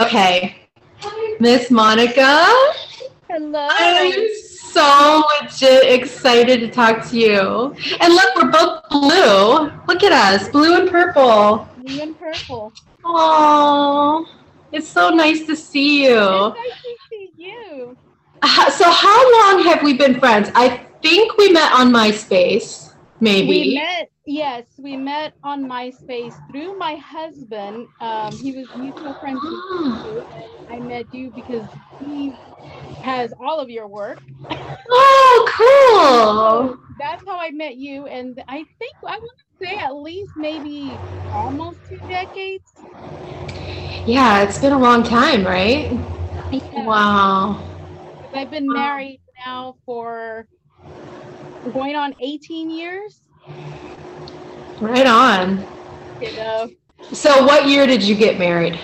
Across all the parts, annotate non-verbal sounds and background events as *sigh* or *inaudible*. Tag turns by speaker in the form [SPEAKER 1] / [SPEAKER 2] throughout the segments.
[SPEAKER 1] Okay. Miss Monica,
[SPEAKER 2] Hello.
[SPEAKER 1] I'm so legit excited to talk to you. And look, we're both blue. Look at us, blue and purple.
[SPEAKER 2] Blue and purple.
[SPEAKER 1] Oh, it's so nice to see you.
[SPEAKER 2] It's nice to see you.
[SPEAKER 1] So, how long have we been friends? I think we met on MySpace, maybe.
[SPEAKER 2] We met, yes, we met on MySpace through my husband. Um, he was mutual friends with you. I met you because he has all of your work.
[SPEAKER 1] Oh,
[SPEAKER 2] So that's how I met you. And I think I want to say at least maybe almost two decades.
[SPEAKER 1] Yeah, it's been a long time, right?
[SPEAKER 2] Yeah.
[SPEAKER 1] Wow.
[SPEAKER 2] I've been married now for going on 18 years.
[SPEAKER 1] Right on.
[SPEAKER 2] You know,
[SPEAKER 1] So, what year did you get married?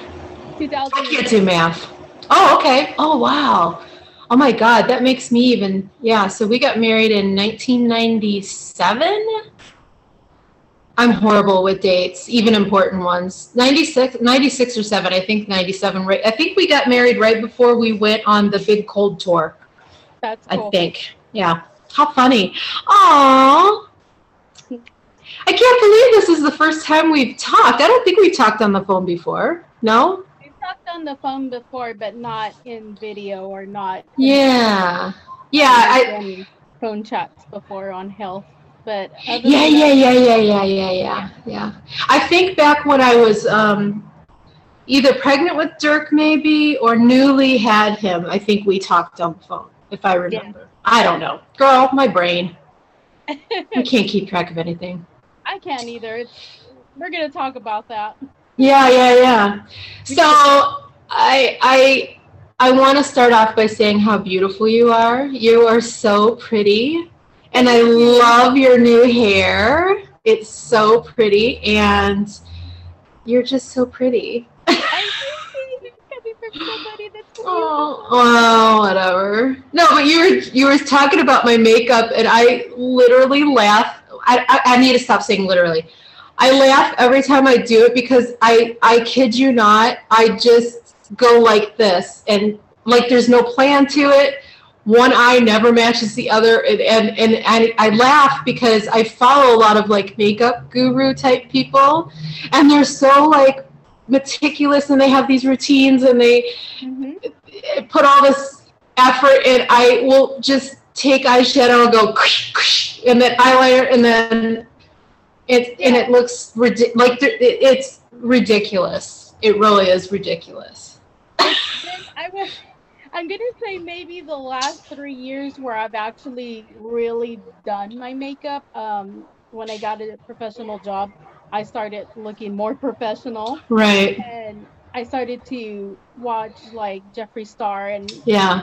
[SPEAKER 2] 2000.
[SPEAKER 1] I can't do math. Oh, okay. Oh, wow. Oh my God, that makes me even. Yeah, so we got married in 1997. I'm horrible with dates, even important ones. 96, 96 or 7, I think 97. Right. I think we got married right before we went on the big cold tour.
[SPEAKER 2] That's
[SPEAKER 1] I think. Yeah. How funny. Aww. I can't believe this is the first time we've talked. I don't think we talked on the phone before. No?
[SPEAKER 2] We've talked on the phone before, but not in video or not.
[SPEAKER 1] Yeah. Yeah, I
[SPEAKER 2] phone chats before on health. But
[SPEAKER 1] Yeah, yeah, yeah, yeah, yeah, yeah, yeah, yeah. I think back when I was um either pregnant with Dirk maybe or newly had him, I think we talked on the phone, if I remember. I don't know. Girl, my brain. *laughs* I can't keep track of anything.
[SPEAKER 2] I can't either. It's, we're gonna talk about that.
[SPEAKER 1] Yeah, yeah, yeah. So I I I want to start off by saying how beautiful you are. You are so pretty. And I love your new hair. It's so pretty and you're just so pretty.
[SPEAKER 2] I appreciate it coming from somebody that's so
[SPEAKER 1] Oh, whatever. No, but you were you were talking about my makeup, and I literally laugh. I, I I need to stop saying literally. I laugh every time I do it because I I kid you not. I just go like this, and like there's no plan to it. One eye never matches the other, and and and, and I laugh because I follow a lot of like makeup guru type people, and they're so like meticulous and they have these routines and they
[SPEAKER 2] Mhm.
[SPEAKER 1] put all this effort and I will just take eyeshadow and go and then eyeliner and then it and it looks like it's ridiculous. It really is ridiculous.
[SPEAKER 2] I was. I'm gonna say maybe the last three years where I've actually really done my makeup. Um, when I got a professional job, I started looking more professional,
[SPEAKER 1] Right.
[SPEAKER 2] and I started to watch like Jeffree Star and
[SPEAKER 1] Yeah.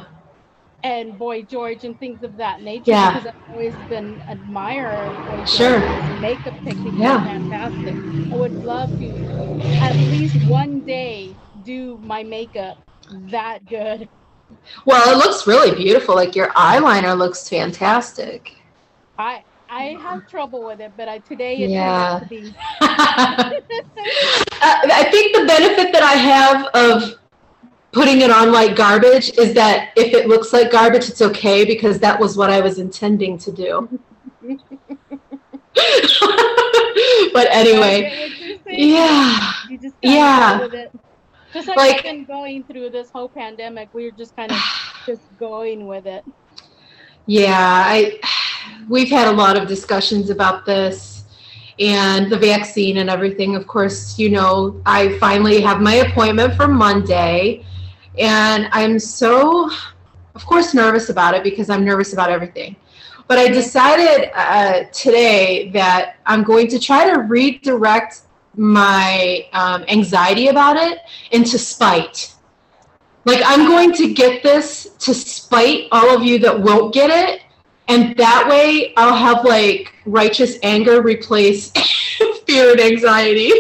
[SPEAKER 2] And Boy George and things of that nature
[SPEAKER 1] Yeah.
[SPEAKER 2] because I've always been admirer of Boy
[SPEAKER 1] Sure.
[SPEAKER 2] George's makeup techniques
[SPEAKER 1] Yeah.
[SPEAKER 2] fantastic. I would love to at least one day do my makeup that good.
[SPEAKER 1] Well, it looks really beautiful. Like your eyeliner looks fantastic.
[SPEAKER 2] I I have trouble with it, but I, today it
[SPEAKER 1] Yeah.
[SPEAKER 2] to be. *laughs*
[SPEAKER 1] Uh, I think the benefit that I have of putting it on like garbage is that if it looks like garbage, it's okay because that was what I was intending to do. *laughs* but anyway, yeah, Yeah.
[SPEAKER 2] go with it. Just like,
[SPEAKER 1] Like-
[SPEAKER 2] been going through this whole pandemic, we're just kind of *sighs* just going with it.
[SPEAKER 1] yeah. I we've had a lot of discussions about this and the vaccine and everything. Of course, you know, I finally have my appointment for Monday, and I'm so, of course, nervous about it because I'm nervous about everything. But I decided uh, today that I'm going to try to redirect my um, anxiety about it into spite. Like, I'm going to get this to spite all of you that won't get it. And that way, I'll have like righteous anger replace *laughs* fear and anxiety.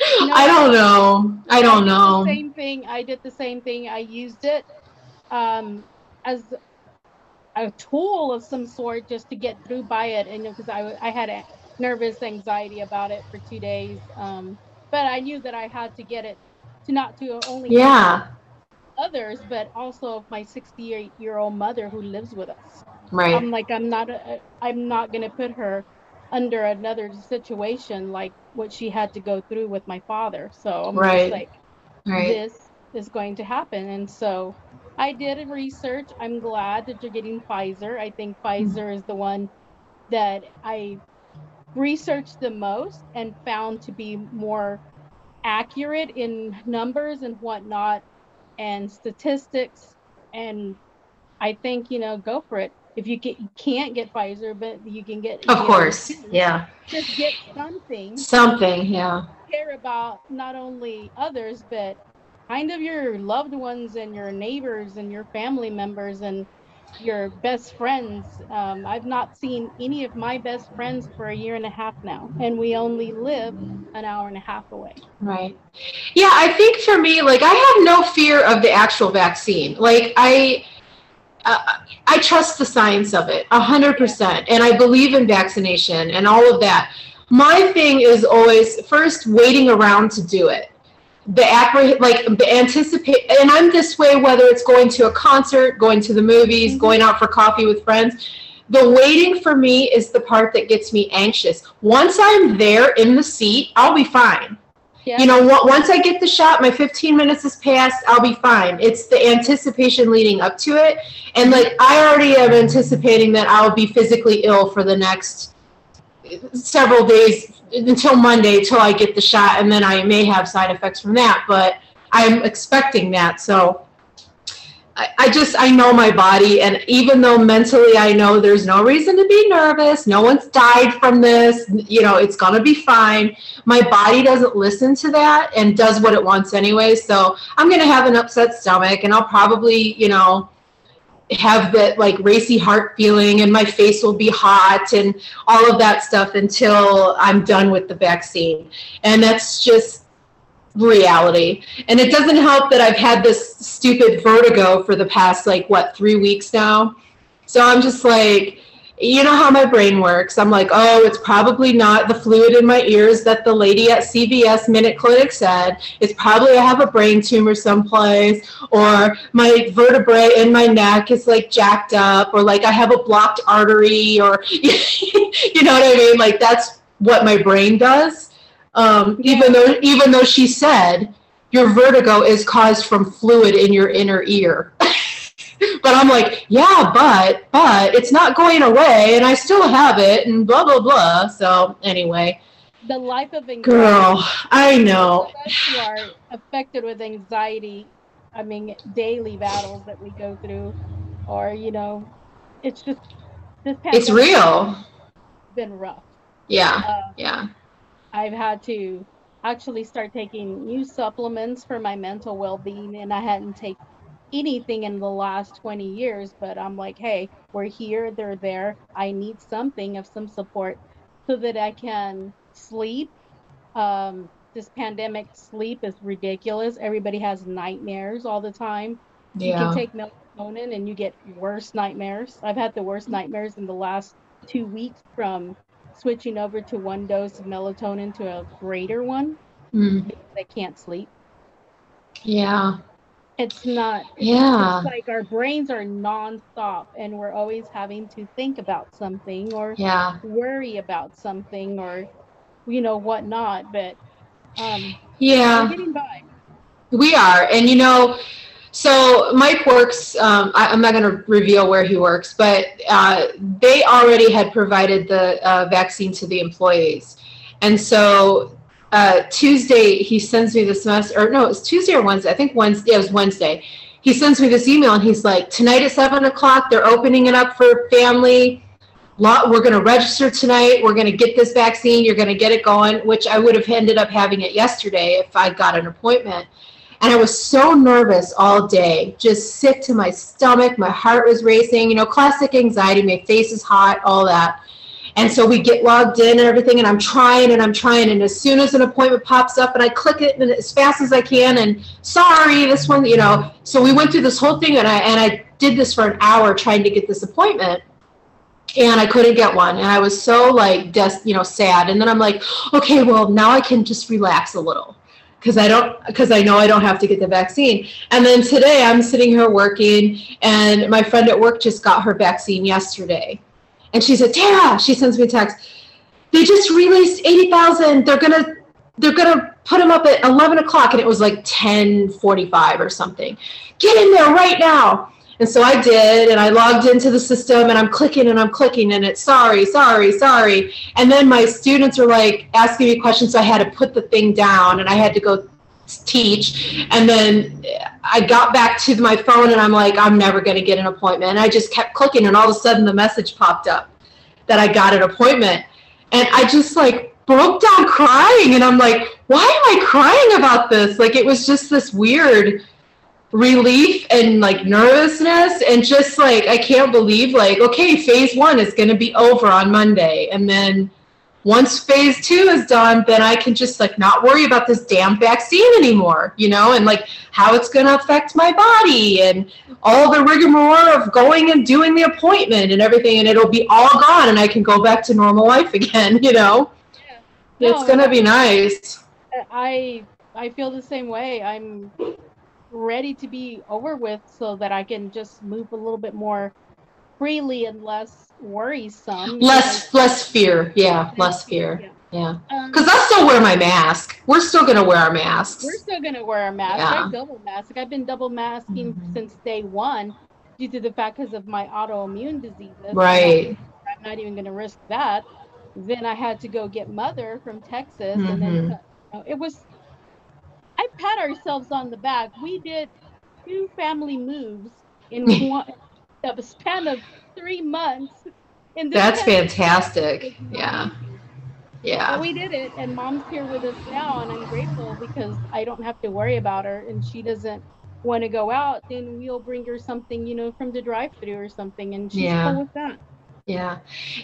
[SPEAKER 1] I don't know. I don't know.
[SPEAKER 2] Same thing. I did the same thing. I used it um, as a tool of some sort just to get through by it, and because I I had a nervous anxiety about it for two days, um, but I knew that I had to get it to not to only
[SPEAKER 1] Yeah.
[SPEAKER 2] others, but also my 68 year old mother who lives with us.
[SPEAKER 1] Right.
[SPEAKER 2] I'm like, I'm not, a, I'm not going to put her under another situation like what she had to go through with my father. So I'm
[SPEAKER 1] Right.
[SPEAKER 2] like,
[SPEAKER 1] Right.
[SPEAKER 2] this is going to happen. And so I did a research. I'm glad that you're getting Pfizer. I think mm-hmm. Pfizer is the one that I researched the most and found to be more accurate in numbers and whatnot and statistics. And I think, you know, go for it. If you, get, you can't get Pfizer, but you can get.
[SPEAKER 1] Of course. Yeah.
[SPEAKER 2] Just get something
[SPEAKER 1] Something. Yeah.
[SPEAKER 2] care about not only others but kind of your loved ones and your neighbors and your family members and your best friends um, i've not seen any of my best friends for a year and a half now and we only live an hour and a half away
[SPEAKER 1] Right. Yeah, I think for me, like I have no fear of the actual vaccine. Like I, uh, I trust the science of it a hundred percent, and I believe in vaccination and all of that. My thing is always first waiting around to do it. The appreh- like the anticipate, and I'm this way whether it's going to a concert, going to the movies,
[SPEAKER 2] Mhm.
[SPEAKER 1] going out for coffee with friends. The waiting for me is the part that gets me anxious. Once I'm there in the seat, I'll be fine you know once i get the shot my 15 minutes has passed i'll be fine. It's the anticipation leading up to it. And like i already am anticipating that i'll be physically ill for the next several days until monday till i get the shot and then i may have side effects from that but i'm expecting that. So I, I just I know my body, and even though mentally I know there's no reason to be nervous, no one's died from this, you know, it's gonna be fine my body doesn't listen to that and does what it wants anyway. So I'm to have an upset stomach and I'll probably, you know, have that like racy heart feeling and my face will be hot and all of that stuff until I'm done with the vaccine. And that's just reality. And it doesn't help that I've had this stupid vertigo for the past like what, 3 weeks now. So I'm just like you know how my brain works. I'm like, oh, it's probably not the fluid in my ears that the lady at CVS Minute Clinic said. It's probably I have a brain tumor someplace, or my vertebrae in my neck is like jacked up, or like I have a blocked artery, or *laughs* you know what I mean? Like that's what my brain does. Um, Even though, even though she said your vertigo is caused from fluid in your inner ear. *laughs* but I'm like, yeah, but but it's not going away, and I still have it, and blah blah blah. So anyway,
[SPEAKER 2] the life of anxiety
[SPEAKER 1] girl, I know.
[SPEAKER 2] those of us who are affected with anxiety i mean daily battles that we go through or you know it's just this
[SPEAKER 1] Past
[SPEAKER 2] It's
[SPEAKER 1] real.
[SPEAKER 2] been rough
[SPEAKER 1] Yeah,
[SPEAKER 2] uh,
[SPEAKER 1] yeah.
[SPEAKER 2] I've had to actually start taking new supplements for my mental well-being and i hadn't taken anything in the last 20 years but i'm like hey we're here they're there. I need something of some support so that i can sleep. Um, this pandemic sleep is ridiculous. Everybody has nightmares all the time. You can take melatonin and you get worse nightmares. I've had the worst nightmares in the last two weeks from switching over to one dose of melatonin to a greater one
[SPEAKER 1] Mm,
[SPEAKER 2] because i can't sleep
[SPEAKER 1] yeah.
[SPEAKER 2] it's not
[SPEAKER 1] Yeah.
[SPEAKER 2] it's like our brains are nonstop and we're always having to think about something or
[SPEAKER 1] Yeah.
[SPEAKER 2] worry about something or you know whatnot but um
[SPEAKER 1] Yeah.
[SPEAKER 2] we're getting by
[SPEAKER 1] We are, and you know, so Mike works. Um, I, I'm not going to reveal where he works, but uh, they already had provided the uh, vaccine to the employees, and so uh, Tuesday he sends me this mess, or no, it was Tuesday or Wednesday. I think Wednesday. Yeah, it was Wednesday. He sends me this email, and he's like, "Tonight at seven o'clock, they're opening it up for family." Lot, we're going to register tonight. We're going to get this vaccine. You're going to get it going, which I would have ended up having it yesterday if I got an appointment. And I was so nervous all day, just sick to my stomach. My heart was racing, you know, classic anxiety. My face is hot, all that. And so we get logged in and everything, and I'm trying and I'm trying. And as soon as an appointment pops up, and I click it and as fast as I can, and sorry, this one, you know. So we went through this whole thing, and I and I did this for an hour trying to get this appointment and I couldn't get one. And I was so like, des- you know, sad. And then I'm like, okay, well, now I can just relax a little. Because I don't because I know I don't have to get the vaccine. And then today I'm sitting here working and my friend at work just got her vaccine yesterday. And she said, "Tara, she sends me a text. They just released 80,000. They're going to they're to put them up at 11 o'clock and it was like 10:45 or something. Get in there right now." And so I did, and I logged into the system, and I'm clicking and I'm clicking, and it's sorry, sorry, sorry. And then my students were like asking me questions, so I had to put the thing down, and I had to go teach. And then I got back to my phone, and I'm like, I'm never going to get an appointment. And I just kept clicking, and all of a sudden the message popped up that I got an appointment, and I just like broke down crying, and I'm like, why am I crying about this? Like it was just this weird relief and like nervousness and just like I can't believe like okay phase 1 is going to be over on Monday. And then once phase 2 is done then I can just like not worry about this damn vaccine anymore you know and like how it's going to affect my body and all the rigmarole of going and doing the appointment and everything and it'll be all gone and I can go back to normal life *laughs* again you know? Yeah. it's going to be nice.
[SPEAKER 2] I I feel the same way. I'm ready to be over with so that I can just move a little bit more freely and less worrisome.
[SPEAKER 1] Less less fear. Yeah, less fear. Yeah. Because um, I still wear my mask. We're still going to wear our masks.
[SPEAKER 2] We're still going to wear our masks. Yeah. I double mask. I've been double masking mm-hmm. since day one due to the fact because of my autoimmune diseases.
[SPEAKER 1] Right.
[SPEAKER 2] I'm not even going to risk that. Then I had to go get mother from Texas, mm-hmm. and then mm-hmm. you know, it was I pat ourselves on the back. We did two family moves in *laughs* one of a span of three months.
[SPEAKER 1] And That's fantastic. Yeah. Yeah.
[SPEAKER 2] But we did it, and mom's here with us now, and I'm grateful because I don't have to worry about her, and she doesn't want to go out. Then we'll bring her something, you know, from the drive-through or something, and she's yeah. cool with that.
[SPEAKER 1] Yeah.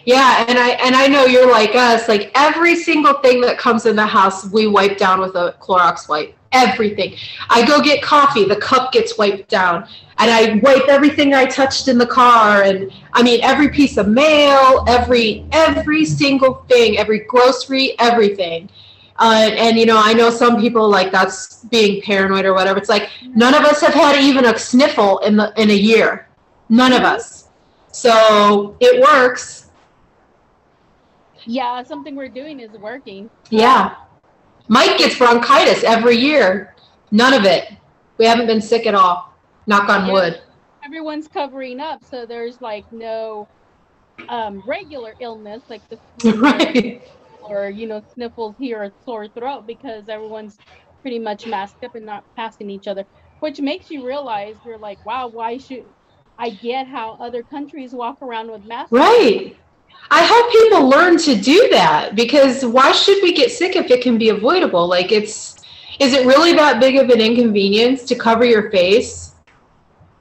[SPEAKER 1] Yeah, and I and I know you're like us, like every single thing that comes in the house we wipe down with a Clorox wipe everything. I go get coffee, the cup gets wiped down, and I wipe everything I touched in the car, and I mean every piece of mail, every every single thing, every grocery, everything. Uh, and you know, I know some people like that's being paranoid or whatever. It's like none of us have had even a sniffle in the in a year, none of us. So it works.
[SPEAKER 2] Yeah, something we're doing is working.
[SPEAKER 1] Yeah. Mike gets bronchitis every year. None of it. We haven't been sick at all. Knock on wood.
[SPEAKER 2] Everyone's covering up, so there's like no um, regular illness like the *laughs*
[SPEAKER 1] right.
[SPEAKER 2] or you know sniffles here or sore throat because everyone's pretty much masked up and not passing each other, which makes you realize you're like, wow, why should I get how other countries walk around with masks?
[SPEAKER 1] Right. I hope people learn to do that because why should we get sick if it can be avoidable? Like it's is it really that big of an inconvenience to cover your face?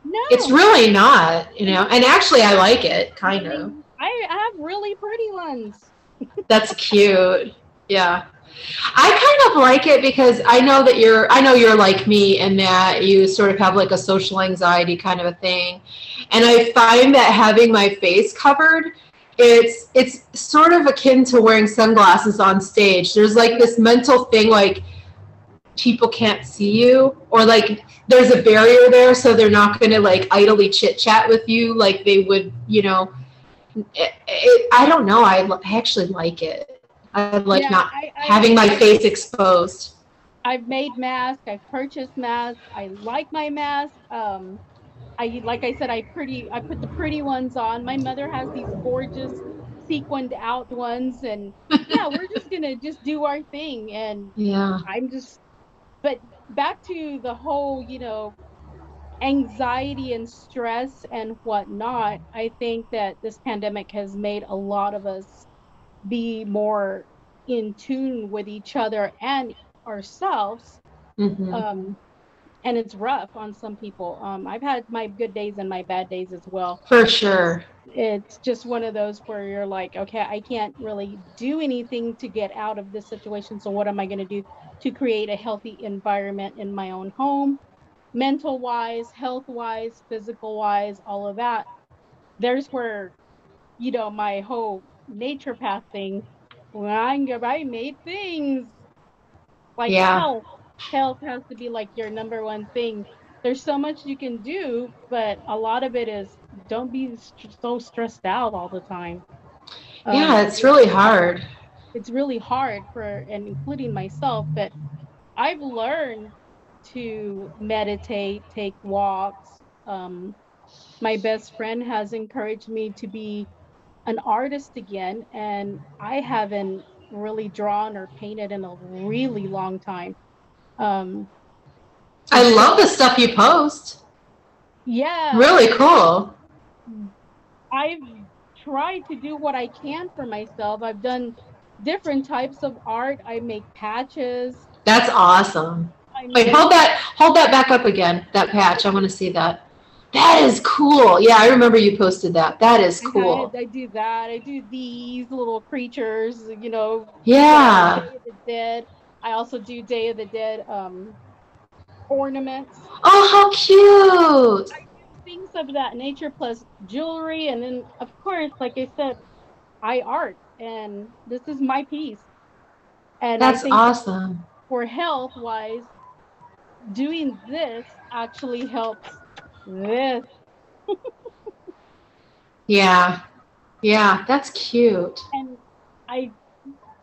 [SPEAKER 2] No.
[SPEAKER 1] It's really not, you know. And actually I like it kind of.
[SPEAKER 2] I have really pretty ones. *laughs*
[SPEAKER 1] That's cute. Yeah. I kind of like it because I know that you're I know you're like me and that you sort of have like a social anxiety kind of a thing. And I find that having my face covered it's it's sort of akin to wearing sunglasses on stage. There's like this mental thing like people can't see you or like there's a barrier there so they're not going to like idly chit chat with you like they would, you know. It, it, I don't know. I, I actually like it. I like yeah, not I, I, having my face exposed.
[SPEAKER 2] I've made masks. I've purchased masks. I like my mask. Um, I like I said, I pretty I put the pretty ones on. My mother has these gorgeous sequined out ones, and yeah, *laughs* we're just gonna just do our thing. And
[SPEAKER 1] yeah,
[SPEAKER 2] I'm just. But back to the whole, you know, anxiety and stress and whatnot. I think that this pandemic has made a lot of us be more in tune with each other and ourselves. Mm-hmm. Um, and it's rough on some people. Um, I've had my good days and my bad days as well.
[SPEAKER 1] For sure.
[SPEAKER 2] It's just one of those where you're like, okay, I can't really do anything to get out of this situation. So what am I going to do to create a healthy environment in my own home, mental wise, health wise, physical wise, all of that. There's where, you know, my whole naturopath thing. When I, I made things like
[SPEAKER 1] yeah
[SPEAKER 2] health has to be like your number one thing. There's so much you can do, but a lot of it is don't be st- so stressed out all the time.
[SPEAKER 1] Yeah, um, it's really hard.
[SPEAKER 2] It's really hard for, and including myself, but I've learned to meditate, take walks. Um, my best friend has encouraged me to be an artist again, and I haven't really drawn or painted in a really long time. Um,
[SPEAKER 1] I love the stuff you post.
[SPEAKER 2] Yeah.
[SPEAKER 1] Really cool.
[SPEAKER 2] I've tried to do what I can for myself. I've done different types of art. I make patches.
[SPEAKER 1] That's awesome. Wait, hold that hold that back up again. That patch. I want to see that. That is cool. Yeah, I remember you posted that. That is cool.
[SPEAKER 2] I, I do that. I do these little creatures, you know.
[SPEAKER 1] Yeah.
[SPEAKER 2] Dead. I also do Day of the Dead um, ornaments.
[SPEAKER 1] Oh, how cute!
[SPEAKER 2] Things of that nature, plus jewelry, and then of course, like I said, I art, and this is my piece.
[SPEAKER 1] And that's awesome.
[SPEAKER 2] For health wise, doing this actually helps this. *laughs*
[SPEAKER 1] yeah. Yeah, that's cute.
[SPEAKER 2] And I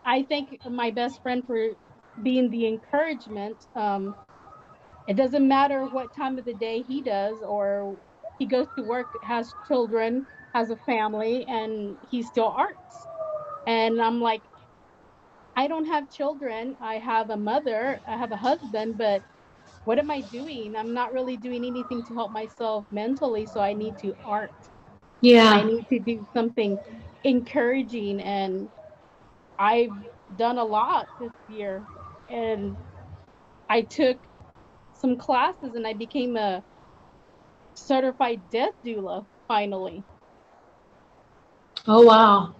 [SPEAKER 2] I thank my best friend for being the encouragement. Um, it doesn't matter what time of the day he does or he goes to work, has children, has a family, and he still arts. And I'm like, I don't have children. I have a mother, I have a husband, but what am I doing? I'm not really doing anything to help myself mentally, so I need to art.
[SPEAKER 1] Yeah.
[SPEAKER 2] I need to do something encouraging and I've done a lot this year and I took some classes and I became a certified death doula finally.
[SPEAKER 1] Oh wow.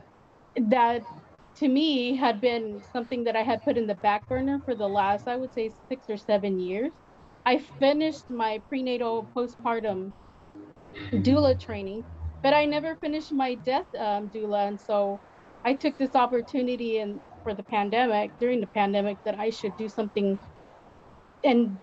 [SPEAKER 2] That to me had been something that I had put in the back burner for the last I would say 6 or 7 years I finished my prenatal postpartum doula training, but I never finished my death um, doula. And so I took this opportunity and for the pandemic, during the pandemic, that I should do something and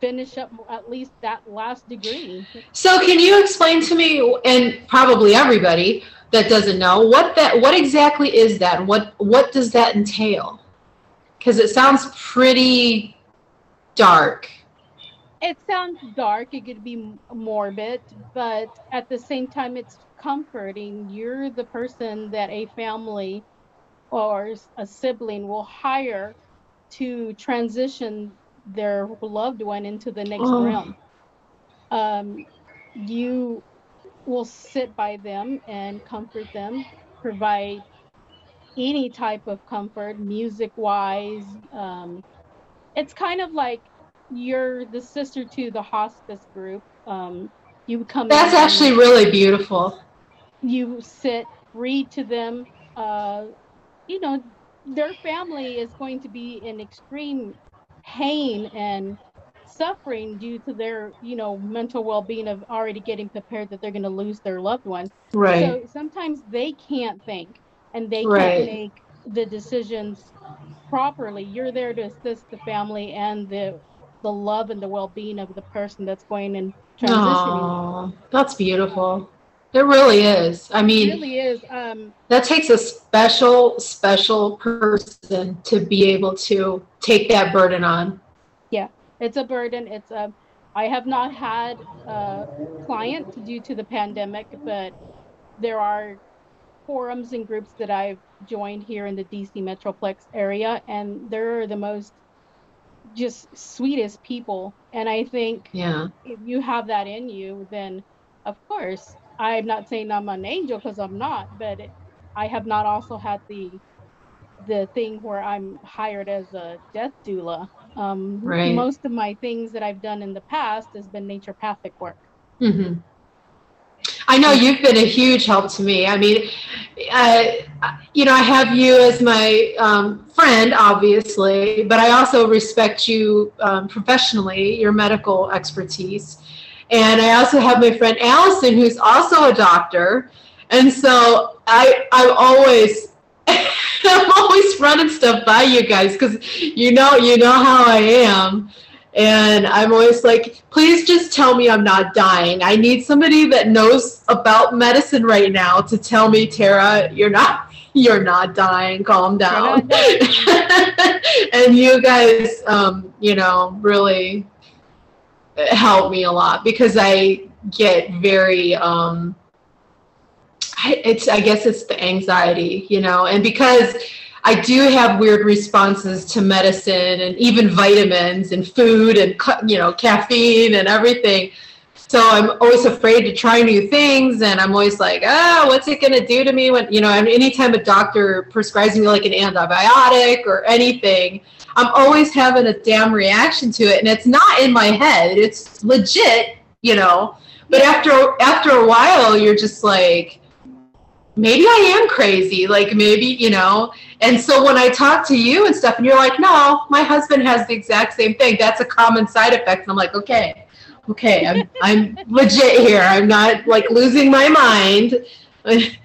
[SPEAKER 2] finish up at least that last degree.
[SPEAKER 1] So can you explain to me and probably everybody that doesn't know what that what exactly is that? What what does that entail? Cuz it sounds pretty dark
[SPEAKER 2] it sounds dark it could be morbid but at the same time it's comforting you're the person that a family or a sibling will hire to transition their loved one into the next oh. realm um, you will sit by them and comfort them provide any type of comfort music wise um, it's kind of like you're the sister to the hospice group. Um, you come.
[SPEAKER 1] That's actually really beautiful.
[SPEAKER 2] You sit, read to them. Uh, you know, their family is going to be in extreme pain and suffering due to their, you know, mental well-being of already getting prepared that they're going to lose their loved one.
[SPEAKER 1] Right.
[SPEAKER 2] So sometimes they can't think and they right. can't make the decisions properly. You're there to assist the family and the the love and the well-being of the person that's going and transitioning.
[SPEAKER 1] Oh, that's beautiful. It really is. I mean,
[SPEAKER 2] it really is. Um,
[SPEAKER 1] that takes a special, special person to be able to take that burden on.
[SPEAKER 2] Yeah, it's a burden. It's a. I have not had a client due to the pandemic, but there are forums and groups that I've joined here in the DC Metroplex area, and they're the most just sweetest people. And I think
[SPEAKER 1] yeah.
[SPEAKER 2] if you have that in you, then of course, I'm not saying I'm an angel because I'm not, but it, I have not also had the the thing where I'm hired as a death doula. Um,
[SPEAKER 1] right.
[SPEAKER 2] Most of my things that I've done in the past has been naturopathic work.
[SPEAKER 1] Mm-hmm. I know you've been a huge help to me. I mean, I, you know, I have you as my um, friend, obviously, but I also respect you um, professionally, your medical expertise. And I also have my friend Allison, who's also a doctor. And so I, I'm always, *laughs* I'm always running stuff by you guys because you know you know how I am. And I'm always like, please just tell me I'm not dying. I need somebody that knows about medicine right now to tell me, Tara, you're not *laughs* you're not dying. Calm down. *laughs* and you guys, um, you know, really help me a lot because I get very um, it's I guess it's the anxiety, you know, and because I do have weird responses to medicine and even vitamins and food and you know caffeine and everything. So I'm always afraid to try new things, and I'm always like, ah, oh, what's it gonna do to me when you know? anytime a doctor prescribes me like an antibiotic or anything, I'm always having a damn reaction to it, and it's not in my head; it's legit, you know. But after after a while, you're just like, maybe I am crazy. Like maybe, you know. And so when I talk to you and stuff, and you're like, no, my husband has the exact same thing. That's a common side effect. And I'm like, okay, okay, I'm I'm *laughs* legit here. I'm not like losing my mind. *laughs*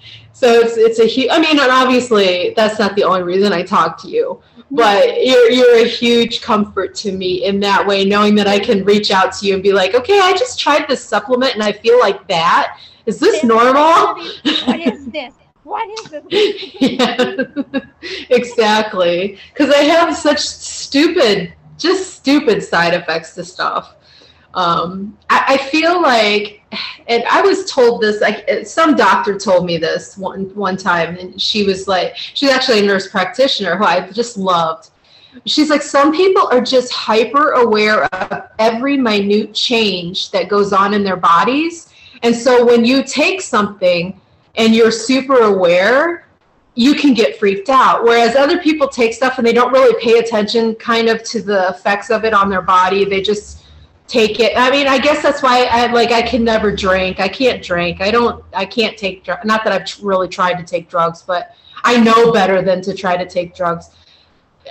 [SPEAKER 1] so it's it's a huge. I mean, and obviously that's not the only reason I talk to you. But you're you're a huge comfort to me in that way, knowing that I can reach out to you and be like, okay, I just tried this supplement and I feel like that is this normal? *laughs*
[SPEAKER 2] What is this? What is this?
[SPEAKER 1] yeah, *laughs* exactly. Because I have such stupid, just stupid side effects to stuff. Um, I, I, feel like, and I was told this, like some doctor told me this one one time, and she was like, she's actually a nurse practitioner who I just loved. She's like, some people are just hyper aware of every minute change that goes on in their bodies and so when you take something and you're super aware, you can get freaked out. Whereas other people take stuff and they don't really pay attention kind of to the effects of it on their body. They just take it. I mean, I guess that's why I like I can never drink. I can't drink. I don't I can't take drugs. not that I've really tried to take drugs, but I know better than to try to take drugs.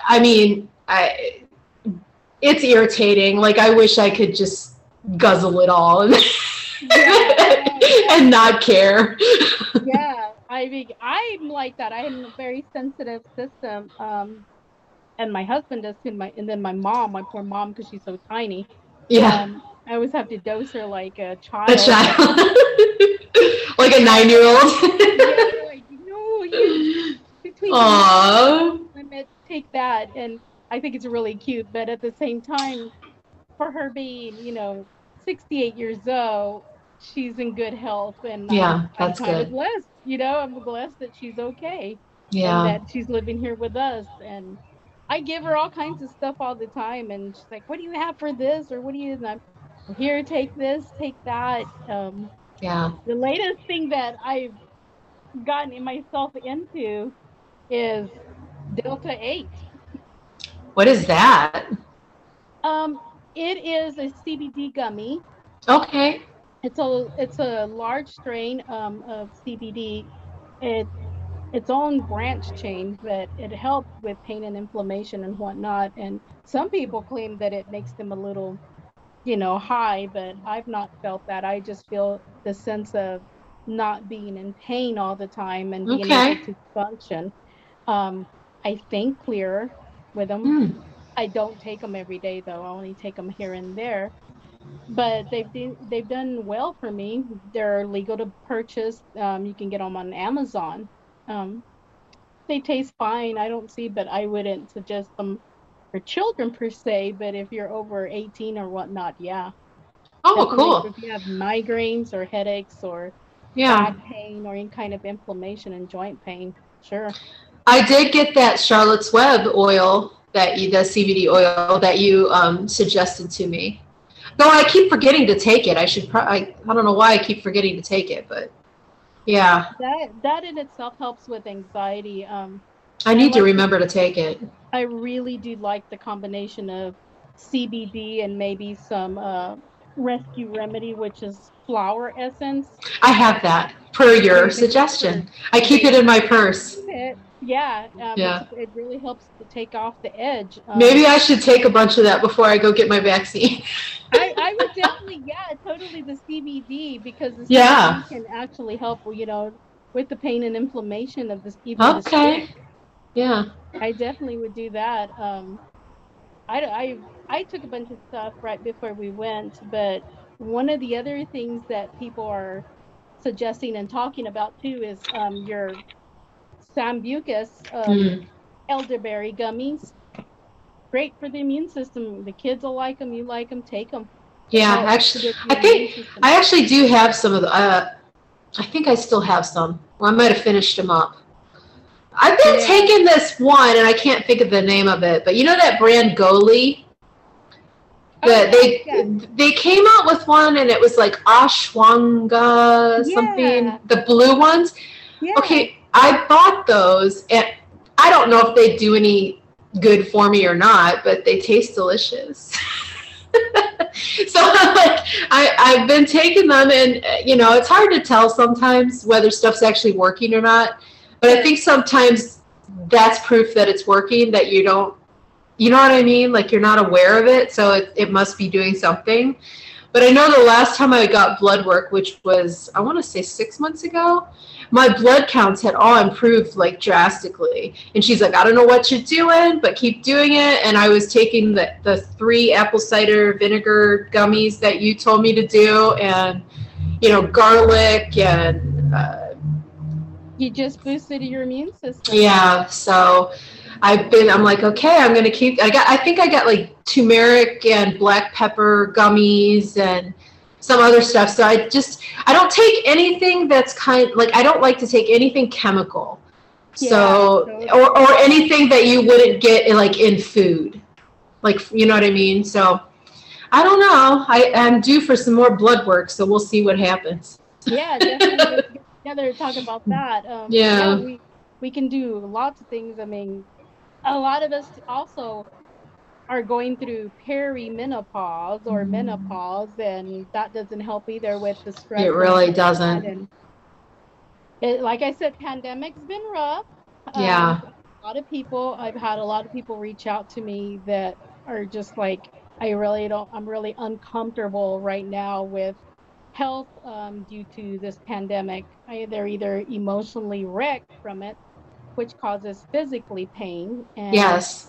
[SPEAKER 1] I mean, I it's irritating. Like I wish I could just guzzle it all. and *laughs* not care.
[SPEAKER 2] yeah, I mean, I'm like that. I have a very sensitive system, um, and my husband does too. My and then my mom, my poor mom, because she's so tiny.
[SPEAKER 1] Yeah. Um,
[SPEAKER 2] I always have to dose her like a child.
[SPEAKER 1] A child. *laughs* like a nine-year-old. *laughs*
[SPEAKER 2] yeah, like, no, you, between Aww. Limit, take that, and I think it's really cute. But at the same time, for her being, you know, 68 years old, she's in good health and
[SPEAKER 1] yeah, I'm, that's
[SPEAKER 2] I'm
[SPEAKER 1] good.
[SPEAKER 2] blessed, you know, I'm blessed that she's okay.
[SPEAKER 1] Yeah.
[SPEAKER 2] And that she's living here with us. And I give her all kinds of stuff all the time. And she's like, what do you have for this? Or what do you, and I'm here, take this, take that. Um,
[SPEAKER 1] yeah.
[SPEAKER 2] The latest thing that I've gotten myself into is Delta 8.
[SPEAKER 1] What is that?
[SPEAKER 2] Um, it is a CBD gummy.
[SPEAKER 1] Okay.
[SPEAKER 2] It's a it's a large strain um, of CBD. It its own branch chain that it helps with pain and inflammation and whatnot. And some people claim that it makes them a little, you know, high, but I've not felt that. I just feel the sense of not being in pain all the time and being okay. able to function. Um, I think clearer with them. Mm. I don't take them every day though. I only take them here and there but they've they've done well for me. They're legal to purchase. Um, you can get them on Amazon. Um, they taste fine. I don't see, but I wouldn't suggest them for children per se. But if you're over 18 or whatnot, yeah.
[SPEAKER 1] Oh, Definitely cool.
[SPEAKER 2] If you have migraines or headaches or
[SPEAKER 1] yeah.
[SPEAKER 2] back pain or any kind of inflammation and joint pain, sure.
[SPEAKER 1] I did get that Charlotte's Web oil that you, the CBD oil that you um, suggested to me. Though I keep forgetting to take it. I should. Pro- I I don't know why I keep forgetting to take it, but yeah.
[SPEAKER 2] That that in itself helps with anxiety. Um,
[SPEAKER 1] I need I like to remember to take it.
[SPEAKER 2] I really do like the combination of CBD and maybe some uh, rescue remedy, which is flower essence.
[SPEAKER 1] I have that per your suggestion. I keep it in my purse.
[SPEAKER 2] Yeah, um, yeah. It really helps to take off the edge.
[SPEAKER 1] Um, Maybe I should take a bunch of that before I go get my vaccine.
[SPEAKER 2] I, I, *laughs* would definitely, yeah, totally the CBD because the CBD
[SPEAKER 1] yeah.
[SPEAKER 2] can actually help, you know, with the pain and inflammation of this. People.
[SPEAKER 1] Okay. Yeah.
[SPEAKER 2] I definitely would do that. Um, I, I, I took a bunch of stuff right before we went, but one of the other things that people are suggesting and talking about too is um, your Sambucus um, mm. elderberry gummies. Great for the immune system. The kids will like them. You like them. Take them.
[SPEAKER 1] Yeah, actually, I think I actually do have some of the. Uh, I think I still have some. Well, I might have finished them up. I've been yeah. taking this one, and I can't think of the name of it, but you know that brand Goli. The, oh, they yeah. they came out with one, and it was like Ashwanga something. Yeah. The blue ones. Okay, I bought those, and I don't know if they do any good for me or not, but they taste delicious. *laughs* so like I, I've been taking them and uh, you know it's hard to tell sometimes whether stuff's actually working or not but I think sometimes that's proof that it's working that you don't you know what I mean like you're not aware of it so it, it must be doing something but I know the last time I got blood work which was I want to say six months ago my blood counts had all improved like drastically. And she's like, I don't know what you're doing, but keep doing it. And I was taking the, the three apple cider vinegar gummies that you told me to do, and, you know, garlic and. Uh,
[SPEAKER 2] you just boosted your immune system.
[SPEAKER 1] Yeah. So. I've been I'm like okay I'm gonna keep I got I think I got like turmeric and black pepper gummies and some other stuff. So I just I don't take anything that's kind like I don't like to take anything chemical. Yeah, so or or anything that you wouldn't get like in food. Like you know what I mean? So I don't know. I am due for some more blood work, so we'll see what happens.
[SPEAKER 2] Yeah, definitely *laughs* together talk about that. Um,
[SPEAKER 1] yeah.
[SPEAKER 2] yeah, we we can do lots of things. I mean, a lot of us also are going through perimenopause or mm. menopause, and that doesn't help either with the stress.
[SPEAKER 1] It really doesn't.
[SPEAKER 2] It, like I said, pandemic's been rough.
[SPEAKER 1] Yeah.
[SPEAKER 2] Um, a lot of people, I've had a lot of people reach out to me that are just like, I really don't, I'm really uncomfortable right now with health um, due to this pandemic. I, they're either emotionally wrecked from it, which causes physically pain.
[SPEAKER 1] And yes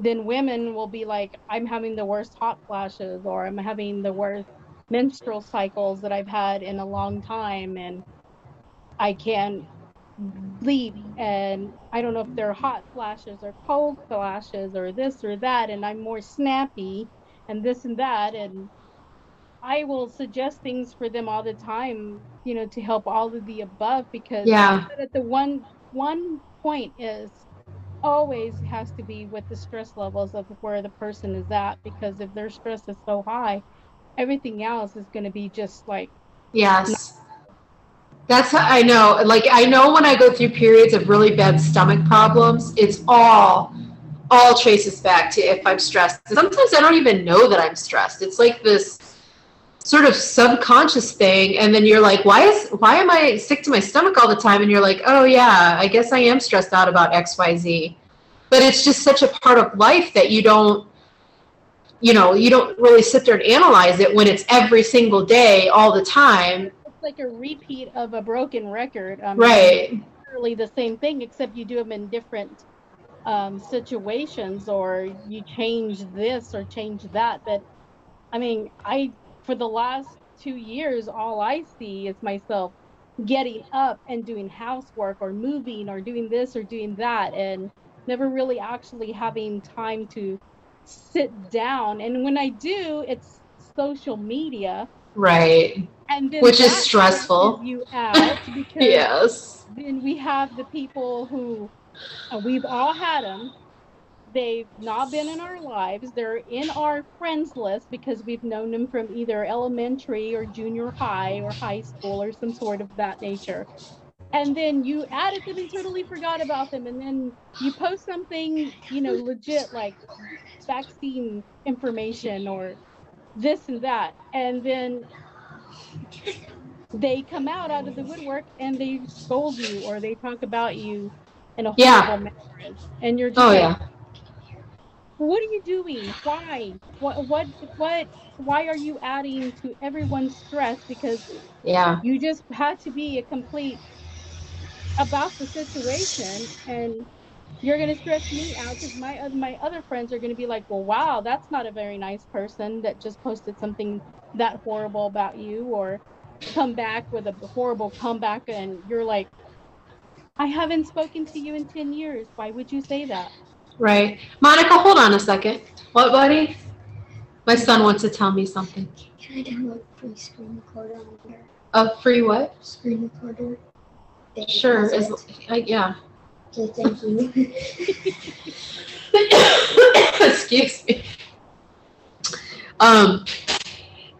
[SPEAKER 2] then women will be like, I'm having the worst hot flashes or I'm having the worst menstrual cycles that I've had in a long time and I can't sleep and I don't know if they're hot flashes or cold flashes or this or that and I'm more snappy and this and that and I will suggest things for them all the time, you know, to help all of the above because
[SPEAKER 1] yeah.
[SPEAKER 2] at the one one point is always has to be with the stress levels of where the person is at because if their stress is so high, everything else is going to be just like
[SPEAKER 1] yes. That's how I know. Like I know when I go through periods of really bad stomach problems, it's all all traces back to if I'm stressed. Sometimes I don't even know that I'm stressed. It's like this sort of subconscious thing and then you're like why is why am i sick to my stomach all the time? And you're like oh yeah i guess i am stressed out about xyz but it's just such a part of life that you don't you know you don't really sit there and analyze it when it's every single day all the time.
[SPEAKER 2] It's like a repeat of a broken record.
[SPEAKER 1] Um, right.
[SPEAKER 2] literally the same thing except you do them in different um, situations or you change this or change that but i mean i for the last two years, all I see is myself getting up and doing housework or moving or doing this or doing that and never really actually having time to sit down. And when I do, it's social media.
[SPEAKER 1] Right. And which is stressful.
[SPEAKER 2] You out *laughs* because
[SPEAKER 1] yes.
[SPEAKER 2] Then we have the people who uh, we've all had them They've not been in our lives. They're in our friends list because we've known them from either elementary or junior high or high school or some sort of that nature. And then you added them and totally forgot about them. And then you post something, you know, legit like vaccine information or this and that. And then they come out out of the woodwork and they scold you or they talk about you in a horrible yeah. manner. And you're just oh, like, yeah what are you doing? Why? What? What? What? Why are you adding to everyone's stress? Because
[SPEAKER 1] yeah,
[SPEAKER 2] you just had to be a complete about the situation and you're gonna stress me out because my uh, my other friends are gonna be like, well, wow, that's not a very nice person that just posted something that horrible about you, or come back with a horrible comeback, and you're like, I haven't spoken to you in ten years. Why would you say that?
[SPEAKER 1] Right, Monica. Hold on a second. What, buddy? My son wants to tell me something.
[SPEAKER 3] Can I download a free screen recorder on here?
[SPEAKER 1] A free what?
[SPEAKER 3] Screen recorder. They
[SPEAKER 1] Sure. Is yeah.
[SPEAKER 3] Okay, thank you. *coughs*
[SPEAKER 1] Excuse me. Um,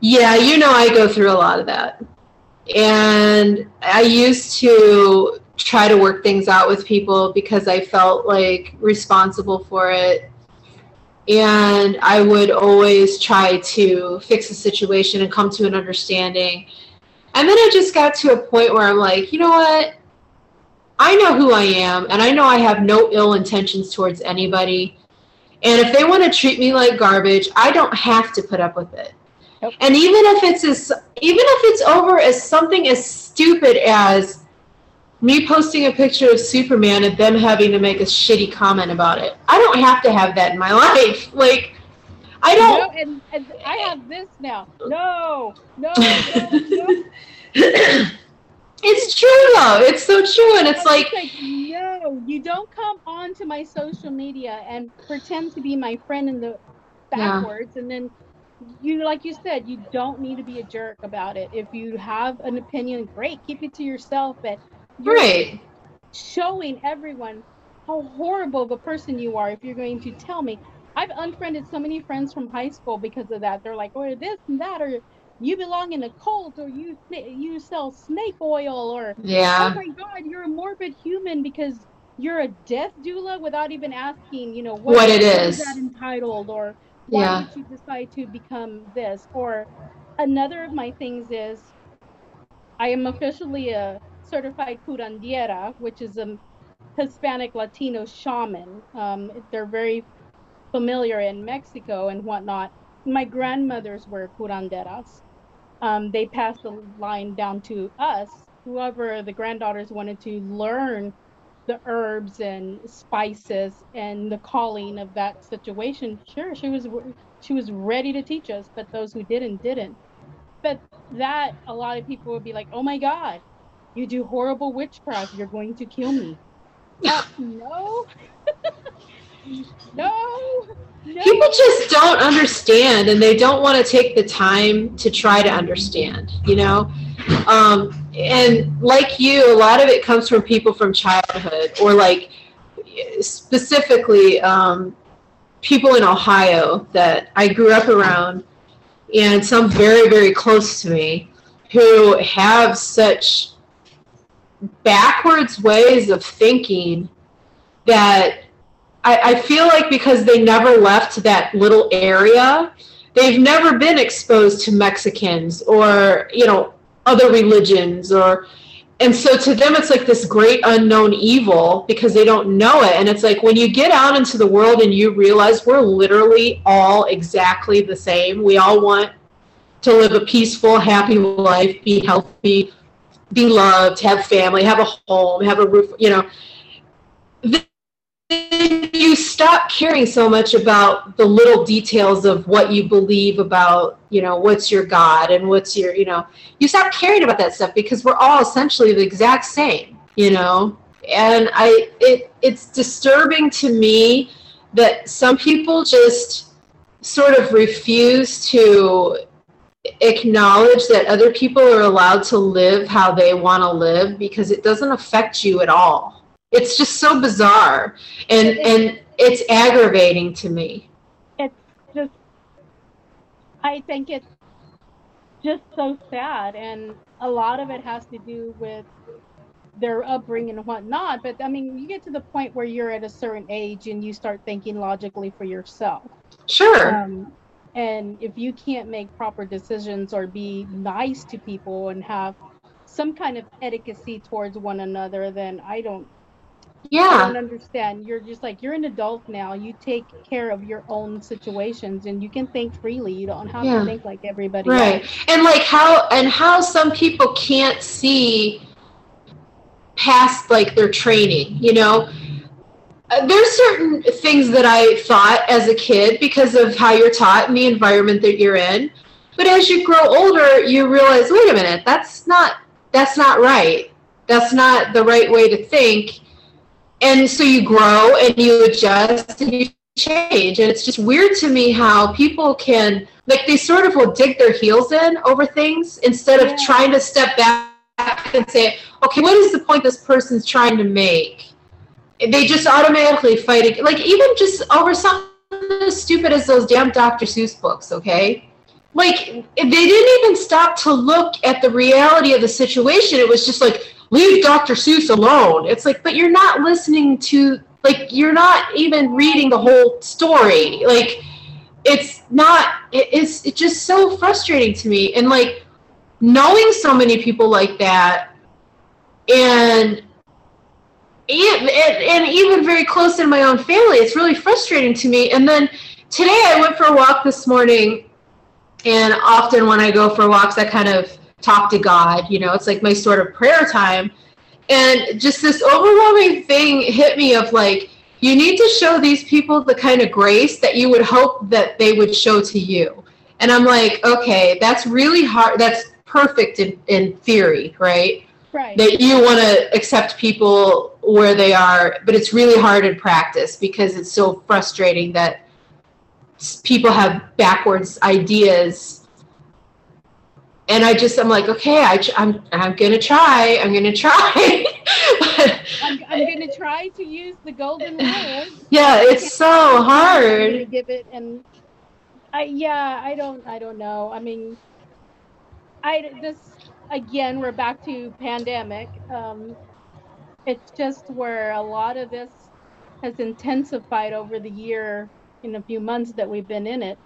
[SPEAKER 1] yeah, you know, I go through a lot of that. And I used to try to work things out with people because I felt like responsible for it. And I would always try to fix the situation and come to an understanding. And then I just got to a point where I'm like, you know what? I know who I am, and I know I have no ill intentions towards anybody. And if they want to treat me like garbage, I don't have to put up with it.
[SPEAKER 2] Nope.
[SPEAKER 1] And even if it's as, even if it's over as something as stupid as me posting a picture of Superman and them having to make a shitty comment about it, I don't have to have that in my *laughs* life. Like, I don't.
[SPEAKER 2] and, and I have this now. No, no, no, no. *coughs*
[SPEAKER 1] it's true though. It's so true, and it's like,
[SPEAKER 2] no, you don't come onto my social media and pretend to be my friend in the
[SPEAKER 1] Yeah.
[SPEAKER 2] backwards, and then you, like you said, you don't need to be a jerk about it. If you have an opinion, great, keep it to yourself. But you're
[SPEAKER 1] right.
[SPEAKER 2] showing everyone how horrible of a person you are if you're going to tell me. I've unfriended so many friends from high school because of that. They're like, or this and that, or you belong in a cult, or you you sell snake oil, or
[SPEAKER 1] yeah.
[SPEAKER 2] oh my god, you're a morbid human because you're a death doula without even asking, you know,
[SPEAKER 1] What it
[SPEAKER 2] is
[SPEAKER 1] is.
[SPEAKER 2] that entitled, or why
[SPEAKER 1] Yeah.
[SPEAKER 2] did you decide to become this? Or another of my things is I am officially a certified curandera, which is a Hispanic Latino shaman. Um, they're very familiar in Mexico and whatnot. My grandmothers were curanderas. Um, they passed the line down to us. Whoever the granddaughters wanted to learn the herbs and spices and the calling of that situation, sure, she was she was ready to teach us. But those who didn't didn't. But that a lot of people would be like, "Oh my God, you do horrible witchcraft. You're going to kill me." *laughs* Uh, no, *laughs* no, no.
[SPEAKER 1] People just don't understand and they don't want to take the time to try to understand, you know? Um, and like you, a lot of it comes from people from childhood or like specifically um, people in Ohio that I grew up around and some very, very close to me who have such backwards ways of thinking that I, I feel like because they never left that little area, they've never been exposed to Mexicans or, you know, other religions or and so to them it's like this great unknown evil because they don't know it. And it's like when you get out into the world and you realize we're literally all exactly the same. We all want to live a peaceful happy life be healthy be loved have family have a home have a roof you know. Then you stop caring so much about the little details of what you believe about you know what's your god and what's your you know. You stop caring about that stuff because we're all essentially the exact same you know. And i it it's disturbing to me that some people just sort of refuse to acknowledge that other people are allowed to live how they want to live because it doesn't affect you at all. It's just so bizarre. And and it's aggravating to me.
[SPEAKER 2] It's just i think it's just so sad and a lot of it has to do with their upbringing and whatnot but i mean you get to the point where you're at a certain age and you start thinking logically for yourself.
[SPEAKER 1] Sure.
[SPEAKER 2] Um, and if you can't make proper decisions or be nice to people and have some kind of etiquette towards one another then i don't I
[SPEAKER 1] yeah
[SPEAKER 2] don't understand. You're just like you're an adult now. You take care of your own situations, and you can think freely. You don't have
[SPEAKER 1] Yeah.
[SPEAKER 2] to think like everybody
[SPEAKER 1] right
[SPEAKER 2] else.
[SPEAKER 1] and like how and how some people can't see past like their training you know Uh, there's certain things that I thought as a kid because of how you're taught and the environment that you're in. But as you grow older, you realize, wait a minute, that's not that's not right. That's not the right way to think. And so you grow and you adjust and you change. And it's just weird to me how people can like they sort of will dig their heels in over things instead of
[SPEAKER 2] Yeah.
[SPEAKER 1] trying to step back and say, okay, what is the point this person's trying to make? They just automatically fight it. Like even just over something as stupid as those damn Dr. Seuss books, okay? Like they didn't even stop to look at the reality of the situation. It was just like, leave Dr. Seuss alone. It's like, but you're not listening to like you're not even reading the whole story. Like it's not it's it's just so frustrating to me. And like knowing so many people like that and and, and even very close in my own family, it's really frustrating to me. And then today I went for a walk this morning, and often when I go for walks, I kind of talk to God. You know, it's like my sort of prayer time. And just this overwhelming thing hit me of like, you need to show these people the kind of grace that you would hope that they would show to you. And I'm like, okay, that's really hard. That's perfect in, in theory, right?
[SPEAKER 2] Right.
[SPEAKER 1] that you want to accept people where they are, but it's really hard in practice because it's so frustrating that people have backwards ideas. And I just, I'm like, okay, I, I'm, I'm gonna try, I'm gonna *laughs* try.
[SPEAKER 2] I'm, I'm going to try to use the golden rule.
[SPEAKER 1] yeah, it's so hard.
[SPEAKER 2] give it and I yeah, I don't I don't know. I mean I this again we're back to pandemic. Um it's just where a lot of this has intensified over the year in a few months that we've been in it.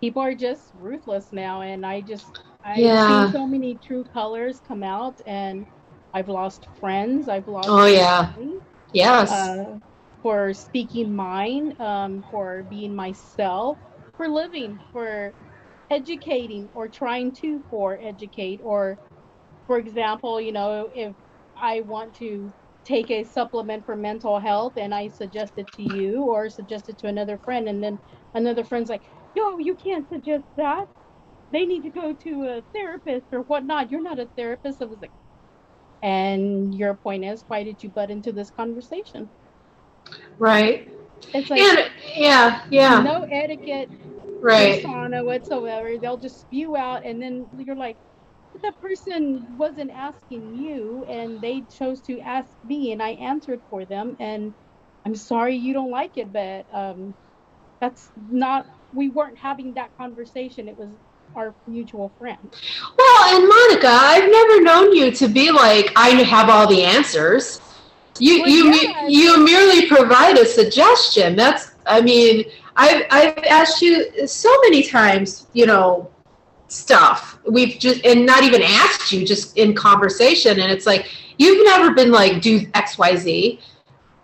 [SPEAKER 2] People are just ruthless now and I just I've
[SPEAKER 1] Yeah.
[SPEAKER 2] seen so many true colors come out and I've lost friends, I've lost
[SPEAKER 1] Oh, yeah.
[SPEAKER 2] family
[SPEAKER 1] Yes.
[SPEAKER 2] uh, for speaking mine, um, for being myself, for living, for educating or trying to for educate or for example, you know, if I want to take a supplement for mental health and I suggest it to you or suggest it to another friend and then another friend's like, yo, you can't suggest that. They need to go to a therapist or whatnot. You're not a therapist. I was like, and your point is, why did you butt into this conversation?
[SPEAKER 1] right.
[SPEAKER 2] It's like
[SPEAKER 1] And, yeah, yeah,
[SPEAKER 2] no etiquette,
[SPEAKER 1] right.
[SPEAKER 2] persona whatsoever. They'll just spew out, and then you're like, but that person wasn't asking you, and they chose to ask me, and I answered for them. And I'm sorry you don't like it, but um, that's not. We weren't having that conversation. It was our mutual friend.
[SPEAKER 1] Well, and Monica, I've never known you to be like, I have all the answers. You
[SPEAKER 2] Well,
[SPEAKER 1] you me- you merely provide a suggestion. That's I mean, I've I've asked you so many times, you know, stuff. We've just and not even asked you, just in conversation, and it's like you've never been like do X Y Z.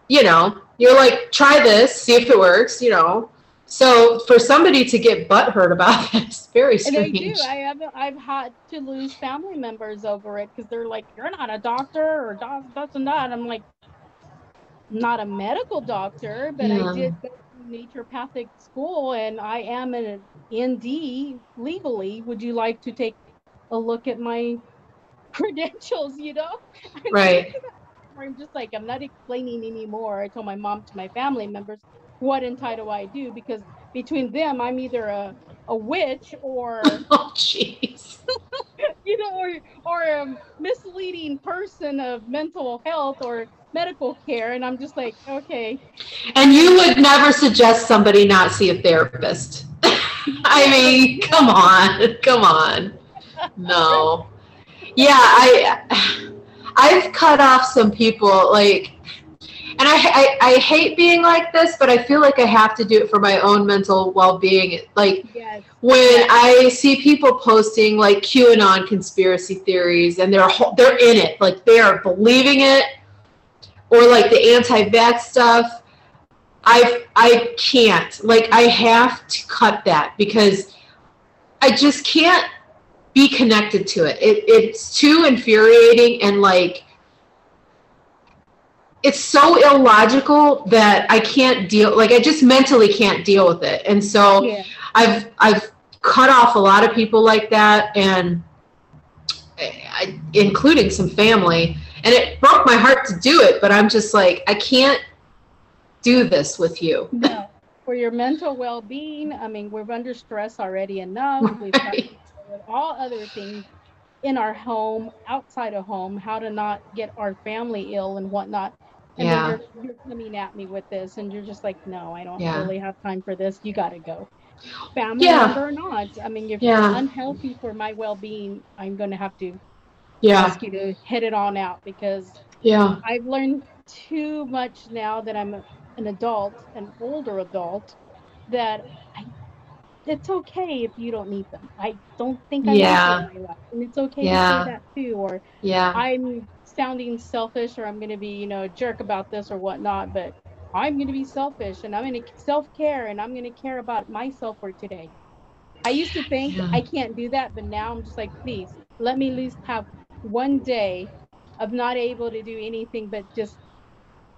[SPEAKER 1] You know, you're like try this, see if it works. You know. So for somebody to get butthurt about *laughs* that is very strange.
[SPEAKER 2] And I do. I have. I've had to lose family members over it because they're like, "You're not a doctor or does this and that." I'm like, "I'm not a medical doctor, but
[SPEAKER 1] Yeah.
[SPEAKER 2] I did go naturopathic school, and I am an ND legally. Would you like to take a look at my *laughs* credentials? You know?"
[SPEAKER 1] Right. *laughs*
[SPEAKER 2] I'm just like, I'm not explaining anymore. I told my mom to my family members, what in title I do because between them, I'm either a a witch or *laughs*
[SPEAKER 1] Oh, jeez. *laughs*
[SPEAKER 2] you know, or or a misleading person of mental health or medical care, and I'm just like, okay,
[SPEAKER 1] And you would never suggest somebody not see a therapist. *laughs* I mean, come on, come on. No. Yeah, I I've cut off some people like and I, I I hate being like this, but I feel like I have to do it for my own mental well-being. Like
[SPEAKER 2] yes,
[SPEAKER 1] when I see people posting like QAnon conspiracy theories and they're they're in it, like they are believing it, or like the anti-vax stuff, I I can't. Like I have to cut that because I just can't be connected to it. It it's too infuriating and like it's so illogical that I can't deal like I just mentally can't deal with it. And so
[SPEAKER 2] Yeah.
[SPEAKER 1] I've I've cut off a lot of people like that and I, including some family and it broke my heart to do it but I'm just like I can't do this with you. *laughs*
[SPEAKER 2] No. For your mental well being, I mean, we're under stress already enough. *laughs* We've got
[SPEAKER 1] Right.
[SPEAKER 2] deal with all other things in our home, outside of home, how to not get our family ill and whatnot. And
[SPEAKER 1] Yeah.
[SPEAKER 2] then you're, you're coming at me with this, and you're just like, no, I don't
[SPEAKER 1] Yeah.
[SPEAKER 2] really have time for this. You got to go. Family
[SPEAKER 1] Yeah.
[SPEAKER 2] member or not. I mean, if
[SPEAKER 1] Yeah.
[SPEAKER 2] you're unhealthy for my well being, I'm going to have to
[SPEAKER 1] Yeah.
[SPEAKER 2] ask you to head it on out because
[SPEAKER 1] Yeah.
[SPEAKER 2] I've learned too much now that I'm an adult, an older adult, that I, it's okay if you don't need them. I don't think I need them in my life, and it's okay
[SPEAKER 1] Yeah.
[SPEAKER 2] to say that too. Or
[SPEAKER 1] Yeah.
[SPEAKER 2] I'm sounding selfish, or I'm going to be, you know, a jerk about this or whatnot. But I'm going to be selfish, and I'm going to self care, and I'm going to care about myself for today. I used to think
[SPEAKER 1] Yeah.
[SPEAKER 2] I can't do that, but now I'm just like, please let me at least have one day of not able to do anything but just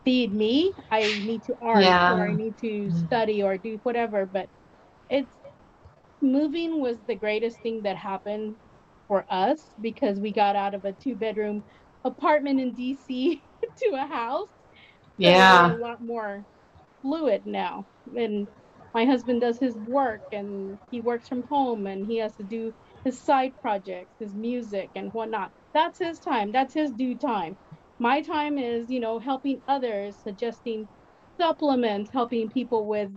[SPEAKER 2] feed me. I need to art
[SPEAKER 1] Yeah.
[SPEAKER 2] or I need to
[SPEAKER 1] Mhm.
[SPEAKER 2] study or do whatever. But it's moving was the greatest thing that happened for us because we got out of a two bedroom apartment in DC *laughs* to a house.
[SPEAKER 1] Yeah.
[SPEAKER 2] a lot more fluid now. And my husband does his work and he works from home and he has to do his side projects, his music and whatnot. That's his time. That's his due time. My time is, you know, helping others, suggesting supplements, helping people with,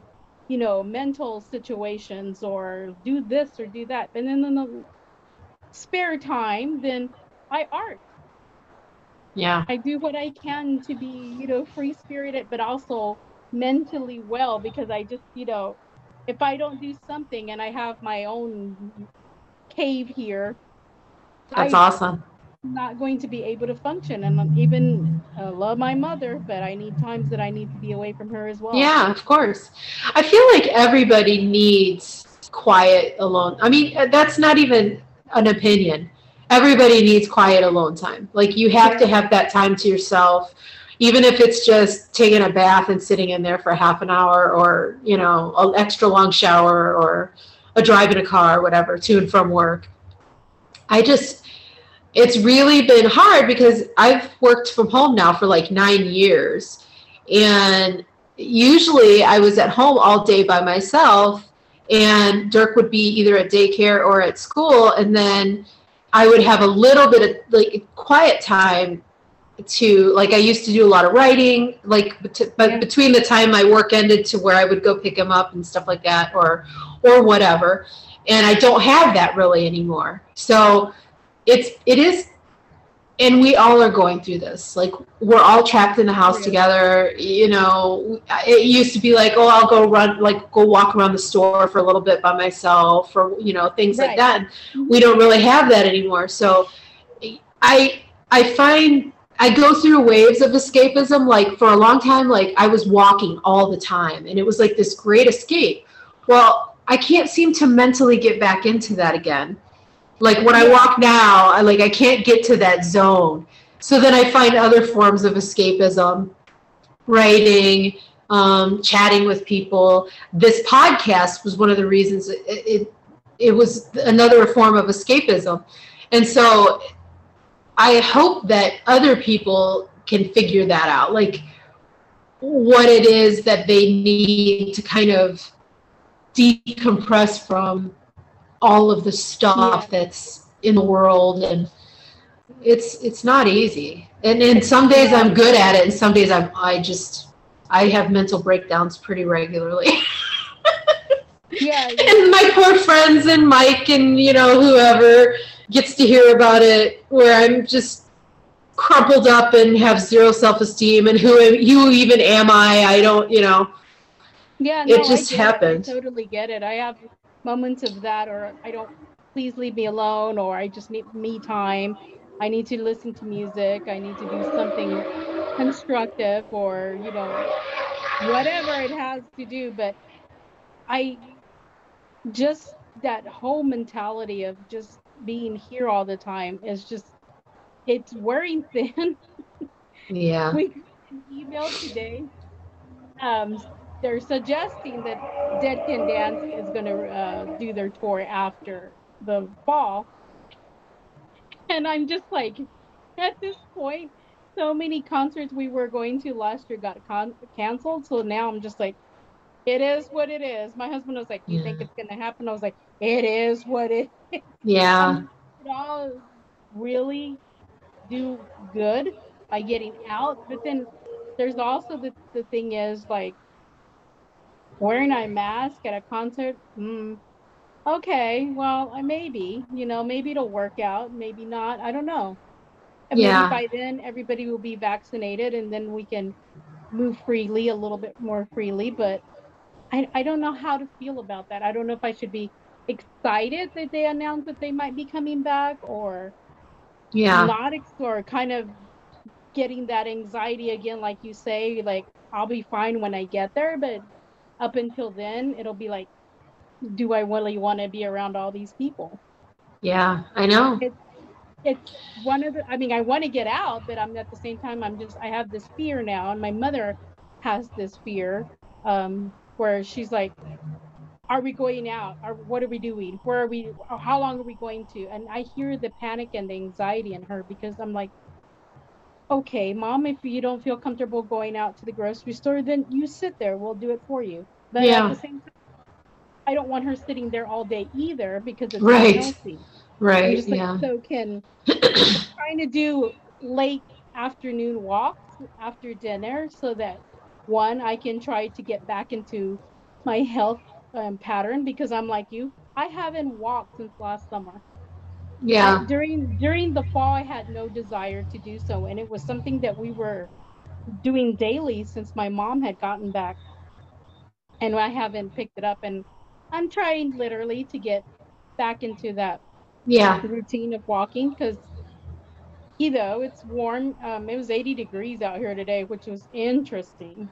[SPEAKER 2] you know, mental situations or do this or do that. And then in the spare time, then I art.
[SPEAKER 1] Yeah.
[SPEAKER 2] I do what I can to be, you know, free spirited, but also mentally well because I just, you know, if I don't do something and I have my own cave here,
[SPEAKER 1] That's
[SPEAKER 2] I-
[SPEAKER 1] awesome.
[SPEAKER 2] Not going to be able to function. And I'm even I love my mother, but I need times that I need to be away from her as well.
[SPEAKER 1] Yeah, of course. I feel like everybody needs quiet alone. I mean, uh, that's not even an opinion. Everybody needs quiet alone time. Like you have to have that time to yourself, even if it's just taking a bath and sitting in there for half an hour or, you know, an extra long shower or a drive in a car, whatever, to and from work. I just, it's really been hard because I've worked from home now for like nine years. And usually I was at home all day by myself, and Dirk would be either at daycare or at school. And then I would have a little bit of like quiet time to like I used to do a lot of writing like but
[SPEAKER 2] Yeah.
[SPEAKER 1] between the time my work ended to where I would go pick him up and stuff like that or or whatever and I don't have that really anymore so it's it is and we all are going through this. Like we're all trapped in the house together. You know it used to be like oh I'll go run like go walk around the store for a little bit by myself or you know things like
[SPEAKER 2] Right.
[SPEAKER 1] that. Mm-hmm. We don't really have that anymore. So i i find i go through waves of escapism like for a long time like i was walking all the time. And it was like this great escape. Well i can't seem to mentally get back into that again like when i walk now i like i can't get to that zone. So then i find other forms of escapism writing um, chatting with people. This podcast was one of the reasons it, it it was another form of escapism. And so i hope that other people can figure that out. Like what it is that they need to kind of decompress from all of the stuff that's in the world and it's it's not easy and and some days i'm good at it and some days i'm i just i have mental breakdowns pretty regularly *laughs*
[SPEAKER 2] Yeah.
[SPEAKER 1] and my poor friends and Mike and you know whoever gets to hear about it where I'm just crumpled up and have zero self-esteem and who who even am I I don't you know
[SPEAKER 2] Yeah,
[SPEAKER 1] It
[SPEAKER 2] no, I
[SPEAKER 1] just
[SPEAKER 2] it. I totally get it. I have moments of that, or I don't. Please leave me alone, or I just need me time. I need to listen to music. I need to do something constructive, or you know, whatever it has to do. But I just that whole mentality of just being here all the time is just it's wearing thin.
[SPEAKER 1] yeah *laughs*
[SPEAKER 2] we got an email today. Um, they're suggesting that Dead Can Dance is going to uh, do their tour after the fall. And I'm just like, at this point, so many concerts we were going to last year got con- canceled. So now I'm just like, it is what it is. My husband was like, "Do you think it's gonna happen?" I was like, "It is what it *laughs*
[SPEAKER 1] Yeah.
[SPEAKER 2] it all really do good by getting out. But then there's also the, the thing is like wearing a mask at a concert. Mm, okay, well, maybe, you know, maybe it'll work out, maybe not. I don't know. And
[SPEAKER 1] Yeah.
[SPEAKER 2] maybe by then everybody will be vaccinated and then we can move freely a little bit more freely. But I, I don't know how to feel about that. I don't know if I should be excited that they announced that they might be coming back or
[SPEAKER 1] Yeah.
[SPEAKER 2] not or kind of getting that anxiety again like you say like i'll be fine when i get there but up until then it'll be like do i really want to be around all these people
[SPEAKER 1] Yeah. I know.
[SPEAKER 2] it's one of the i mean i want to get out but i'm at the same time i'm just i have this fear now and my mother has this fear um where she's like are we going out or what are we doing where are we how long are we going to and i hear the panic and the anxiety in her because i'm like okay mom if you don't feel comfortable going out to the grocery store then you sit there we'll do it for you but
[SPEAKER 1] Yeah.
[SPEAKER 2] at the same time i don't want her sitting there all day either because it's
[SPEAKER 1] Right. Right.
[SPEAKER 2] just like,
[SPEAKER 1] Yeah.
[SPEAKER 2] so can *clears throat* trying to do late afternoon walks after dinner so that one I can try to get back into my health um, pattern because I'm like you I haven't walked since last summer
[SPEAKER 1] Yeah.
[SPEAKER 2] I- during during the fall I had no desire to do so and it was something that we were doing daily since my mom had gotten back and I haven't picked it up and I'm trying literally to get back into that
[SPEAKER 1] Yeah.
[SPEAKER 2] routine of walking because you know it's warm um, it was 80 degrees out here today which was interesting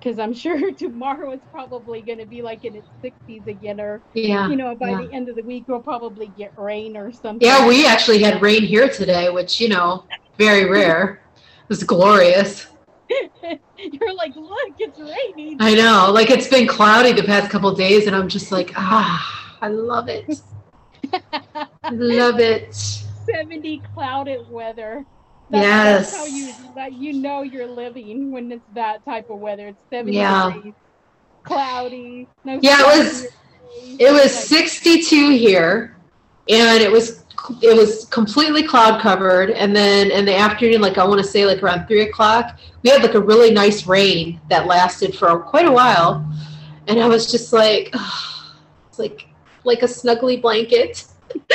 [SPEAKER 2] because i'm sure *laughs* tomorrow it's probably going to be like in its 60s again or
[SPEAKER 1] Yeah.
[SPEAKER 2] you know by
[SPEAKER 1] yeah.
[SPEAKER 2] the end of the week we'll probably get rain or something
[SPEAKER 1] Yeah, we actually had rain here today, which, you know, very rare. It was glorious. *laughs*
[SPEAKER 2] you're like look it's raining
[SPEAKER 1] I know. Like it's been cloudy the past couple days and I'm just like, ah, I love it. *laughs* I love it.
[SPEAKER 2] 70 clouded weather
[SPEAKER 1] Yes.
[SPEAKER 2] that's how you that you know you're living when it's that type of weather. It's 70
[SPEAKER 1] Yeah.
[SPEAKER 2] degrees cloudy no
[SPEAKER 1] Yeah, it was- It was
[SPEAKER 2] like-
[SPEAKER 1] 62 here and it was it was completely cloud covered. And then in the afternoon like i want to say like around three o'clock we had like a really nice rain that lasted for quite a while. And i was just like *sighs* it's like like a snuggly blanket. *laughs*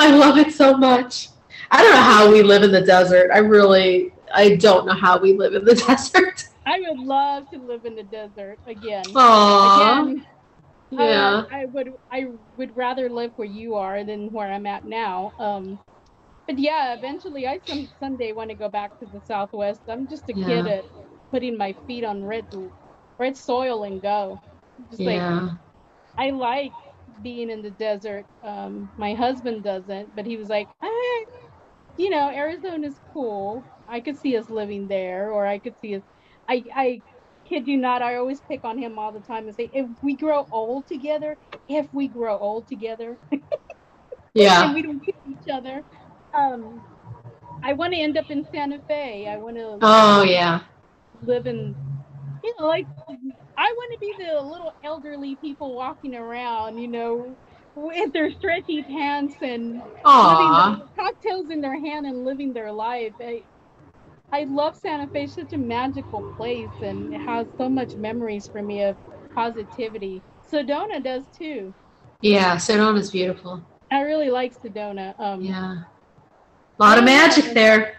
[SPEAKER 1] I love it so much i don't know how we live in the desert i really i don't know how we live in the *laughs* desert
[SPEAKER 2] I would love to live in the desert again.
[SPEAKER 1] Aww.
[SPEAKER 2] Again,
[SPEAKER 1] yeah
[SPEAKER 2] uh, I would I would rather live where you are than where I'm at now. Um, but yeah, eventually I some someday want to go back to the Southwest. I'm just a kid at putting my feet on red red soil and go. Just like
[SPEAKER 1] yeah
[SPEAKER 2] I like being in the desert. Um, my husband doesn't, but he was like, eh, you know, Arizona's cool. I could see us living there, or I could see us. I, I kid you not, I always pick on him all the time and say, if we grow old together, if we grow old together, *laughs*
[SPEAKER 1] yeah
[SPEAKER 2] and we don't kill each other, um, I want to end up in Santa Fe. I want to
[SPEAKER 1] oh yeah
[SPEAKER 2] live in, you know, like I want to be the little elderly people walking around, you know, with their stretchy pants and
[SPEAKER 1] Aw.
[SPEAKER 2] living the cocktails in their hand and living their life. I, I love Santa Fe. It's such a magical place and it has so much memories for me of positivity. Sedona does too.
[SPEAKER 1] Yeah, Sedona's beautiful.
[SPEAKER 2] I really like Sedona. Um,
[SPEAKER 1] Yeah. A lot of magic there.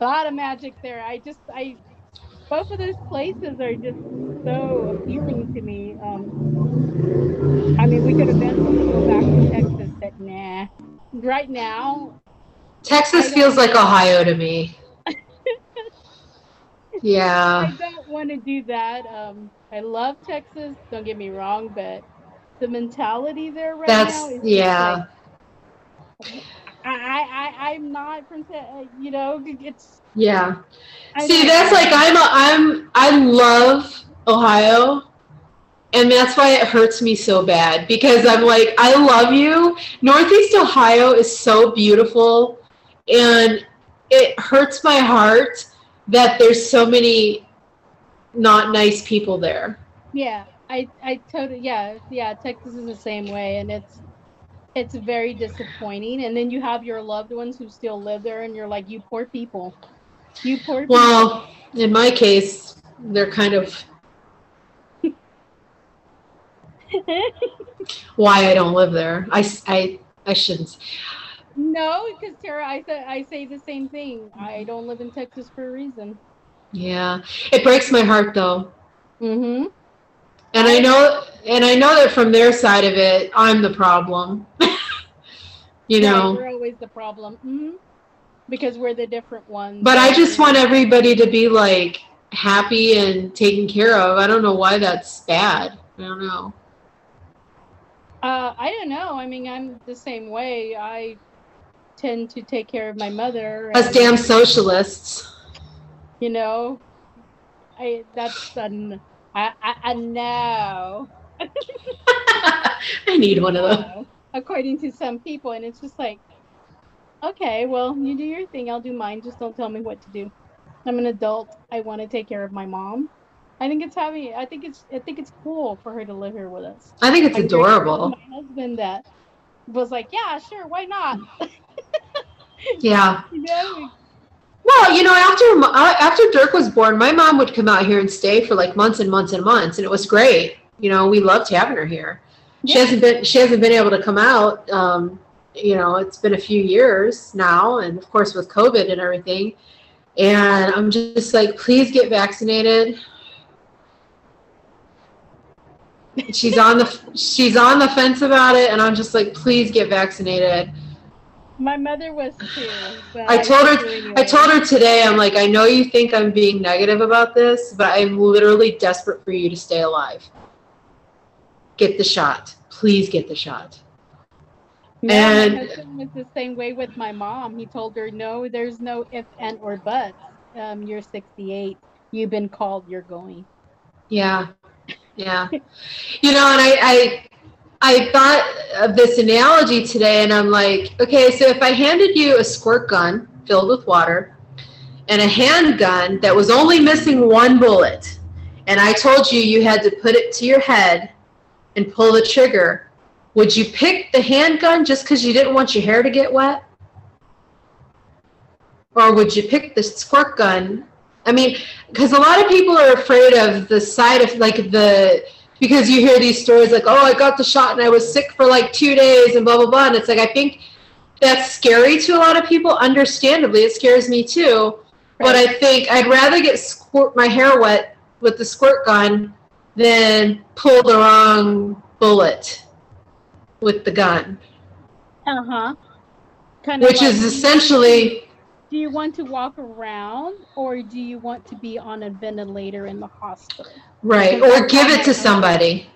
[SPEAKER 2] a lot of magic there. I just, I, both of those places are just so appealing to me. Um, I mean, we could eventually go back to Texas, but nah. Right now,
[SPEAKER 1] Texas feels like Ohio to me. *laughs* Yeah.
[SPEAKER 2] I don't want to do that. Um, I love Texas. Don't get me wrong, but the mentality there right
[SPEAKER 1] That's
[SPEAKER 2] now is
[SPEAKER 1] yeah.
[SPEAKER 2] like- I, I, I'm not from, uh, you know, it's.
[SPEAKER 1] Yeah.
[SPEAKER 2] I
[SPEAKER 1] See, that's like I'm a, I'm I love Ohio. And that's why it hurts me so bad because I'm like I love you. Northeast Ohio is so beautiful and it hurts my heart that there's so many not nice people there.
[SPEAKER 2] Yeah, I, I totally, yeah, yeah. Texas is the same way, and it's, it's very disappointing. And then you have your loved ones who still live there, and you're like, you poor people, you poor people.
[SPEAKER 1] Well, in my case, they're kind of *laughs* why I don't live there. I, I, I shouldn't.
[SPEAKER 2] no, because Tara, I say, I say the same thing. I don't live in Texas for a reason.
[SPEAKER 1] Yeah. It breaks my heart though.
[SPEAKER 2] Mm-hmm.
[SPEAKER 1] And I know, and I know that from their side of it, I'm the problem. *laughs* you know,
[SPEAKER 2] we're always the problem. hmm Because we're the different ones.
[SPEAKER 1] but I just want everybody to be like happy and taken care of. I don't know why that's bad. I don't know.
[SPEAKER 2] Uh, I don't know. I mean, I'm the same way. I tend to take care of my mother.
[SPEAKER 1] Us damn socialists.
[SPEAKER 2] you know i that's an i i, I know *laughs*
[SPEAKER 1] I need one of those.
[SPEAKER 2] According to some people and it's just like okay well you do your thing i'll do mine just don't tell me what to do i'm an adult i want to take care of my mom i think it's having i think it's i think it's cool for her to live here with us
[SPEAKER 1] I think it's
[SPEAKER 2] for
[SPEAKER 1] adorable.
[SPEAKER 2] my husband that was like yeah sure why not *laughs*
[SPEAKER 1] Yeah.
[SPEAKER 2] you know
[SPEAKER 1] Well, you know, after uh, after Dirk was born, my mom would come out here and stay for like months and months and months, and it was great. You know, we loved having her here. She hasn't been she hasn't been able to come out. Um, you know, it's been a few years now, and of course with COVID and everything. And I'm just like, please get vaccinated. She's on the she's on the fence about it, and I'm just like, please get vaccinated.
[SPEAKER 2] my mother was too
[SPEAKER 1] I told her- I told her today, I'm like, I know you think I'm being negative about this, but I'm literally desperate for you to stay alive. Get the shot. Please get the shot.
[SPEAKER 2] No,
[SPEAKER 1] And-
[SPEAKER 2] my husband was the same way with my mom. He told her, "No, there's no if and or buts. Um, you're 68. You've been called. You're going."
[SPEAKER 1] Yeah. Yeah. You know, and I, I I thought of this analogy today and I'm like, okay, so if I handed you a squirt gun filled with water and a handgun that was only missing one bullet, and I told you you had to put it to your head and pull the trigger, would you pick the handgun just because you didn't want your hair to get wet? Or would you pick the squirt gun? I mean, because a lot of people are afraid of the side of like the because you hear these stories like, oh, I got the shot and I was sick for like two days and blah blah blah. And it's like I think that's scary to a lot of people. Understandably, it scares me too. But I think I'd rather get squirt my hair wet with the squirt gun than pull the wrong bullet with the gun,
[SPEAKER 2] Uh huh. Kind
[SPEAKER 1] which
[SPEAKER 2] like,
[SPEAKER 1] is essentially
[SPEAKER 2] Do you want to walk around, or do you want to be on a ventilator in the hospital?
[SPEAKER 1] right, or give it to somebody.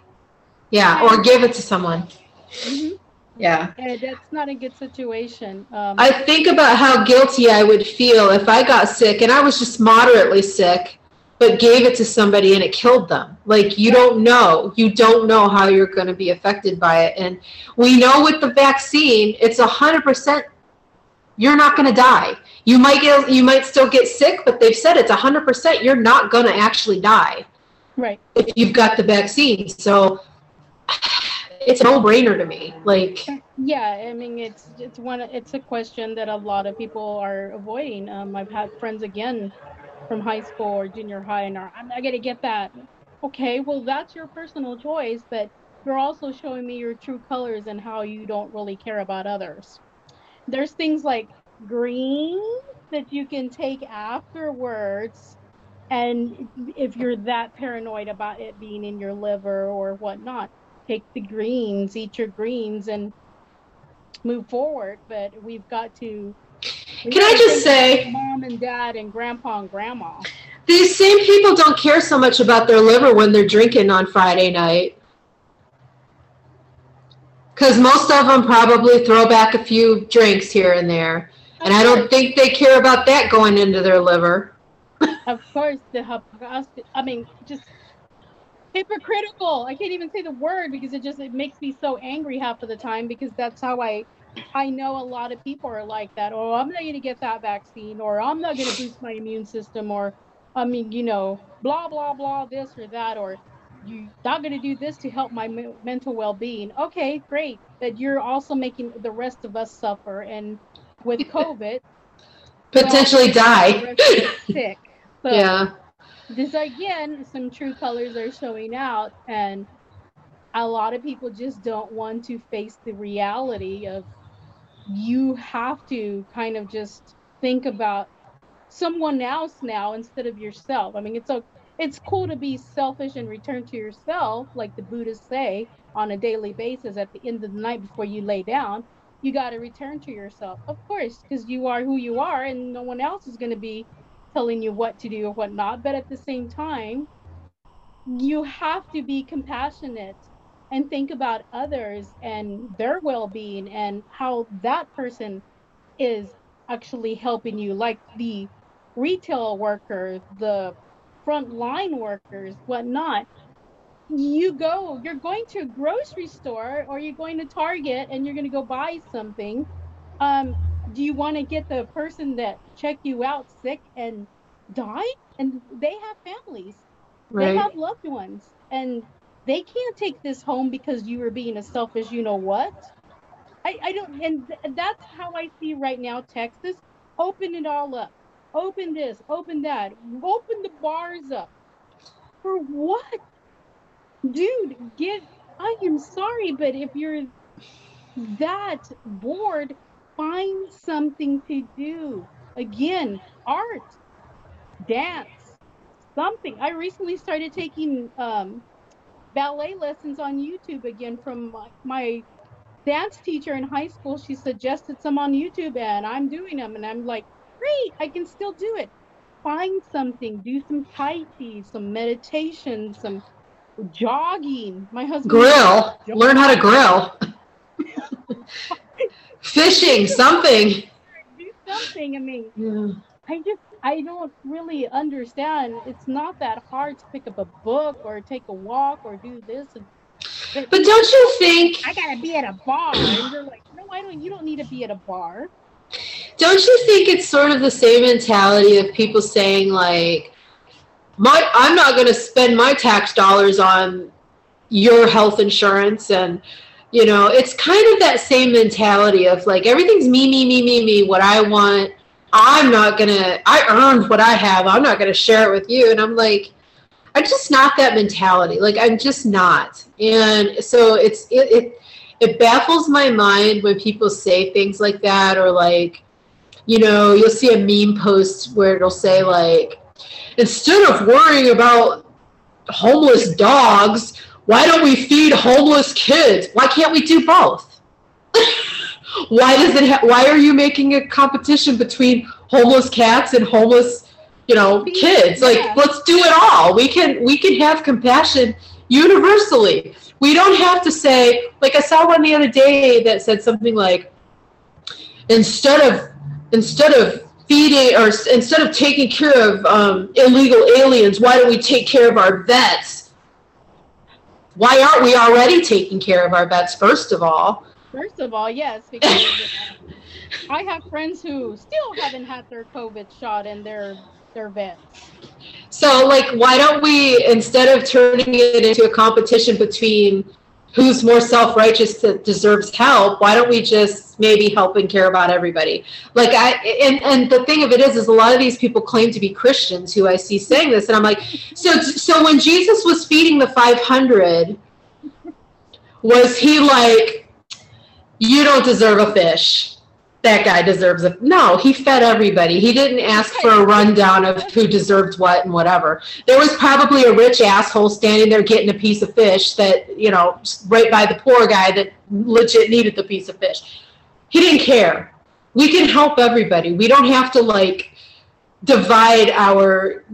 [SPEAKER 1] Yeah, or give it to someone.
[SPEAKER 2] Mhm.
[SPEAKER 1] Yeah.
[SPEAKER 2] And that's not a good situation. Um,
[SPEAKER 1] I think about how guilty I would feel if I got sick and I was just moderately sick, but gave it to somebody and it killed them. Like, you don't know. You don't know how you're going to be affected by it. And we know with the vaccine, it's a 100% you're not going to die. You might get, you might still get sick, but they've said it's a 100% you're not going to actually die
[SPEAKER 2] right.
[SPEAKER 1] if you've got the vaccine. So it's a no-brainer to me. Like,
[SPEAKER 2] Yeah, I mean it's it's one it's a question that a lot of people are avoiding. Um, I've had friends again from high school or junior high, and are I'm not gonna get that. Okay, well that's your personal choice, but you're also showing me your true colors and how you don't really care about others. There's things like green that you can take afterwards, and if you're that paranoid about it being in your liver or whatnot, take the greens, eat your greens, and move forward. But we've got to. We
[SPEAKER 1] Can I just say-
[SPEAKER 2] mom and dad and grandpa and grandma?
[SPEAKER 1] These same people don't care so much about their liver when they're drinking on Friday night. Because most of them probably throw back a few drinks here and there. And I don't think they care about that going into their liver.
[SPEAKER 2] of course, the hypocrisy. I mean, just hypocritical. I can't even say the word because it just it makes me so angry half of the time because that's how I I know a lot of people are like that. Oh, I'm not going to get that vaccine, or I'm not going to boost my immune system, or I mean, you know, blah blah blah, this or that, or you're not going to do this to help my me- mental well-being. Okay, great, but you're also making the rest of us suffer, and with *laughs* COVID,
[SPEAKER 1] potentially die. *laughs*
[SPEAKER 2] sick. So,
[SPEAKER 1] yeah.
[SPEAKER 2] This again, some true colors are showing out, and a lot of people just don't want to face the reality of you have to kind of just think about someone else now instead of yourself. I mean, it's a it's cool to be selfish and return to yourself, like the Buddhists say, on a daily basis at the end of the night before you lay down. You got to return to yourself, of course, because you are who you are, and no one else is going to be telling you what to do or what not. But at the same time, you have to be compassionate and think about others and their well-being and how that person is actually helping you like the retail workers the frontline workers whatnot. You go you're going to a grocery store or you're going to target and you're going to go buy something. Um, do you want to get the person that check you out sick and die? And they have families.
[SPEAKER 1] Right.
[SPEAKER 2] they have loved ones. And they can't take this home because you were being a selfish you know what? I, I don't and th- that's how i see right now texas. Open it all up. Open this open that open the bars up. For what? Dude get i am sorry but if you're that bored find something to do. Again art dance something. I recently started taking um, ballet lessons on youtube again from my, my dance teacher in high school she suggested some on youtube and i'm doing them and i'm like great i can still do it find something do some tai chi some meditation some jogging my husband
[SPEAKER 1] Grill. Learn how to grill. *laughs* Fishing, something.
[SPEAKER 2] do something i mean
[SPEAKER 1] Yeah.
[SPEAKER 2] I just I don't really understand. It's not that hard to pick up a book or take a walk or do this. And, but
[SPEAKER 1] But don't you think
[SPEAKER 2] I gotta be at a bar, and you're like, no, I don't. You don't need to be at a bar.
[SPEAKER 1] don't you think it's sort of the same mentality of people saying like my I'm not going to spend my tax dollars on your health insurance and you know it's kind of that same mentality of like everything's me me me me me what I want I'm not to I earned what I have. I'm not to share it with you. And I'm like I'm just not that mentality. Like I'm just not. And so it's it, it it baffles my mind when people say things like that or like you know you'll see a meme post where it'll say like instead of worrying about homeless dogs why don't we feed homeless kids? Why can't we do both why does it ha- why are you making a competition between homeless cats and homeless you know kids? Like
[SPEAKER 2] Yeah.
[SPEAKER 1] let's do it all. We can we can have compassion universally. We don't have to say like i saw one the other day that said something like instead of instead of feeding or instead of taking care of um, illegal aliens why don't we take care of our vets? Why aren't we already taking care of our vets first of all
[SPEAKER 2] First of all, yes, because I have friends who still haven't had their COVID shot and they're they're vets.
[SPEAKER 1] So, like, why don't we, instead of turning it into a competition between who's more self righteous that deserves help, why don't we just maybe help and care about everybody? Like, I, and, and the thing of it is, is a lot of these people claim to be Christians who I see saying this, and I'm like, so, so when Jesus was feeding the 500, was he like, you don't deserve a fish? That guy deserves a no. He fed everybody. He didn't ask for a rundown of who deserved what and whatever. There was probably a rich asshole standing there getting a piece of fish that you know right by the poor guy that legit needed the piece of fish. He didn't care. We can help everybody. We don't have to like divide our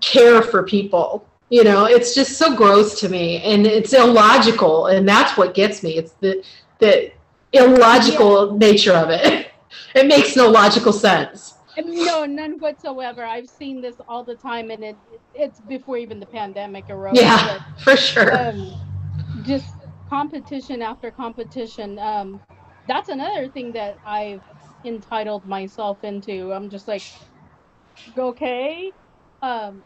[SPEAKER 1] care for people. You know, it's just so gross to me, and it's illogical, and that's what gets me. It's the the illogical nature of it. *laughs* it makes no logical sense.
[SPEAKER 2] No, none whatsoever. I've seen this all the time, and it it's before even the pandemic arose.
[SPEAKER 1] Yeah, *laughs* for sure.
[SPEAKER 2] Um, just competition after competition. Um, that's another thing that I've entitled myself into. I'm just like, okay. Um,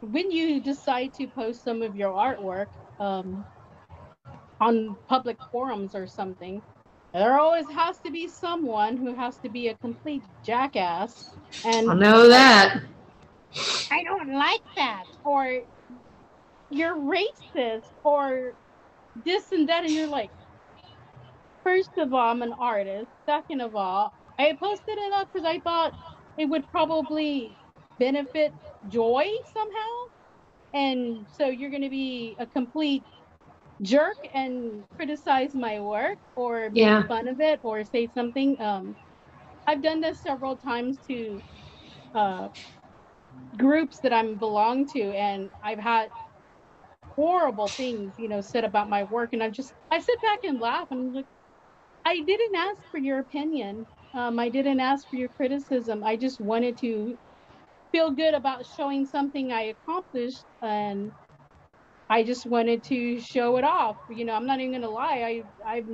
[SPEAKER 2] when you decide to post some of your artwork um, on public forums or something, there always has to be someone who has to be a complete jackass. And
[SPEAKER 1] I know that.
[SPEAKER 2] I don't like that, or you're racist, or this and that, and you're like, first of all, I'm an artist. Second of all, I posted it up because I thought it would probably benefit Joy somehow. And so you're going to be a complete jerk and criticize my work or make
[SPEAKER 1] Yeah.
[SPEAKER 2] fun of it or say something. Um, I've done this several times to uh, groups that I'm belong to, and I've had horrible things, you know, said about my work, and I just I sit back and laugh, and I'm like, I didn't ask for your opinion. Um, I didn't ask for your criticism. I just wanted to feel good about showing something I accomplished, and I just wanted to show it off. You know, I'm not even gonna lie. I I've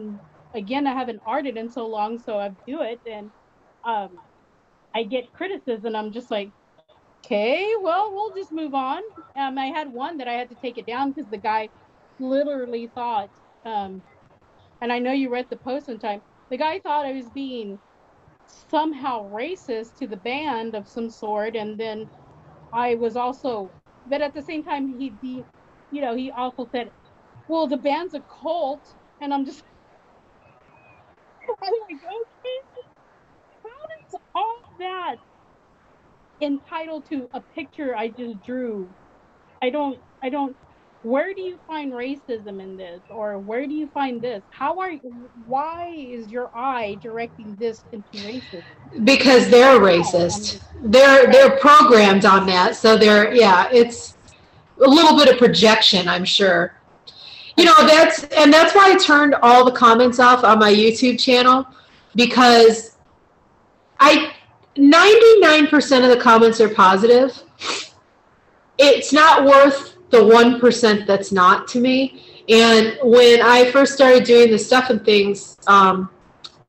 [SPEAKER 2] again I haven't arted in so long, so I do it, and um, I get criticism. I'm just like, okay, well, we'll just move on. Um, I had one that I had to take it down because the guy literally thought, um, and I know you read the post in time. The guy thought I was being somehow racist to the band of some sort, and then I was also, but at the same time, he'd be, you know, he also said, well, the band's a cult, and I'm just, *laughs* I'm like, okay, how does all that entitled to a picture I just drew? I don't, I don't. Where do you find racism in this, or where do you find this? How are, why is your eye directing this into racism?
[SPEAKER 1] Because they're racist. They're they're programmed on that. So they're yeah, it's a little bit of projection, I'm sure. You know, that's and that's why I turned all the comments off on my YouTube channel because I 99% of the comments are positive. It's not worth the 1% that's not to me. And when I first started doing the stuff and things um,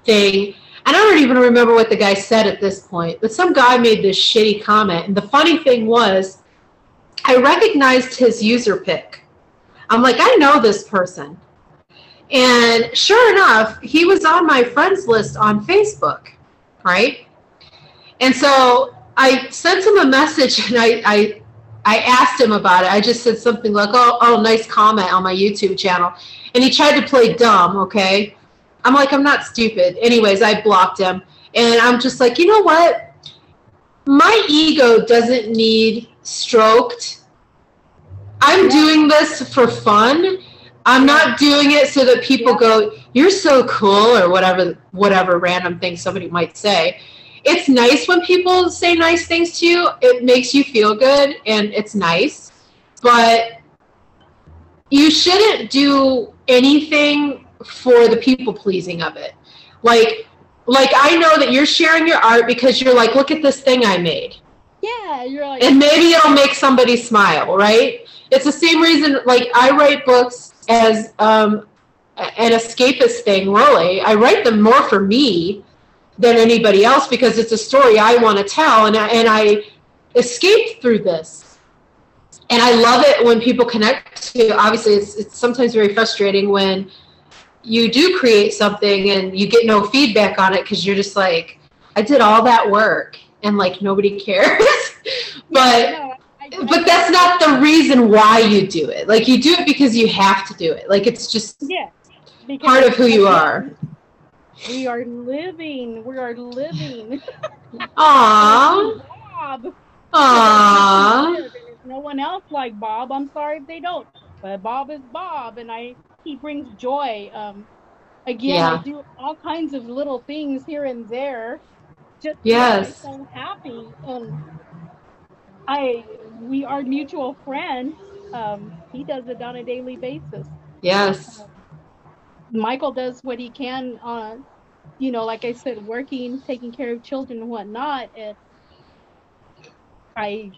[SPEAKER 1] thing, and I don't even remember what the guy said at this point, but some guy made this shitty comment. And the funny thing was, I recognized his user pick. I'm like, I know this person. And sure enough, he was on my friends list on Facebook, right? And so I sent him a message *laughs* and I, I I asked him about it. I just said something like, "Oh, oh, nice comment on my YouTube channel," and he tried to play dumb. Okay, I'm like, I'm not stupid. Anyways, I blocked him, and I'm just like, you know what? My ego doesn't need stroked. I'm doing this for fun. I'm not doing it so that people
[SPEAKER 2] Yeah.
[SPEAKER 1] go, "You're so cool," or whatever, whatever random thing somebody might say it's nice when people say nice things to you. It makes you feel good and it's nice. But you shouldn't do anything for the people pleasing of it. Like like I know that you're sharing your art because you're like, look at this thing I made.
[SPEAKER 2] Yeah, you're like,
[SPEAKER 1] And maybe it'll make somebody smile, right? It's the same reason like I write books as um an escapist thing, really. I write them more for me than anybody else because it's a story I want to tell, and I, and I escaped through this. And I love it when people connect to. Obviously, it's it's sometimes very frustrating when you do create something and you get no feedback on it because you're just like, I did all that work and like nobody cares. *laughs* but
[SPEAKER 2] no, I- I-
[SPEAKER 1] but that's not the reason why you do it. Like you do it because you have to do it. Like it's just
[SPEAKER 2] yeah,
[SPEAKER 1] part of who you are.
[SPEAKER 2] We are living. We are living. *laughs*
[SPEAKER 1] Aww.
[SPEAKER 2] Bob.
[SPEAKER 1] Aww.
[SPEAKER 2] No one else like Bob. I'm sorry if they don't. But Bob is Bob, and I he brings joy. Um, again,
[SPEAKER 1] Yeah.
[SPEAKER 2] I do all kinds of little things here and there. Just
[SPEAKER 1] Yes.
[SPEAKER 2] myself happy. And I we are mutual friends. Um, he does it on a daily basis.
[SPEAKER 1] Yes.
[SPEAKER 2] Michael does what he can on you know, like I said, working, taking care of children and whatnot, it, I,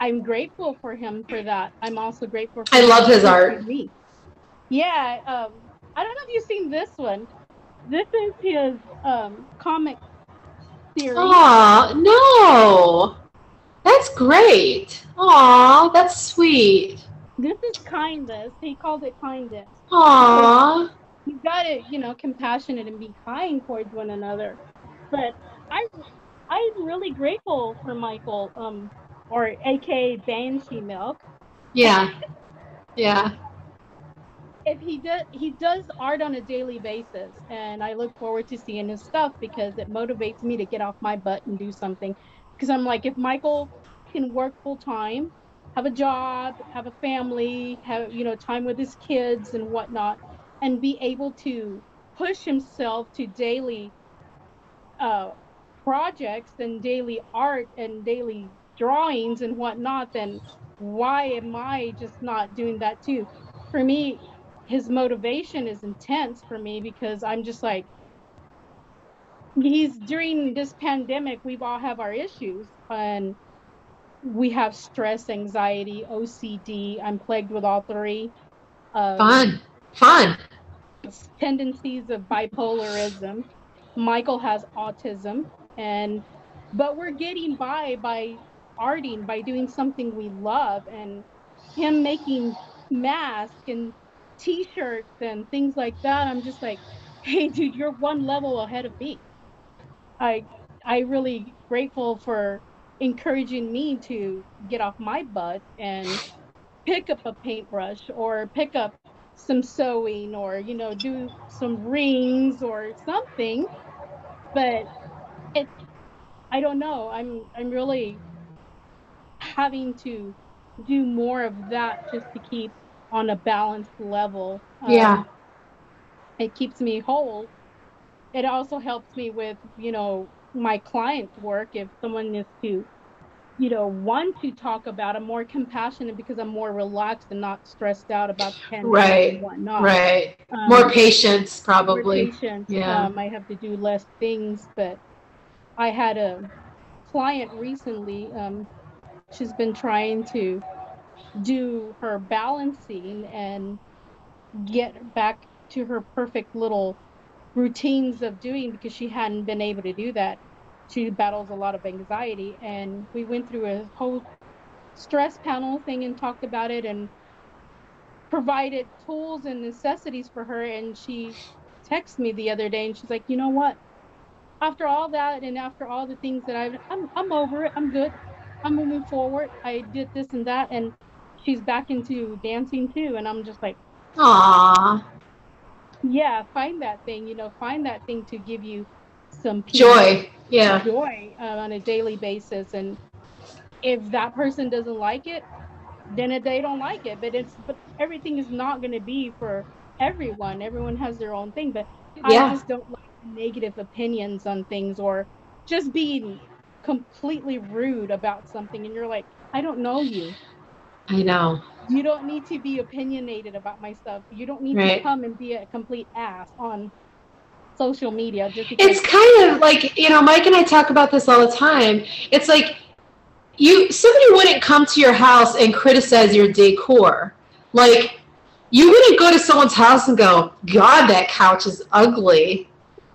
[SPEAKER 2] I'm grateful for him for that. I'm also grateful. for
[SPEAKER 1] I love his art.
[SPEAKER 2] me. Yeah, um, I don't know if you've seen this one. This is his um, comic series.
[SPEAKER 1] Aw, no. That's great. Aw, that's sweet.
[SPEAKER 2] This is kindness. He called it kindness.
[SPEAKER 1] Aw.
[SPEAKER 2] you got to you know compassionate and be kind towards one another but i i'm really grateful for michael um or aka banshee milk
[SPEAKER 1] Yeah. Yeah.
[SPEAKER 2] If he does he does art on a daily basis and i look forward to seeing his stuff because it motivates me to get off my butt and do something because i'm like if michael can work full time have a job have a family have you know time with his kids and whatnot and be able to push himself to daily uh, projects and daily art and daily drawings and whatnot, then why am I just not doing that too? For me, his motivation is intense for me because I'm just like, he's during this pandemic, we've all have our issues and we have stress, anxiety, OCD. I'm plagued with all three. Um,
[SPEAKER 1] Fun. Fun.
[SPEAKER 2] tendencies of bipolarism. Michael has autism, and but we're getting by by arting, by doing something we love, and him making masks and T-shirts and things like that. I'm just like, hey, dude, you're one level ahead of me. I I really grateful for encouraging me to get off my butt and pick up a paintbrush or pick up some sewing or you know do some rings or something but it i don't know i'm i'm really having to do more of that just to keep on a balanced level Um,
[SPEAKER 1] Yeah.
[SPEAKER 2] it keeps me whole it also helps me with you know my client work if someone is to you know want to talk about i'm more compassionate because i'm more relaxed and not stressed out about the pandemic
[SPEAKER 1] Right,
[SPEAKER 2] and whatnot
[SPEAKER 1] Right.
[SPEAKER 2] Um,
[SPEAKER 1] More patience,
[SPEAKER 2] more
[SPEAKER 1] probably. Yeah.
[SPEAKER 2] Um, I have to do less things, but I had a client recently. Um, she's been trying to do her balancing and get back to her perfect little routines of doing because she hadn't been able to do that. She battles a lot of anxiety, and we went through a whole stress panel thing and talked about it and provided tools and necessities for her. And she texted me the other day and she's like you know what? After all that and after all the things that I've I'm, I'm over it. I'm good. I'm moving forward. I did this and that. And she's back into dancing too and i'm just like
[SPEAKER 1] Aw.
[SPEAKER 2] yeah find that thing you know find that thing to give you some peace,
[SPEAKER 1] Joy. Yeah.
[SPEAKER 2] joy uh, on a daily basis and if that person doesn't like it then they don't like it but it's but everything is not going to be for everyone everyone has their own thing but
[SPEAKER 1] Yeah.
[SPEAKER 2] i just don't like negative opinions on things or just being completely rude about something and you're like i don't know you
[SPEAKER 1] I know.
[SPEAKER 2] you don't need to be opinionated about my stuff you don't need
[SPEAKER 1] Right.
[SPEAKER 2] to come and be a complete ass on social media just because
[SPEAKER 1] It's kind of like, you know, Mike and I talk about this all the time. It's like you somebody wouldn't come to your house and criticize your decor. Like you wouldn't go to someone's house and go, "God, that couch is ugly."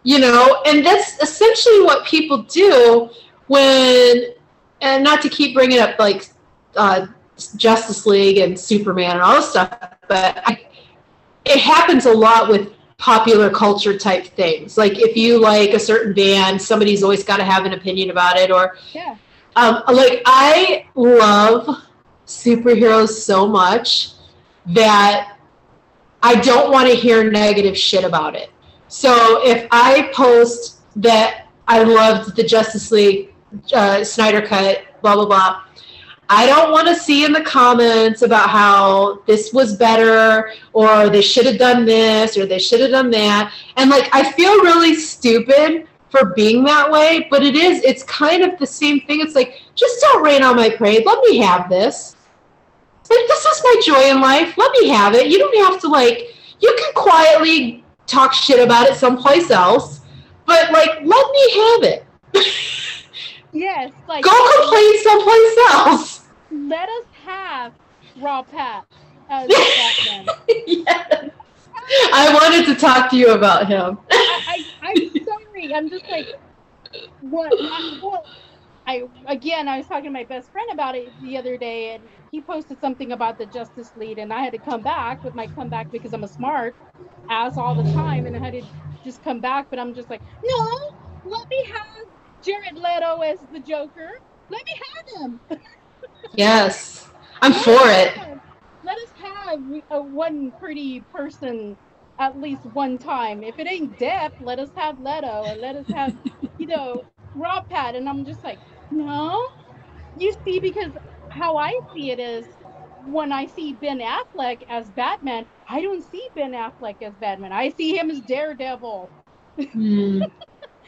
[SPEAKER 1] You know, and that's essentially what people do when and not to keep bringing up like uh, Justice League and Superman and all this stuff, but I, it happens a lot with popular culture type things. Like if you like a certain band, somebody's always got to have an opinion about it. Or
[SPEAKER 2] yeah
[SPEAKER 1] um, like I love superheroes so much that I don't want to hear negative shit about it. So if I post that I loved the Justice League uh, Snyder cut, blah blah blah. I don't want to see in the comments about how this was better or they should have done this or they should have done that. And like I feel really stupid for being that way, but it is it's kind of the same thing. It's like just don't rain on my parade. Let me have this. Like this is my joy in life. Let me have it. You don't have to like you can quietly talk shit about it someplace else. but like, let me have it. *laughs*
[SPEAKER 2] Yes, like
[SPEAKER 1] Go complain someplace else.
[SPEAKER 2] Let us have Raw Pat as *laughs* Batman.
[SPEAKER 1] yes. I wanted to talk to you about him.
[SPEAKER 2] I, I'm sorry. I'm just like, what? I, well, I again, I was talking to my best friend about it the other day, and he posted something about the Justice League, and I had to come back with my comeback because I'm a smart ass all the time, and I had to just come back. But I'm just like, no, let me have Jared Leto as the Joker. Let me have him.
[SPEAKER 1] Yes. I'm for it.
[SPEAKER 2] Let us have a one pretty person at least one time. If it ain't Depp, let us have Leto, and let us have, *laughs* you know, Rob Pat. And I'm just like, no. You see, because how I see it is when I see Ben Affleck as Batman, I don't see Ben Affleck as Batman. I see him as Daredevil.
[SPEAKER 1] Hmm.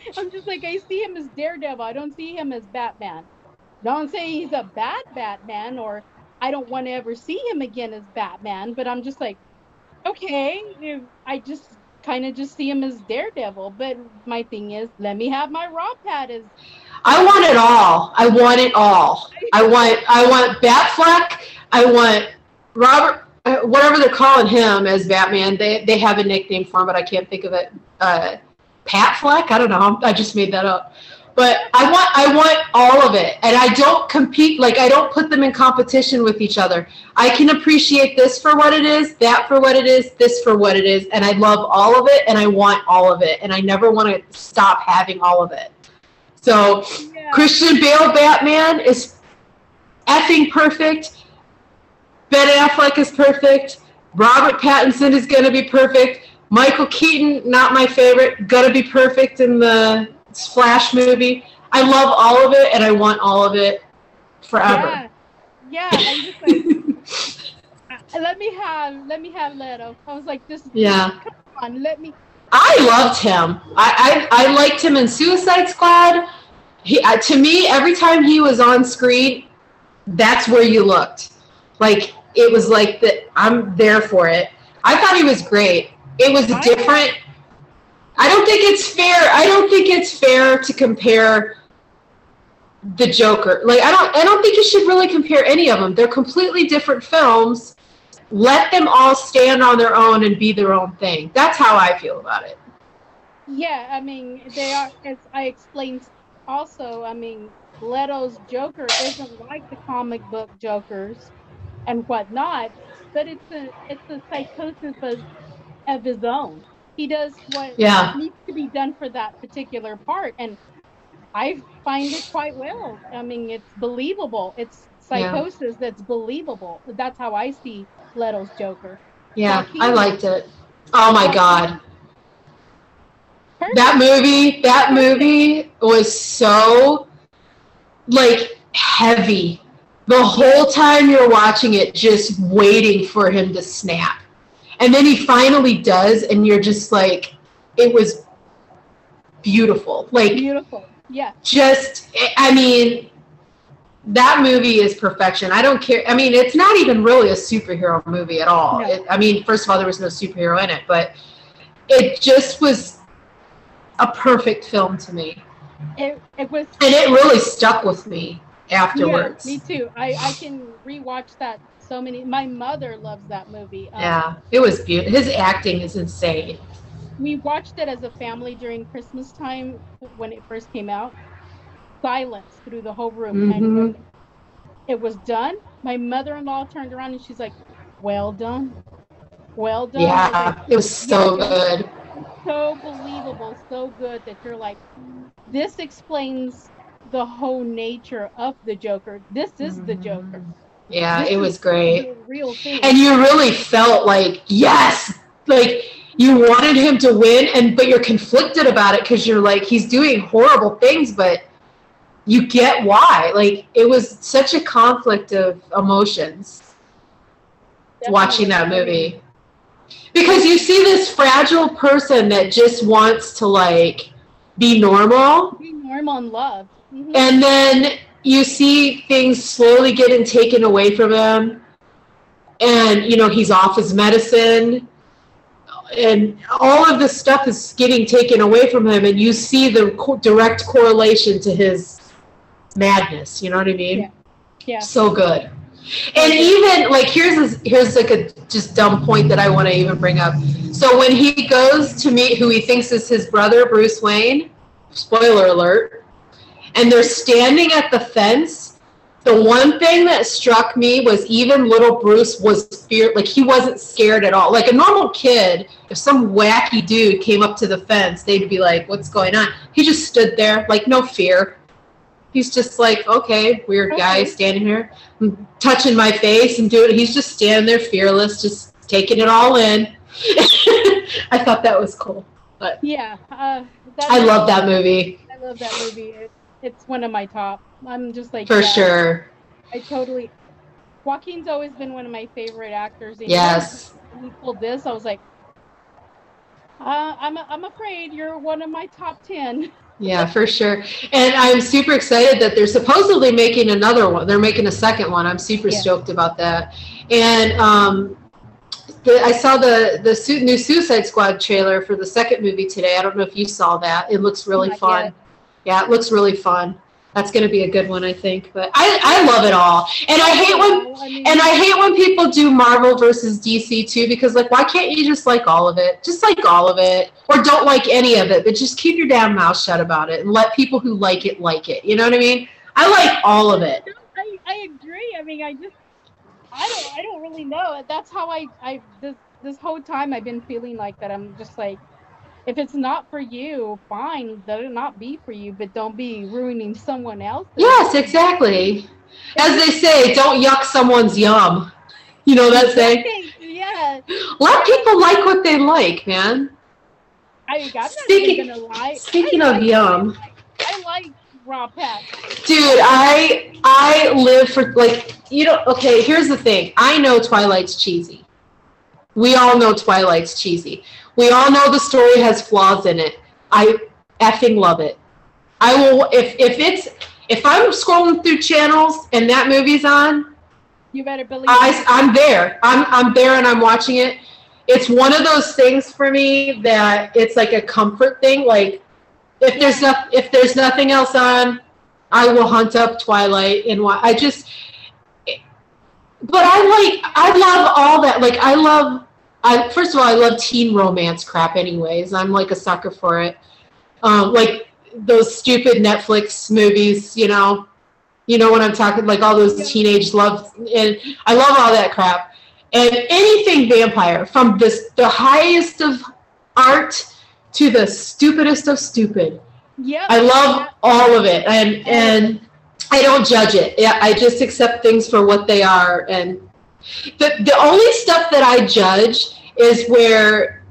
[SPEAKER 1] *laughs*
[SPEAKER 2] I'm just like, I see him as Daredevil. I don't see him as Batman. Not I'm he's a bad Batman or I don't want to ever see him again as Batman, but I'm just like, okay, I just kind of just see him as Daredevil. But my thing is, let me have my Raw Pat as
[SPEAKER 1] I want it all. I want it all. I *laughs* want I want Batfleck. I want Robert uh, whatever they're calling him as Batman. They they have a nickname for him, but I can't think of it. Uh, Pat Fleck. I don't know. I just made that up. But I want I want all of it, and I don't compete. Like I don't put them in competition with each other. I can appreciate this for what it is, that for what it is, this for what it is, and I love all of it, and I want all of it, and I never want to stop having all of it. So
[SPEAKER 2] yeah,
[SPEAKER 1] Christian Bale Batman is effing perfect. Ben Affleck is perfect. Robert Pattinson is going to be perfect. Michael Keaton, not my favorite, going to be perfect in the Flash movie. I love all of it and I want all of it forever.
[SPEAKER 2] yeah, yeah. I'm just like, *laughs* let me have let me have Leto. I was like, this
[SPEAKER 1] Yeah.
[SPEAKER 2] come on, let me.
[SPEAKER 1] I loved him. I, I, I liked him in Suicide Squad. He, uh, to me, every time he was on screen, that's where you looked. Like it was like that. I'm there for it. I thought he was great. It was different. I don't think it's fair. I don't think it's fair to compare the Joker. Like I don't. I don't think you should really compare any of them. They're completely different films. Let them all stand on their own and be their own thing. That's how I feel about it.
[SPEAKER 2] Yeah, I mean, they are, as I explained also, I mean, Leto's Joker isn't like the comic book Jokers and whatnot, but it's a it's a psychosis of, of his own. He does what
[SPEAKER 1] Yeah.
[SPEAKER 2] needs to be done for that particular part, and I find it quite well. I mean, it's believable. It's
[SPEAKER 1] Yeah.
[SPEAKER 2] psychosis that's believable. That's how I see Leto's Joker.
[SPEAKER 1] Yeah. I liked it. Oh my god.
[SPEAKER 2] Perfect.
[SPEAKER 1] That movie, that movie was so like heavy. The whole time you're watching it just waiting for him to snap. And then he finally does and you're just like it was beautiful. Like
[SPEAKER 2] Beautiful. Yeah.
[SPEAKER 1] just i mean that movie is perfection i don't care i mean it's not even really a superhero movie at all
[SPEAKER 2] No.
[SPEAKER 1] It- i mean first of all there was no superhero in it but it just was a perfect film to me
[SPEAKER 2] It it was
[SPEAKER 1] and it really stuck with me afterwards
[SPEAKER 2] Yeah, me too. I, I can rewatch that so many. My mother loves that movie. Um,
[SPEAKER 1] Yeah, it was beautiful his acting is insane
[SPEAKER 2] We watched it as a family during Christmas time when it first came out. Silence through the whole room. And
[SPEAKER 1] Mhm.
[SPEAKER 2] when it was done, my mother in law turned around and she's like, Well done. Well done.
[SPEAKER 1] Yeah
[SPEAKER 2] like,
[SPEAKER 1] it was so
[SPEAKER 2] Yeah,
[SPEAKER 1] good
[SPEAKER 2] so believable, so good that you're like, this explains the whole nature of the Joker. This is the Joker.
[SPEAKER 1] Yeah
[SPEAKER 2] This
[SPEAKER 1] it was great
[SPEAKER 2] real thing.
[SPEAKER 1] and you really felt like yes like you wanted him to win and but you're conflicted about it because you're like he's doing horrible things but you get why like it was such a conflict of emotions watching that movie because you see this fragile person that just wants to like be normal
[SPEAKER 2] Be normal and love. Mhm.
[SPEAKER 1] and then you see things slowly getting taken away from him and you know he's off his medicine and all of this stuff is getting taken away from him, and you see the co- direct correlation to his madness. You know what I mean?
[SPEAKER 2] Yeah. Yeah.
[SPEAKER 1] So good. And even like here's here's like a just dumb point that I want to even bring up. So when he goes to meet who he thinks is his brother Bruce Wayne, spoiler alert, and they're standing at the fence. The one thing that struck me was even little Bruce was fear like he wasn't scared at all. Like a normal kid, if some wacky dude came up to the fence, they'd be like, "What's going on?" He just stood there, like no fear. He's just like, "Okay, weird guy standing here, I'm touching my face and doing." He's just standing there, fearless, just taking it all in. *laughs* I thought that was cool.
[SPEAKER 2] But Yeah. Uh, that
[SPEAKER 1] I love that movie
[SPEAKER 2] I love that movie. It's one of my top. I'm just like
[SPEAKER 1] for
[SPEAKER 2] yeah,
[SPEAKER 1] sure.
[SPEAKER 2] I totally. Joaquin's always been one of my favorite actors. and
[SPEAKER 1] Yes.
[SPEAKER 2] When he pulled this, I was like, uh, I'm I'm afraid you're one of my top ten.
[SPEAKER 1] Yeah, for sure. And I'm super excited that they're supposedly making another one. They're making a second one. I'm super
[SPEAKER 2] Yeah.
[SPEAKER 1] stoked about that. And um, the, I saw the the new Suicide Squad trailer for the second movie today. I don't know if you saw that. It looks really
[SPEAKER 2] Not
[SPEAKER 1] fun.
[SPEAKER 2] yet.
[SPEAKER 1] Yeah, it looks really fun. That's going to be a good one, I think. But I I love it all. And I hate when and I hate when people do Marvel versus DC too, because like, why can't you just like all of it? Just like all of it, or don't like any of it, but just keep your damn mouth shut about it and let people who like it like it. You know what I mean? I like all of it.
[SPEAKER 2] I, I agree. I mean, I just I don't I don't really know. That's how I I this this whole time I've been feeling like that. I'm just like, if it's not for you, fine. Let it not be for you, but don't be ruining someone else.
[SPEAKER 1] Yes, exactly. As they say, don't yuck someone's yum. You know that saying? *laughs*
[SPEAKER 2] yeah.
[SPEAKER 1] Let people like what they like, man.
[SPEAKER 2] I, I'm
[SPEAKER 1] Speaking-
[SPEAKER 2] even lie.
[SPEAKER 1] speaking
[SPEAKER 2] I
[SPEAKER 1] of
[SPEAKER 2] like-
[SPEAKER 1] yum.
[SPEAKER 2] I like raw pet.
[SPEAKER 1] Dude, I I live for like you know. Okay, here's the thing. I know Twilight's cheesy. We all know Twilight's cheesy. We all know the story has flaws in it. I effing love it. I will if if it's if I'm scrolling through channels and that movie's on,
[SPEAKER 2] You better believe.
[SPEAKER 1] I I'm there. I'm I'm there and I'm watching it. It's one of those things for me that it's like a comfort thing. Like if there's no, if there's nothing else on, I will hunt up Twilight and wa I just. But I like I love all that. Like I love. I first of all I love teen romance crap. Anyways, I'm like a sucker for it. Um, like those stupid Netflix movies, you know. You know what I'm talking like all those
[SPEAKER 2] Yeah.
[SPEAKER 1] teenage love and I love all that crap. And anything vampire, from this the highest of art to the stupidest of stupid.
[SPEAKER 2] Yep.
[SPEAKER 1] I love all of it, and and I don't judge it. I just accept things for what they are. And the the only stuff that I judge is where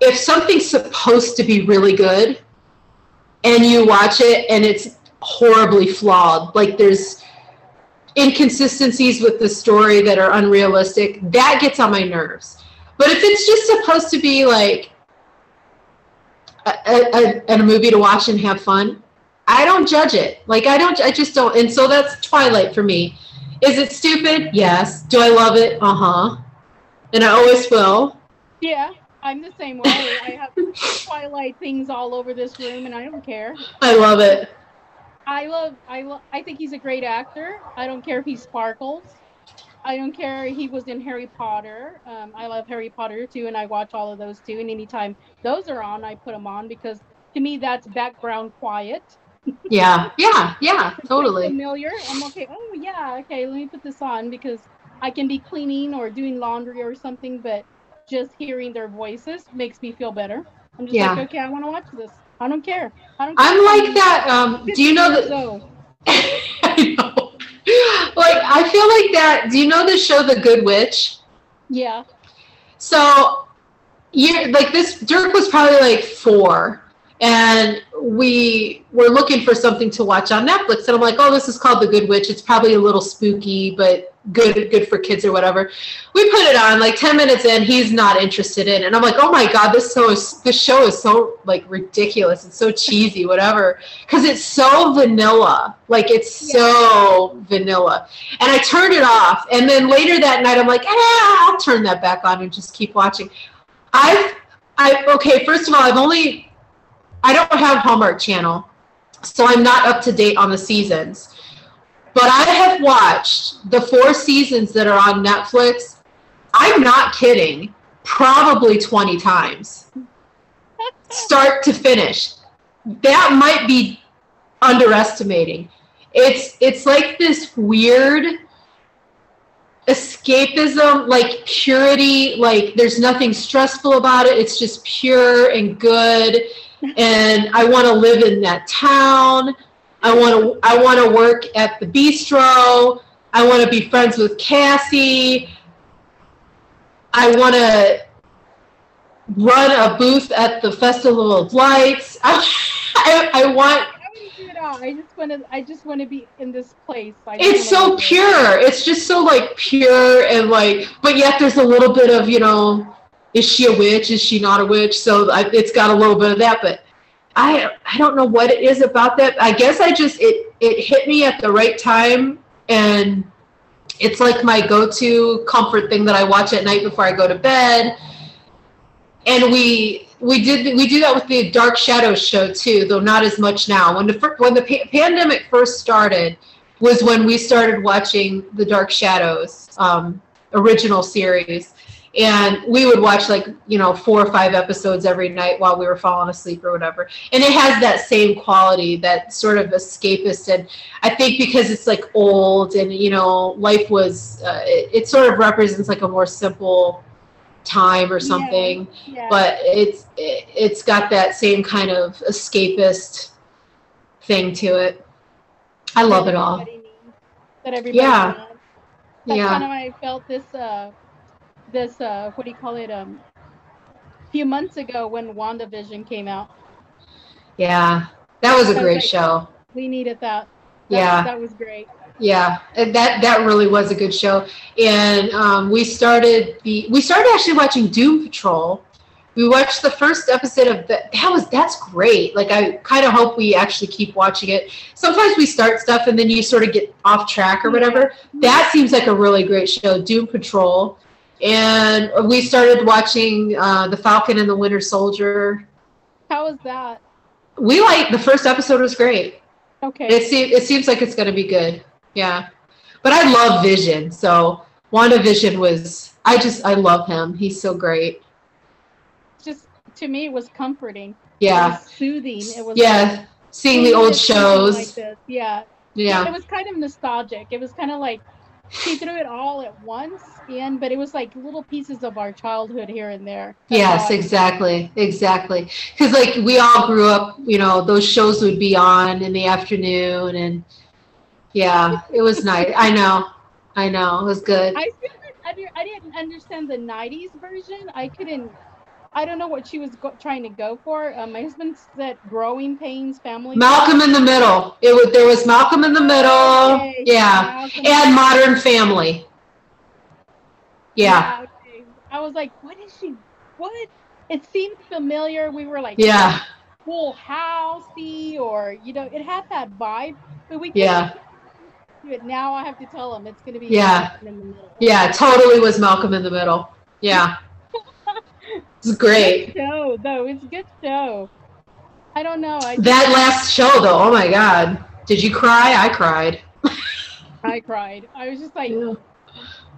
[SPEAKER 1] if something's supposed to be really good, and you watch it and it's horribly flawed, like there's inconsistencies with the story that are unrealistic, that gets on my nerves. But if it's just supposed to be like a, a, a, a movie to watch and have fun, I don't judge it. Like I don't, I just don't. And so that's Twilight for me. Is it stupid? Yes. Do I love it? Uh huh. And I always will.
[SPEAKER 2] Yeah, I'm the same way. I have *laughs* Twilight things all over this room, and I don't care.
[SPEAKER 1] I love it.
[SPEAKER 2] I love, I love, I think he's a great actor. I don't care if he sparkles. I don't care. He was in Harry Potter. Um, I love Harry Potter too, and I watch all of those too. And anytime those are on, I put them on because to me that's background quiet.
[SPEAKER 1] Yeah. Yeah. Yeah. Totally.
[SPEAKER 2] familiar. I'm okay. Oh yeah, okay. Let me put this on because I can be cleaning or doing laundry or something, but just hearing their voices makes me feel better. I'm just
[SPEAKER 1] Yeah.
[SPEAKER 2] like, okay, I want to watch this. I don't care. I don't. Care
[SPEAKER 1] I'm like that. Um, do you know that? *laughs* I know. Like I feel like that. Do you know the show The Good Witch?
[SPEAKER 2] yeah.
[SPEAKER 1] So you're like this Dirk was probably like four and we were looking for something to watch on Netflix and I'm like, oh this is called The Good Witch. It's probably a little spooky, but good good for kids or whatever. We put it on, like ten minutes in, he's not interested in it. And I'm like, oh my god, this so is this show is so like ridiculous. It's so cheesy, whatever. Because it's so vanilla. Like it's so vanilla. And I turned it off. And then later that night, I'm like, eh, I'll turn that back on and just keep watching. I've, I okay. First of all, I've only I don't have Hallmark Channel, so I'm not up to date on the seasons. But I have watched the four seasons that are on Netflix. I'm not kidding. Probably 20 times, start to finish. That might be underestimating. It's it's like this weird escapism, like purity, like there's nothing stressful about it. It's just pure and good. And I want to live in that town. I want to I want to work at the bistro. I want to be friends with Cassie. I want to run a booth at the Festival of Lights. I, *laughs* I, I want
[SPEAKER 2] I just want to. I just want to be in this place. I
[SPEAKER 1] it's so pure. It's just so like pure and like, but yet there's a little bit of you know, is she a witch? Is she not a witch? So I, it's got a little bit of that. But I I don't know what it is about that. I guess I just it it hit me at the right time and it's like my go-to comfort thing that I watch at night before I go to bed. And we we did we do that with the Dark Shadows show too, though not as much now. When the when the pa- pandemic first started, was when we started watching the Dark Shadows um, original series, and we would watch like you know four or five episodes every night while we were falling asleep or whatever. And it has that same quality, that sort of escapist, and I think because it's like old and you know life was, uh, it, it sort of represents like a more simple time or something. Yeah, yeah. but it's it, it's got that same kind of escapist thing to it. I love it all.
[SPEAKER 2] that everybody yeah. knows. That's yeah. kind of i felt this uh this uh what do you call it um a few months ago when wandavision came out.
[SPEAKER 1] Yeah that was a great like, show.
[SPEAKER 2] we needed that, that
[SPEAKER 1] yeah.
[SPEAKER 2] that was great.
[SPEAKER 1] Yeah that that really was a good show. And um, we started the we started actually watching doom patrol. We watched the first episode of that that was that's great. Like i kind of hope we actually keep watching it. Sometimes we start stuff and then you sort of get off track or whatever. That seems like a really great show doom patrol and we started watching uh, the falcon and the winter soldier
[SPEAKER 2] how was that
[SPEAKER 1] we like the first episode was great
[SPEAKER 2] okay
[SPEAKER 1] it, se- it seems like it's going to be good yeah. But I love Vision. So WandaVision was I just I love him. He's so great.
[SPEAKER 2] Just to me it was comforting.
[SPEAKER 1] Yeah.
[SPEAKER 2] It was soothing. It was
[SPEAKER 1] Yeah. Like, seeing the old shows.
[SPEAKER 2] Like yeah.
[SPEAKER 1] Yeah.
[SPEAKER 2] It was kind of nostalgic. It was kind of like she threw it all at once in, but it was like little pieces of our childhood here and there.
[SPEAKER 1] Yes, um, exactly, exactly. Because like we all grew up, you know, those shows would be on in the afternoon, and yeah, it was nice. I know. I know. It was good.
[SPEAKER 2] I, I didn't understand the 90s version. I couldn't. I don't know what she was go- trying to go for. Uh, my husband said "Growing Pains" family.
[SPEAKER 1] Malcolm in the Middle. It was there was Malcolm in the Middle. Okay. Yeah, Malcolm and Modern Family. Yeah. yeah
[SPEAKER 2] okay. I was like, what is she? What? It seemed familiar. We were like,
[SPEAKER 1] yeah,
[SPEAKER 2] Full Housey, or you know, it had that vibe. But we
[SPEAKER 1] yeah
[SPEAKER 2] it. Now I have to tell him it's going to be
[SPEAKER 1] yeah. Yeah, totally was Malcolm in the Middle. Yeah. It's great.
[SPEAKER 2] Good show, though. It's a good show. I don't know. I
[SPEAKER 1] that last show, though, oh my God. Did you cry? I cried. *laughs*
[SPEAKER 2] I cried. I was just like, yeah.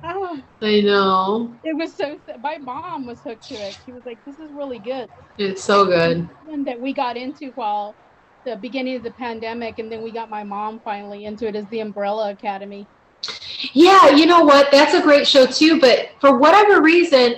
[SPEAKER 2] oh.
[SPEAKER 1] I know.
[SPEAKER 2] It was so. My mom was hooked to it. She was like, "This is really good."
[SPEAKER 1] It's so good.
[SPEAKER 2] And that we got into while the beginning of the pandemic, and then we got my mom finally into it as the Umbrella Academy.
[SPEAKER 1] Yeah, you know what? That's a great show too. But for whatever reason,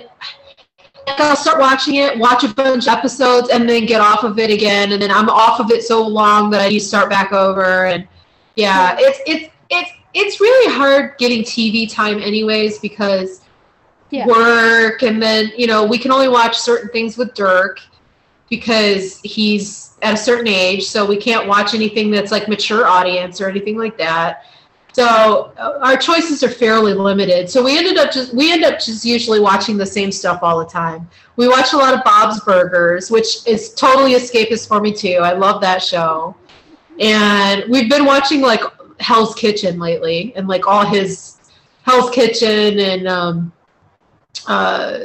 [SPEAKER 1] I'll start watching it, watch a bunch of episodes, and then get off of it again. And then I'm off of it so long that I need to start back over. And yeah, it's it's it's it's really hard getting TV time, anyways, because yeah. work, and then you know we can only watch certain things with Dirk because he's at a certain age, so we can't watch anything that's like mature audience or anything like that. So uh, our choices are fairly limited. So we ended up just we end up just usually watching the same stuff all the time. We watch a lot of Bob's Burgers, which is totally escapist for me too. I love that show. And we've been watching like Hell's Kitchen lately and like all his Hell's Kitchen and um uh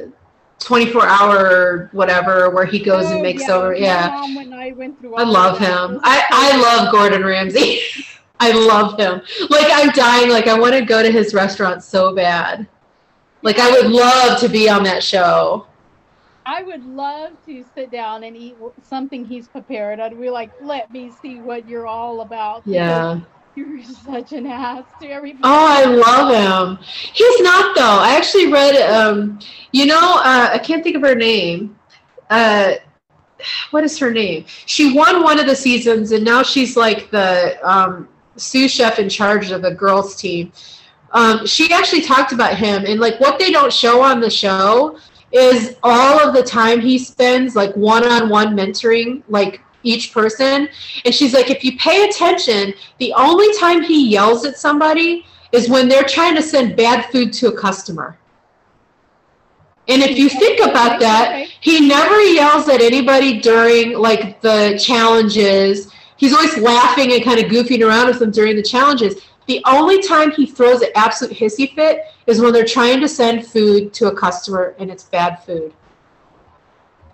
[SPEAKER 1] 24 hour whatever where he goes
[SPEAKER 2] Oh,
[SPEAKER 1] and makes
[SPEAKER 2] yeah,
[SPEAKER 1] over. Yeah.
[SPEAKER 2] I went through
[SPEAKER 1] I love him. I, I love Gordon Ramsay. *laughs* I love him. Like I'm dying. Like I want to go to his restaurant so bad. Like I would love to be on that show.
[SPEAKER 2] I would love to sit down and eat something he's prepared. I'd be like, let me see what you're all about.
[SPEAKER 1] Yeah.
[SPEAKER 2] You're such an ass to everybody.
[SPEAKER 1] Oh, I love him. He's not though. I actually read. Um, you know, uh, I can't think of her name. Uh, what is her name? She won one of the seasons, and now she's like the um, sous chef in charge of the girls' team. Um, she actually talked about him, and like what they don't show on the show is all of the time he spends like one-on-one mentoring like each person. And she's like, if you pay attention, the only time he yells at somebody is when they're trying to send bad food to a customer. And if you think about that, he never yells at anybody during like the challenges. He's always laughing and kind of goofing around with them during the challenges. The only time he throws an absolute hissy fit is when they're trying to send food to a customer and it's bad food.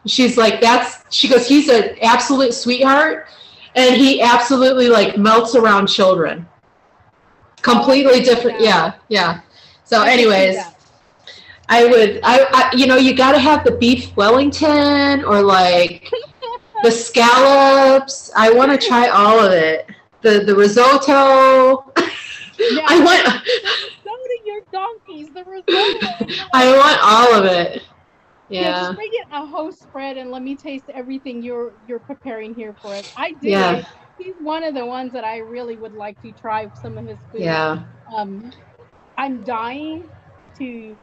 [SPEAKER 1] She's like, that's, she goes, he's an absolute sweetheart and he absolutely like melts around children. Completely different. Yeah, yeah. So,
[SPEAKER 2] I can see
[SPEAKER 1] anyways. I would, I, I you know, you got to have the beef Wellington or like *laughs* the scallops. I want to try all of it. The the risotto.
[SPEAKER 2] Yeah. *laughs*
[SPEAKER 1] I want,
[SPEAKER 2] So do your donkeys, the risotto. *laughs*
[SPEAKER 1] I want all of it.
[SPEAKER 2] Yeah,
[SPEAKER 1] Yeah,
[SPEAKER 2] just bring it a host spread and let me taste everything you're you're preparing here for us. I do.
[SPEAKER 1] Yeah.
[SPEAKER 2] He's one of the ones that I really would like to try some of his food.
[SPEAKER 1] yeah.
[SPEAKER 2] Um, I'm dying to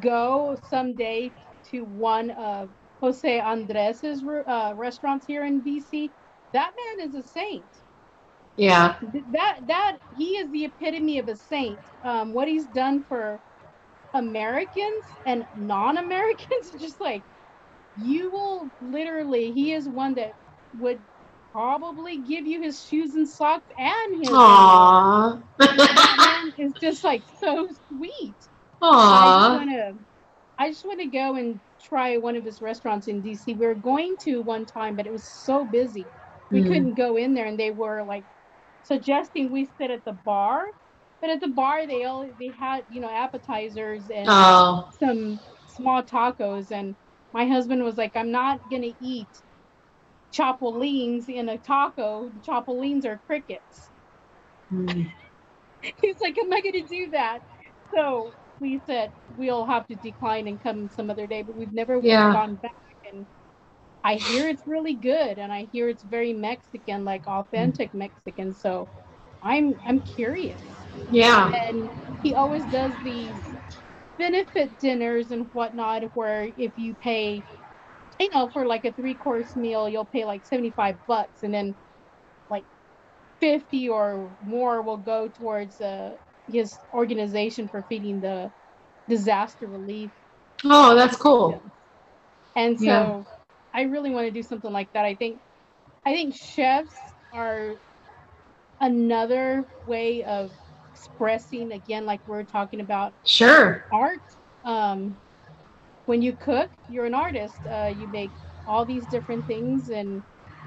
[SPEAKER 2] go someday to one of Jose Andres's uh, restaurants here in DC. That man is a saint.
[SPEAKER 1] Yeah,
[SPEAKER 2] That that he is the epitome of a saint. Um, what he's done for Americans and non-Americans, *laughs* just like you will literally. He is one that would probably give you his shoes and socks and his.
[SPEAKER 1] Aww. *laughs*
[SPEAKER 2] Is just like so sweet.
[SPEAKER 1] Aww.
[SPEAKER 2] I just want to go and try one of his restaurants in DC. We were going to one time, but it was so busy. We
[SPEAKER 1] Mm.
[SPEAKER 2] couldn't go in there, and they were like suggesting we sit at the bar. But at the bar, they all they had you know appetizers and
[SPEAKER 1] Oh,
[SPEAKER 2] some small tacos, and my husband was like, "I'm not gonna eat chapulines in a taco. Chapulines are crickets."
[SPEAKER 1] Mm. *laughs*
[SPEAKER 2] He's like, I'm not going to do that. So we said we'll have to decline and come some other day, but we've never
[SPEAKER 1] Yeah.
[SPEAKER 2] gone back. And I hear it's really good, and I hear it's very Mexican, like authentic Mexican. So I'm I'm curious.
[SPEAKER 1] yeah.
[SPEAKER 2] And he always does these benefit dinners and whatnot, where if you pay, you know, for like a three course meal, you'll pay like 75 bucks, and then like 50 or more will go towards uh, his organization for feeding the disaster relief.
[SPEAKER 1] Oh, that's cool.
[SPEAKER 2] And so
[SPEAKER 1] Yeah.
[SPEAKER 2] I really want to do something like that. I think I think chefs are another way of expressing again like we're talking about
[SPEAKER 1] Sure.
[SPEAKER 2] art. Um, when you cook, you're an artist. Uh, you make all these different things, and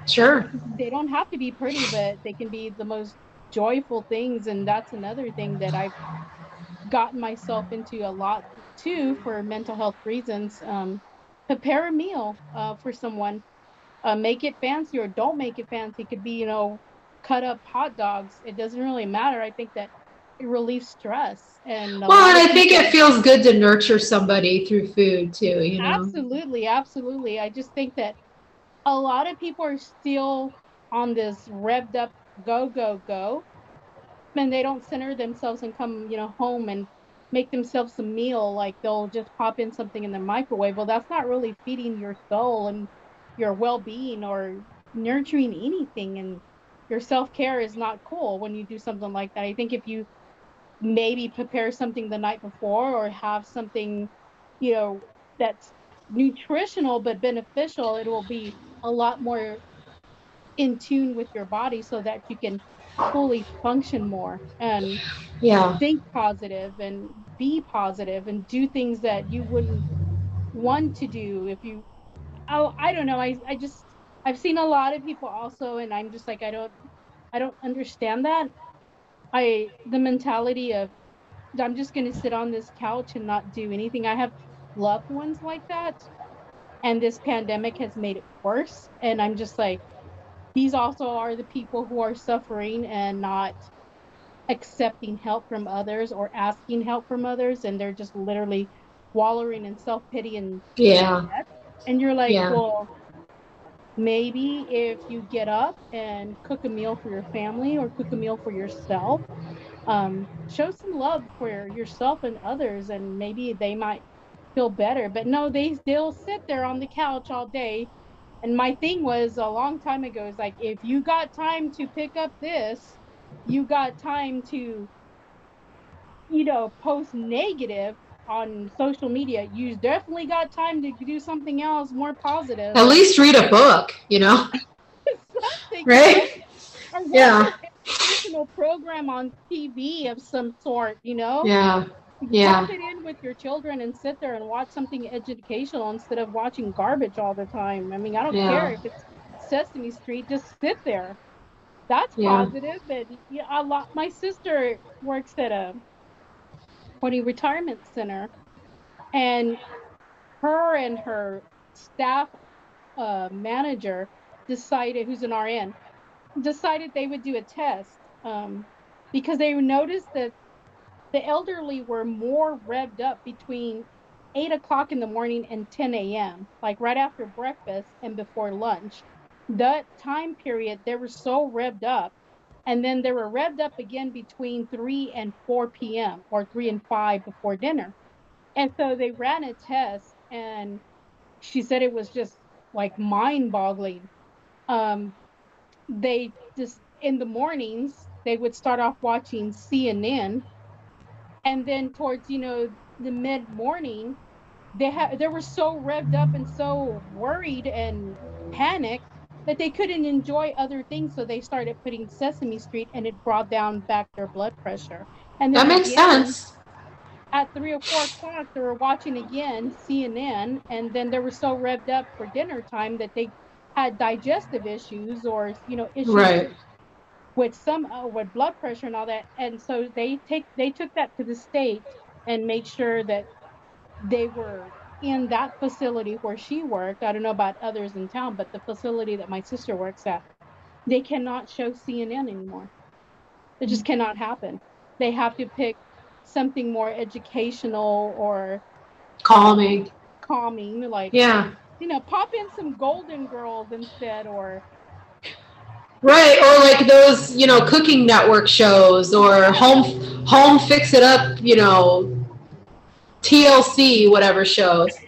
[SPEAKER 1] Sure.
[SPEAKER 2] they don't have to be pretty, but they can be the most joyful things. And that's another thing that I've gotten myself into a lot too for mental health reasons. Um, prepare a meal uh, for someone, uh, make it fancy or don't make it fancy. It could be, you know, cut up hot dogs. It doesn't really matter. I think that it relieves stress. And
[SPEAKER 1] Well, and I think it feels good to nurture somebody through food too, you know?
[SPEAKER 2] Absolutely, absolutely. I just think that a lot of people are still on this revved up go go go, and they don't center themselves and come, you know, home and make themselves a meal. Like they'll just pop in something in the microwave. Well, that's not really feeding your soul and your well-being or nurturing anything. And your self-care is not cool when you do something like that. I think if you maybe prepare something the night before or have something, you know, that's nutritional but beneficial, it will be a lot more in tune with your body so that you can fully function more and
[SPEAKER 1] Yeah.
[SPEAKER 2] think positive and be positive and do things that you wouldn't want to do if you oh i don't know. I, I just i've seen a lot of people also and i'm just like i don't i don't understand that. I the mentality of i'm just going to sit on this couch and not do anything. I have loved ones like that and this pandemic has made it worse and i'm just like these also are the people who are suffering and not accepting help from others or asking help from others and they're just literally wallowing in self-pity and
[SPEAKER 1] Yeah.
[SPEAKER 2] and you're like
[SPEAKER 1] Yeah.
[SPEAKER 2] well maybe if you get up and cook a meal for your family or cook a meal for yourself um, show some love for yourself and others and maybe they might feel better but no they still sit there on the couch all day and my thing was a long time ago is like if you got time to pick up this you got time to you know post negative on social media you definitely got time to do something else more positive
[SPEAKER 1] At least read a book, you know? *laughs* *laughs* Right? Yeah.
[SPEAKER 2] program on tv of some sort you know
[SPEAKER 1] Yeah. Yeah.
[SPEAKER 2] Pop it in with your children and sit there and watch something educational instead of watching garbage all the time. I mean, I don't
[SPEAKER 1] Yeah.
[SPEAKER 2] care if it's Sesame Street, just sit there. That's
[SPEAKER 1] Yeah.
[SPEAKER 2] positive. But yeah, a lot. My sister works at a Pony retirement center, and her and her staff uh, manager decided, who's an RN, decided they would do a test um, because they noticed that the elderly were more revved up between 8 o'clock in the morning and 10 a.m., like right after breakfast and before lunch. That time period, they were so revved up. And then they were revved up again between 3 and 4 p.m. or 3 and 5 before dinner. And so they ran a test, and she said it was just like mind boggling. Um, they just, in the mornings, they would start off watching CNN and then towards you know the mid morning they had they were so revved up and so worried and panicked that they couldn't enjoy other things so they started putting sesame street and it brought down back their blood pressure and
[SPEAKER 1] That
[SPEAKER 2] then
[SPEAKER 1] makes sense.
[SPEAKER 2] at three or four o'clock they were watching again cnn and then they were so revved up for dinner time that they had digestive issues or you know issues
[SPEAKER 1] Right.
[SPEAKER 2] With some uh, with blood pressure and all that and so they take they took that to the state and made sure that they were in that facility where she worked i don't know about others in town but the facility that my sister works at they cannot show cnn anymore it just cannot happen they have to pick something more educational or
[SPEAKER 1] Calming.
[SPEAKER 2] calming like
[SPEAKER 1] Yeah.
[SPEAKER 2] you know pop in some golden girls instead or
[SPEAKER 1] Right. Or like those, you know, cooking network shows or home home fix it up, you know, TLC, whatever shows. *laughs*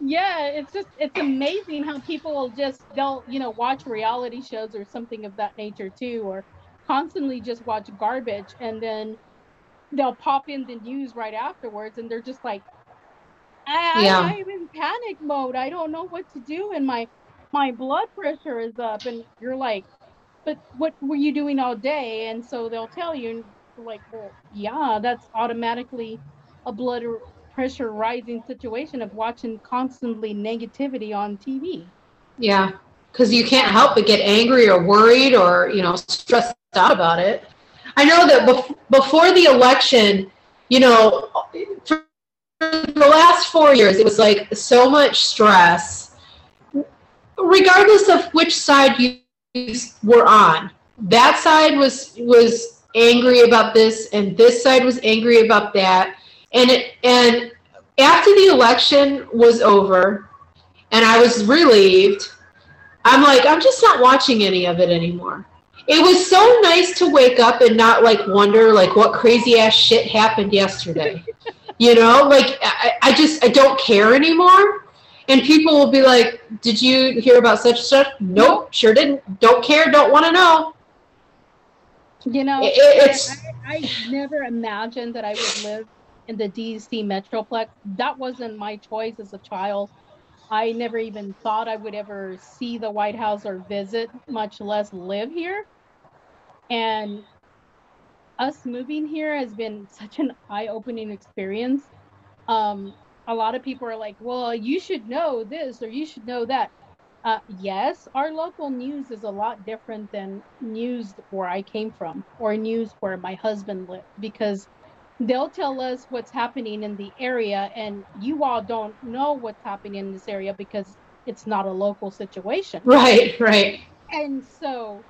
[SPEAKER 2] yeah it's just it's amazing how people will just don't, you know watch reality shows or something of that nature too or constantly just watch garbage and then they'll pop in the news right afterwards and they're just like I,
[SPEAKER 1] Yeah.
[SPEAKER 2] I, i'm in panic mode i don't know what to do in my my blood pressure is up and you're like but what were you doing all day and so they'll tell you like well yeah that's automatically a blood pressure rising situation of watching constantly negativity on tv
[SPEAKER 1] Yeah. Because you can't help but get angry or worried or, you know, stressed out about it. I know that bef- before the election, you know, for the last four years, it was like so much stress, regardless of which side you were on. That side was was angry about this, and this side was angry about that. And it and after the election was over, and I was relieved. I'm like, I'm just not watching any of it anymore. It was so nice to wake up and not like wonder like what crazy ass shit happened yesterday. you know, like I, I just I don't care anymore. And people will be like, "Did you hear about such stuff?" Nope, sure didn't. Don't care. Don't want to know.
[SPEAKER 2] you know
[SPEAKER 1] It- it- it's-
[SPEAKER 2] I, I never imagined that i would live in the dc metroplex that wasn't my choice as a child i never even thought i would ever see the white house or visit much less live here and us moving here has been such an eye-opening experience um, a lot of people are like, well, you should know this or you should know that. Uh, yes, our local news is a lot different than news where I came from or news where my husband lived because they'll tell us what's happening in the area and you all don't know what's happening in this area because it's not a local situation.
[SPEAKER 1] Right, right.
[SPEAKER 2] And so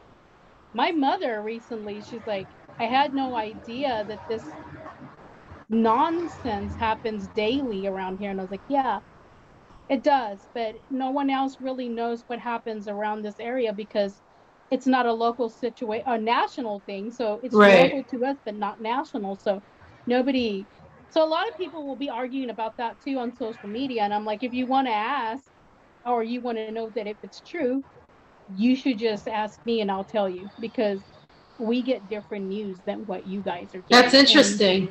[SPEAKER 2] my mother recently, she's like, I had no idea that this nonsense happens daily around here. And I was like, yeah, it does. But no one else really knows what happens around this area because it's not a local situation, a national thing. So it's
[SPEAKER 1] Right.
[SPEAKER 2] local to us, but not national. So nobody, so a lot of people will be arguing about that too on social media. And I'm like, if you want to ask or you want to know that if it's true, you should just ask me and I'll tell you because we get different news than what you guys are getting.
[SPEAKER 1] That's
[SPEAKER 2] And
[SPEAKER 1] interesting.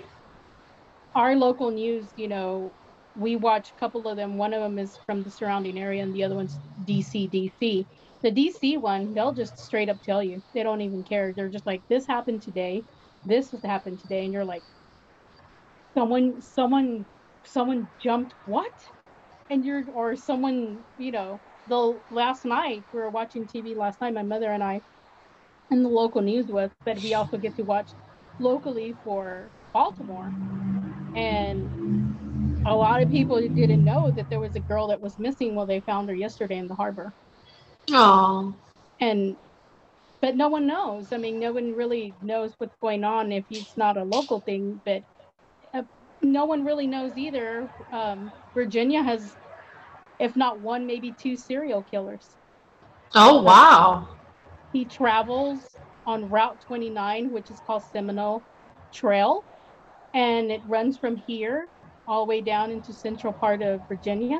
[SPEAKER 2] Our local news, you know, we watch a couple of them. One of them is from the surrounding area, and the other one's DC, DC. The DC one, they'll just straight up tell you. They don't even care. They're just like, this happened today, this happened today, and you're like, someone, someone, someone jumped what? And you're, or someone, you know, the last night we were watching TV last night, my mother and I, and the local news was, but we also get to watch locally for Baltimore and a lot of people didn't know that there was a girl that was missing well they found her yesterday in the harbor.
[SPEAKER 1] Oh,
[SPEAKER 2] and but no one knows. I mean no one really knows what's going on if it's not a local thing but uh, no one really knows either. Um, virginia has if not one maybe two serial killers.
[SPEAKER 1] Oh, wow.
[SPEAKER 2] he travels on Route 29, which is called Seminole Trail, and it runs from here all the way down into central part of Virginia.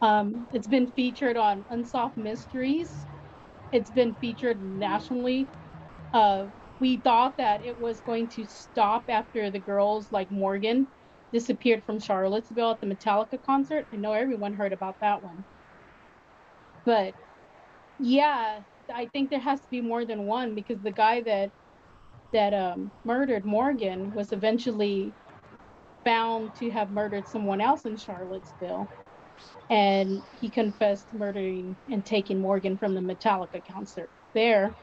[SPEAKER 2] Um, it's been featured on Unsolved Mysteries. It's been featured nationally. Uh, we thought that it was going to stop after the girls like Morgan disappeared from Charlottesville at the Metallica concert. I know everyone heard about that one. But yeah, I think there has to be more than one because the guy that that um, murdered Morgan was eventually found to have murdered someone else in Charlottesville, and he confessed murdering and taking Morgan from the Metallica concert there.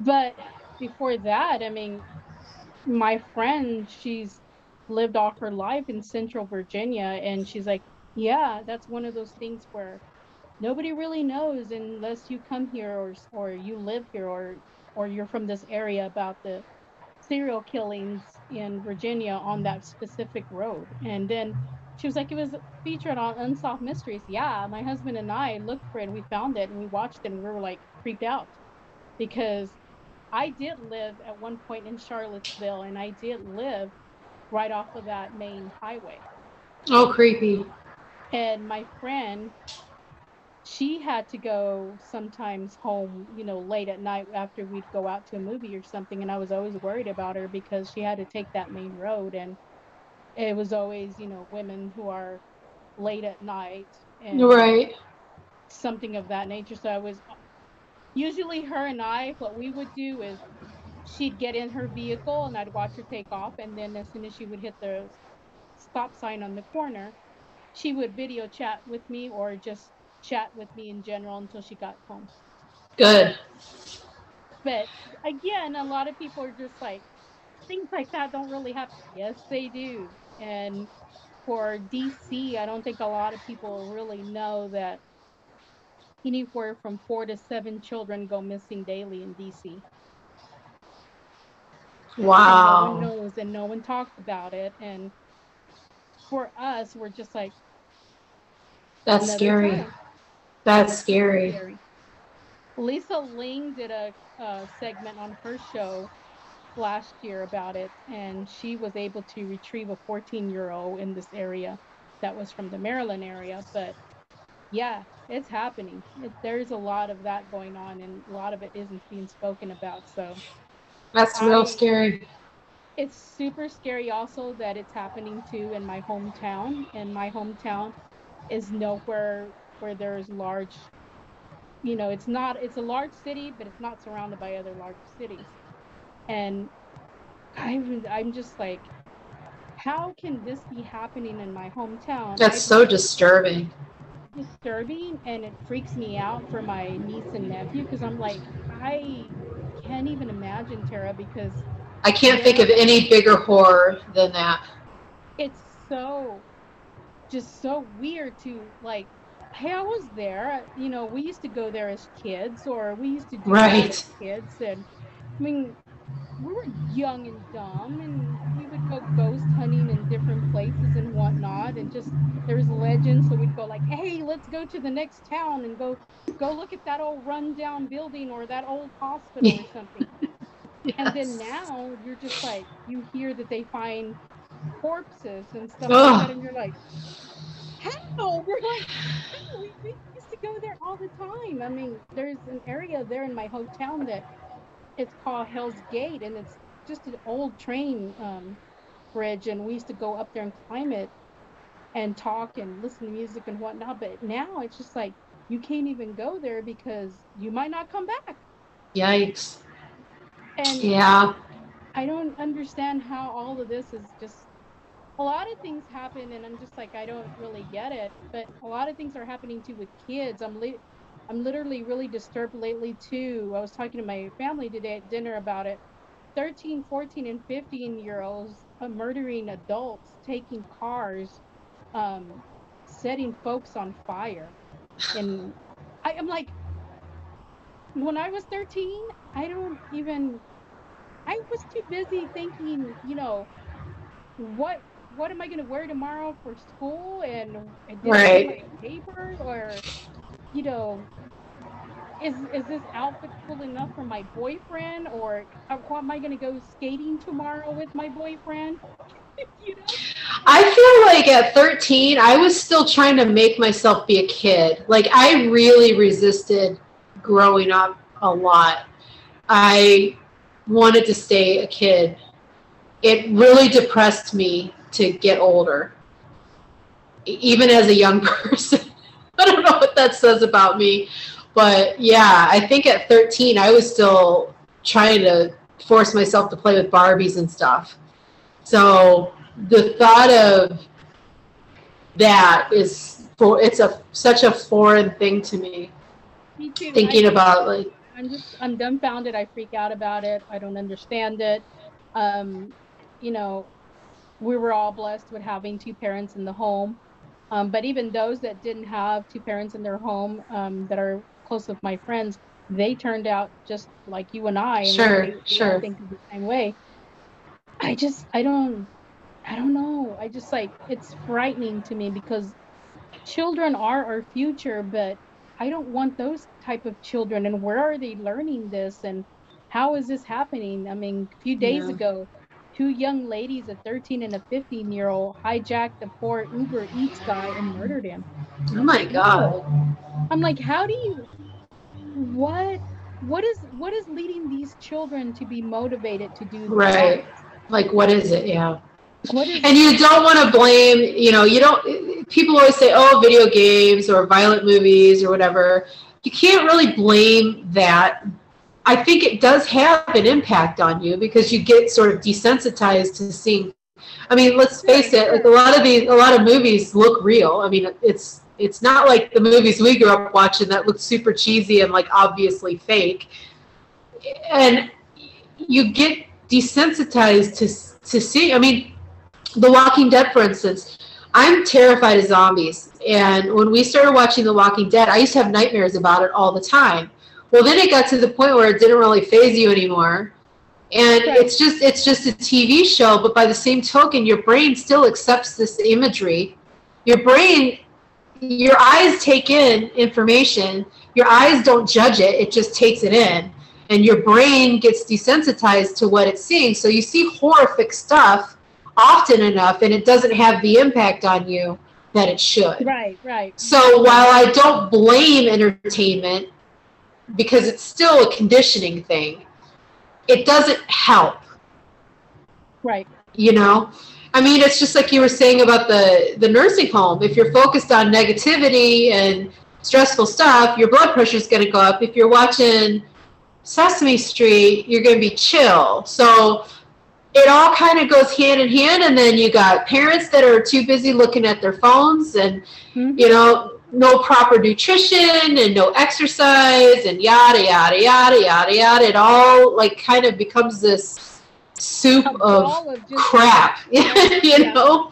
[SPEAKER 2] But before that, I mean, my friend, she's lived all her life in Central Virginia, and she's like, yeah, that's one of those things where nobody really knows unless you come here or or you live here or or you're from this area about the serial killings in Virginia on that specific road. And then she was like, it was featured on Unsolved Mysteries. Yeah, my husband and I looked for it and we found it and we watched it and we were like creeped out because I did live at one point in Charlottesville and I did live right off of that main highway
[SPEAKER 1] Oh, creepy.
[SPEAKER 2] and my friend she had to go sometimes home you know late at night after we'd go out to a movie or something and i was always worried about her because she had to take that main road and it was always you know women who are late at night and
[SPEAKER 1] Right.
[SPEAKER 2] something of that nature so i was usually her and i what we would do is she'd get in her vehicle and i'd watch her take off and then as soon as she would hit the stop sign on the corner she would video chat with me or just chat with me in general until she got home
[SPEAKER 1] Good.
[SPEAKER 2] but again a lot of people are just like things like that don't really happen yes they do and for dc i don't think a lot of people really know that anywhere from four to seven children go missing daily in dc and no one knows and no one talks about it and for us we're just like
[SPEAKER 1] That's scary.
[SPEAKER 2] time.
[SPEAKER 1] That's scary.
[SPEAKER 2] scary. Lisa Ling did a, uh segment on her show last year about it, and she was able to retrieve a 14 year old in this area that was from the Maryland area. But yeah, it's happening. It, there's a lot of that going on, and a lot of it isn't being spoken about. So
[SPEAKER 1] That's real
[SPEAKER 2] I-
[SPEAKER 1] scary.
[SPEAKER 2] it's super scary also that it's happening too in my hometown and my hometown is nowhere where there's large you know it's not it's a large city but it's not surrounded by other large cities and i'm i'm just like how can this be happening in my hometown?
[SPEAKER 1] That's
[SPEAKER 2] I-
[SPEAKER 1] so disturbing.
[SPEAKER 2] disturbing and it freaks me out for my niece and nephew because I'm like, I can't even imagine Tara because
[SPEAKER 1] I can't think of any bigger horror than that.
[SPEAKER 2] it's so just so weird to like hey i was there you know we used to go there as kids or we used to do
[SPEAKER 1] Right.
[SPEAKER 2] as kids and i mean we were young and dumb and we would go ghost hunting in different places and whatnot and just there's legends so we'd go like hey let's go to the next town and go go look at that old rundown building or that old hospital or *laughs* something and then now you're just like you hear that they find corpses and stuff
[SPEAKER 1] Ugh.
[SPEAKER 2] like that, and you're like, how? We're like, "No, we, we used to go there all the time. I mean, there's an area there in my hometown that it's called Hell's Gate, and it's just an old train um, bridge, and we used to go up there and climb it and talk and listen to music and whatnot. But now it's just like you can't even go there because you might not come back.
[SPEAKER 1] Yikes.
[SPEAKER 2] And
[SPEAKER 1] Yeah.
[SPEAKER 2] I don't understand how all of this is just a lot of things happen and I'm just like I don't really get it but a lot of things are happening too with kids. I'm li- I'm literally really disturbed lately too. I was talking to my family today at dinner about it. 13 14 and 15 year olds murdering adults taking cars um, setting folks on fire. And I am like when I was 13 I don't even I was too busy thinking, you know, what what am I gonna wear tomorrow for school and, and
[SPEAKER 1] Right.
[SPEAKER 2] my papers or you know is is this outfit cool enough for my boyfriend or how am I gonna go skating tomorrow with my boyfriend? *laughs* you know?
[SPEAKER 1] I feel like at 13, I was still trying to make myself be a kid. Like, I really resisted growing up a lot. I wanted to stay a kid. It really depressed me to get older, even as a young *laughs* person. I don't know what that says about me. But yeah, I think at 13, I was still trying to force myself to play with Barbies and stuff. So the thought of that is for it's a such a foreign thing to me.
[SPEAKER 2] Me too.
[SPEAKER 1] Thinking
[SPEAKER 2] I-
[SPEAKER 1] about like
[SPEAKER 2] I'm just I'm dumbfounded. I freak out about it. I don't understand it. Um, you know, we were all blessed with having two parents in the home. Um, but even those that didn't have two parents in their home, um, that are close with my friends, they turned out just like you and I. and
[SPEAKER 1] Sure,
[SPEAKER 2] we
[SPEAKER 1] sure.
[SPEAKER 2] Think the same way. I just I don't I don't know. I just like it's frightening to me because children are our future, but I don't want those type of children. And where are they learning this? And how is this happening? I mean, a few days
[SPEAKER 1] Yeah.
[SPEAKER 2] ago, two young ladies, a 13 and a 15 year old, hijacked the poor Uber Eats guy and murdered him.
[SPEAKER 1] oh my god.
[SPEAKER 2] I'm like, how do you? What? What is what is leading these children to be motivated to do
[SPEAKER 1] Right. Like what is it? Yeah.
[SPEAKER 2] What is
[SPEAKER 1] And you don't want to blame, you know, you don't people always say, "Oh, video games or violent movies or whatever." You can't really blame that. I think it does have an impact on you because you get sort of desensitized to seeing I mean, let's face it, like a lot of these a lot of movies look real. I mean, it's it's not like the movies we grew up watching that look super cheesy and like obviously fake. And you get desensitized to to see. I mean, The Walking Dead, for instance. I'm terrified of zombies, and when we started watching The Walking Dead, I used to have nightmares about it all the time. Well, then it got to the point where it didn't really phase you anymore, and
[SPEAKER 2] Right.
[SPEAKER 1] it's just it's just a TV show. But by the same token, your brain still accepts this imagery. Your brain, your eyes take in information. Your eyes don't judge it; it just takes it in and your brain gets desensitized to what it's seeing. So you see horrific stuff often enough, and it doesn't have the impact on you that it should.
[SPEAKER 2] right? Right.
[SPEAKER 1] So while I don't blame entertainment because it's still a conditioning thing, it doesn't help.
[SPEAKER 2] Right.
[SPEAKER 1] you know? I mean it's just like you were saying about the the nursing home. If you're focused on negativity and stressful stuff your blood pressure is going to go up. If you're watching sesame street you're going to be chill. So it all kind of goes hand in hand and then you got parents that are too busy looking at their phones and
[SPEAKER 2] Mhm.
[SPEAKER 1] you know no proper nutrition and no exercise and yada yada yada yada yada it all like kind of becomes this soup of
[SPEAKER 2] of
[SPEAKER 1] crap *laughs* *laughs* you
[SPEAKER 2] Yeah.
[SPEAKER 1] know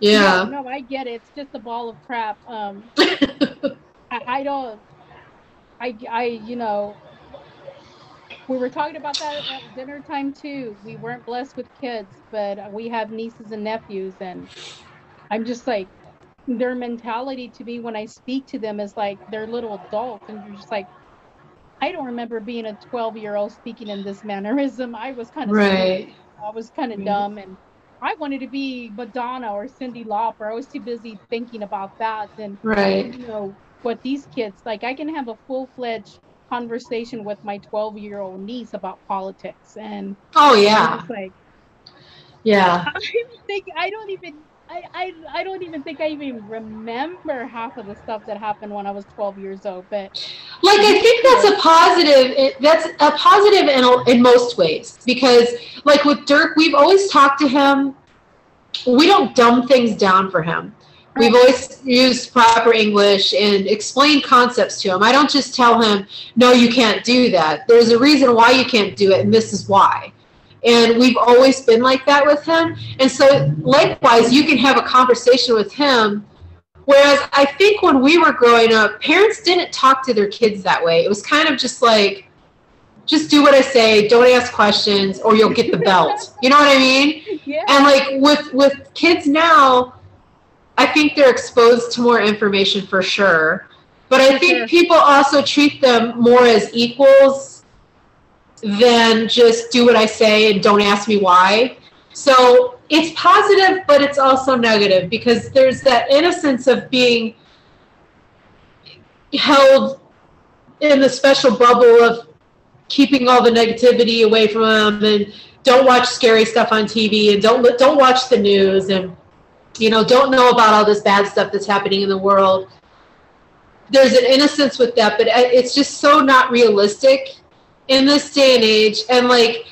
[SPEAKER 1] yeah
[SPEAKER 2] No, no, I get it. It's just a ball of crap. Um, *laughs* I, I don't. I, I, you know, we were talking about that at dinner time too. We weren't blessed with kids, but we have nieces and nephews, and I'm just like, their mentality to me when I speak to them is like they're little adults, and you're just like, I don't remember being a 12 year old speaking in this mannerism. I was kind of
[SPEAKER 1] right
[SPEAKER 2] I was kind of mm-hmm.
[SPEAKER 1] Right.
[SPEAKER 2] dumb and I wanted to be Madonna or Cyndi Lauper. I was too busy thinking about that than
[SPEAKER 1] right
[SPEAKER 2] you know what these kids like. I can have a full fledged conversation with my 12 year old niece about politics, and
[SPEAKER 1] oh yeah
[SPEAKER 2] like
[SPEAKER 1] yeah *laughs*
[SPEAKER 2] I think I don't even. I, I, I don't even think I even remember half of the stuff that happened when I was 12 years old. But
[SPEAKER 1] like i think that's a positive it, that's a positive in, in most ways because like with dirk we've always talked to him. We don't dumb things down for him. We've always used proper english and explained concepts to him. I don't just tell him no you can't do that. There's a reason why you can't do it and this is why and we've always been like that with him and so likewise you can have a conversation with him Whereas I think when we were growing up, parents didn't talk to their kids that way. It was kind of just like, just do what I say, don't ask questions, or you'll get the belt. *laughs* You know what I mean?
[SPEAKER 2] yeah,
[SPEAKER 1] And like with with kids now, I think they're exposed to more information for sure. But I think people also treat them more as equals than just do what I say and don't ask me why. So it's positive, but it's also negative because there's that innocence of being held in the special bubble of keeping all the negativity away from them and don't watch scary stuff on TV and don't don't watch the news and you know don't know about all this bad stuff that's happening in the world. There's an innocence with that, but uh, it's just so not realistic in this day and age. And like,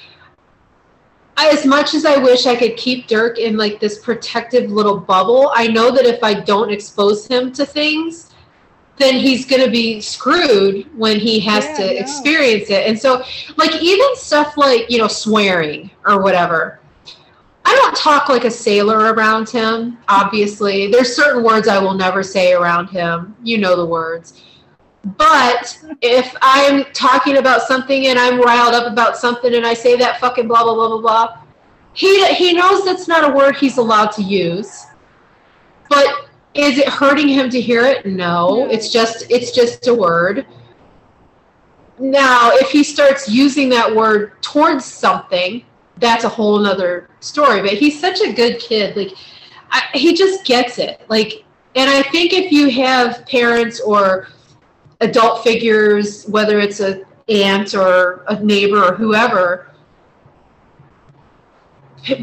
[SPEAKER 1] I, as much as I wish I could keep Dirk in like this protective little bubble, I know that if I don't expose him to things, then he's going to be screwed when he has
[SPEAKER 2] Yeah,
[SPEAKER 1] to experience it. And so, like, even stuff like, you know, swearing or whatever. I don't talk like a sailor around him, obviously. There's certain words I will never say around him. You know the words. But if I'm talking about something and I'm riled up about something and I say that fucking blah blah blah blah blah, he he knows that's not a word he's allowed to use. But is it hurting him to hear it? No, it's just it's just a word. Now, if he starts using that word towards something, that's a whole nother story. But he's such a good kid. Like, I, he just gets it. Like, and I think if you have parents or adult figures, whether it's a aunt or a neighbor or whoever,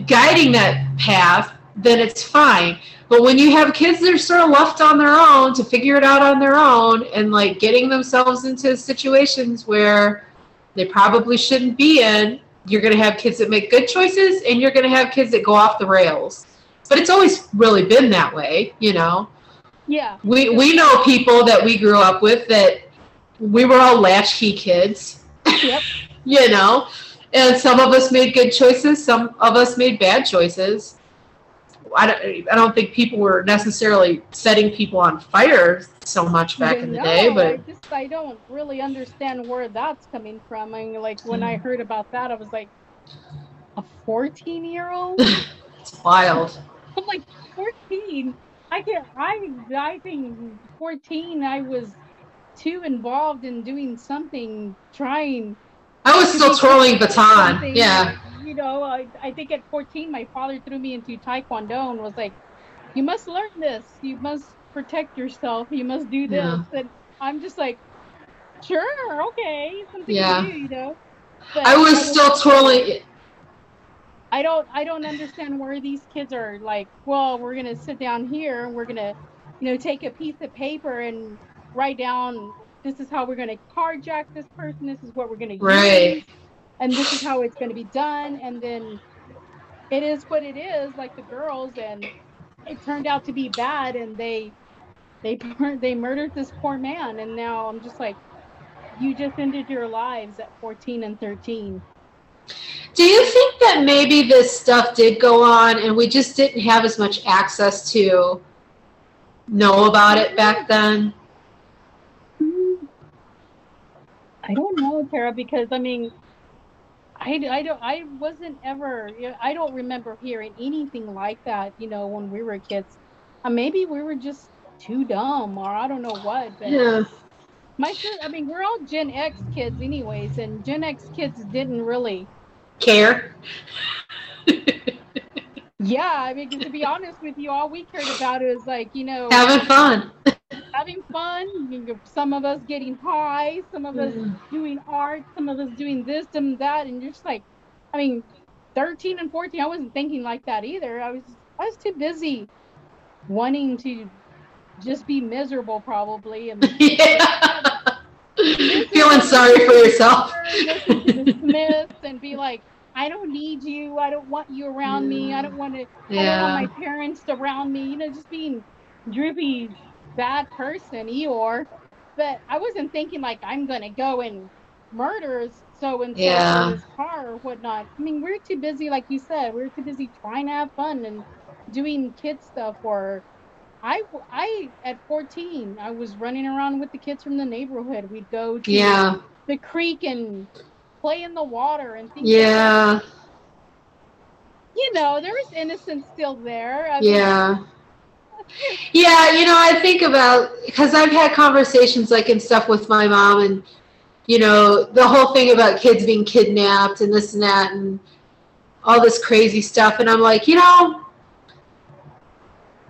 [SPEAKER 1] guiding that path, then it's fine. But when you have kids that are sort of left on their own to figure it out on their own and like getting themselves into situations where they probably shouldn't be in, you're going to have kids that make good choices and you're going to have kids that go off the rails. But it's always really been that way, you know.
[SPEAKER 2] Yeah,
[SPEAKER 1] We we know people that we grew up with that we were all latchkey kids.
[SPEAKER 2] Yep. *laughs*
[SPEAKER 1] you know, and some of us made good choices, some of us made bad choices. I don't, I don't think people were necessarily setting people on fire so much back in the day,
[SPEAKER 2] I
[SPEAKER 1] but
[SPEAKER 2] just I don't really understand where that's coming from. I mean, like when I heard about that, I was like, a 14 year old. *laughs*
[SPEAKER 1] it's wild.
[SPEAKER 2] I'm like 14. I can I I think 14. I was too involved in doing something, trying.
[SPEAKER 1] I was still twirling baton. Yeah.
[SPEAKER 2] like, you know, I, I think at 14, my father threw me into Taekwondo and was like, "You must learn this. You must protect yourself. You must do this."
[SPEAKER 1] Yeah.
[SPEAKER 2] And I'm just like, "Sure, okay, something
[SPEAKER 1] Yeah.
[SPEAKER 2] to do," you know. But
[SPEAKER 1] I was still twirling.
[SPEAKER 2] I don't I don't understand where these kids are like, well, we're gonna sit down here and we're gonna, you know, take a piece of paper and write down this is how we're gonna carjack this person, this is what we're gonna
[SPEAKER 1] Right.
[SPEAKER 2] use, and this is how it's gonna be done, and then it is what it is, like the girls, and it turned out to be bad, and they they they murdered this poor man, and now I'm just like, you just ended your lives at 14 and 13.
[SPEAKER 1] Do you think that maybe this stuff did go on and we just didn't have as much access to know about it back then?
[SPEAKER 2] I don't know, Tara, because I mean, I, I don't I wasn't ever you know, I don't remember hearing anything like that. You know, when we were kids, uh, maybe we were just too dumb, or I don't know what. But
[SPEAKER 1] Yeah.
[SPEAKER 2] my I mean, we're all Gen X kids, anyways, and Gen X kids didn't really.
[SPEAKER 1] Care?
[SPEAKER 2] Yeah, I mean, to be honest with you, all we cared about is like you know
[SPEAKER 1] Having fun.
[SPEAKER 2] having fun. Some of us getting high, some of us mm. doing art, some of us doing this and that, and you're just like, I mean, 13 and 14, I wasn't thinking like that either. I was, I was too busy wanting to just be miserable, probably, and *laughs*
[SPEAKER 1] yeah. Feeling sorry for yourself.
[SPEAKER 2] listen to the Smiths and be like, I don't need you. I don't want you around me. I don't want to. Yeah. I don't want my parents around me. You know, just being droopy, bad person, Eeyore. But I wasn't thinking like I'm gonna go and murder so and so in his car or whatnot. I mean, we're too busy, like you said, we're too busy trying to have fun and doing kid stuff. Or I, I at 14, I was running around with the kids from the neighborhood. We'd go to
[SPEAKER 1] Yeah.
[SPEAKER 2] the creek and play in the water and things. like.
[SPEAKER 1] Yeah.
[SPEAKER 2] You know, there was innocence still there. I mean,
[SPEAKER 1] Yeah. *laughs* Yeah, you know, I think about because I've had conversations like and stuff with my mom, and you know, the whole thing about kids being kidnapped and this and that, and all this crazy stuff. And I'm like, you know,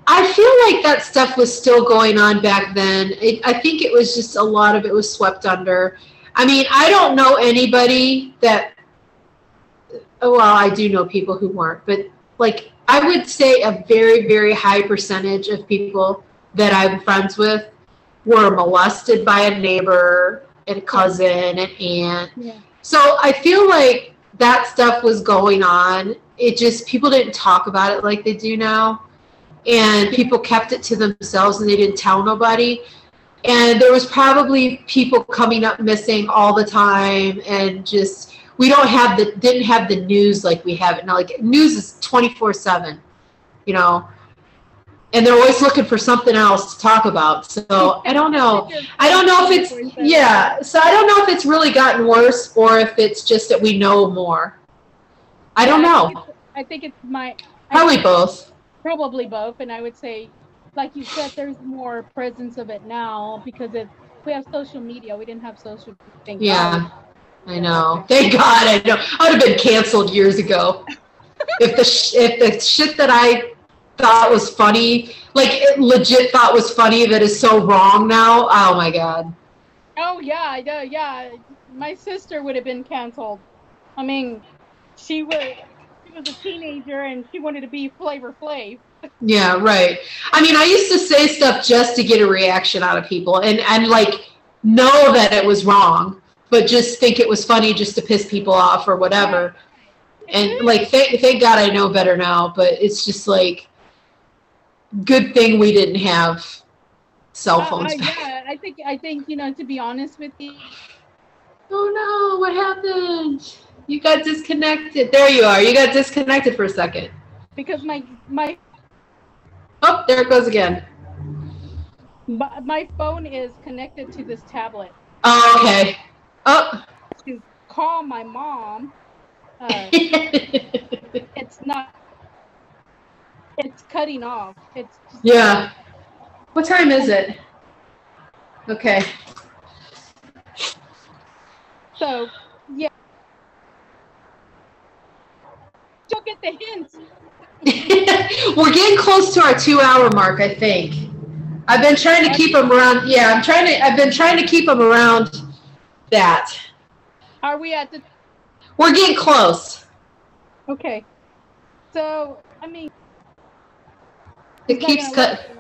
[SPEAKER 1] I feel like that stuff was still going on back then. It, I think it was just a lot of it was swept under. I mean, I don't know anybody that. Well, I do know people who weren't, but like I would say a very, very high percentage of people that I'm friends with were molested by a neighbor, and a cousin, and aunt.
[SPEAKER 2] Yeah.
[SPEAKER 1] So I feel like that stuff was going on. It just people didn't talk about it like they do now. And people kept it to themselves and they didn't tell nobody. And there was probably people coming up missing all the time and just we don't have the didn't have the news like we have it now. Like news is twenty four seven, you know. And they're always looking for something else to talk about. So I don't know. I don't know if it's yeah. So I don't know if it's really gotten worse or if it's just that we know more. I don't know.
[SPEAKER 2] I think it's my
[SPEAKER 1] Probably both.
[SPEAKER 2] probably both, and I would say, like you said, there's more presence of it now because it we have social media. We didn't have social. Thank
[SPEAKER 1] Yeah,
[SPEAKER 2] God.
[SPEAKER 1] I know. Thank God. I know. I would have been canceled years ago *laughs* if the sh- if the shit that I thought was funny, like it legit thought was funny, that is so wrong now. Oh my God.
[SPEAKER 2] Oh yeah, know. Yeah, my sister would have been canceled. I mean, she was she was a teenager and she wanted to be Flavor Flav.
[SPEAKER 1] Yeah, right. I mean, I used to say stuff just to get a reaction out of people and, and like know that it was wrong, but just think it was funny just to piss people off or whatever. And like, thank, thank God I know better now, but it's just like, good thing we didn't have cell
[SPEAKER 2] Uh,
[SPEAKER 1] phones
[SPEAKER 2] uh,
[SPEAKER 1] back.
[SPEAKER 2] yeah, I think I think you know to be honest with you,
[SPEAKER 1] Oh no, what happened? You got disconnected. There you are. You got disconnected for a second.
[SPEAKER 2] because my my
[SPEAKER 1] Oh, there it goes again.
[SPEAKER 2] my, my phone is connected to this tablet
[SPEAKER 1] Oh, okay. Oh.
[SPEAKER 2] to call my mom. Uh, *laughs* it's not. It's cutting off. It's just,
[SPEAKER 1] yeah. What time is it? Okay.
[SPEAKER 2] so yeah. You'll get the hint. *laughs*
[SPEAKER 1] We're getting close to our two-hour mark, I think. I've been trying to keep them around. Yeah, I'm trying to. I've been trying to keep them around that.
[SPEAKER 2] Are we at the
[SPEAKER 1] We're getting close.
[SPEAKER 2] okay? So I mean,
[SPEAKER 1] it keeps cut.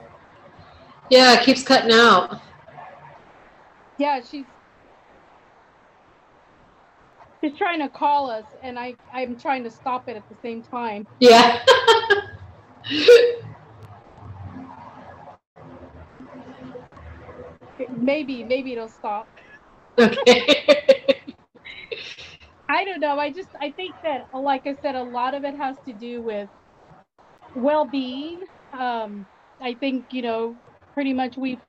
[SPEAKER 1] Yeah, it keeps cutting out.
[SPEAKER 2] Yeah, she's. He's trying to call us, and I I'm trying to stop it at the same time.
[SPEAKER 1] Yeah. *laughs*
[SPEAKER 2] Maybe maybe it'll stop.
[SPEAKER 1] okay. *laughs*
[SPEAKER 2] I don't know. I just I think that like I said, a lot of it has to do with well-being. Um, I think you know pretty much we've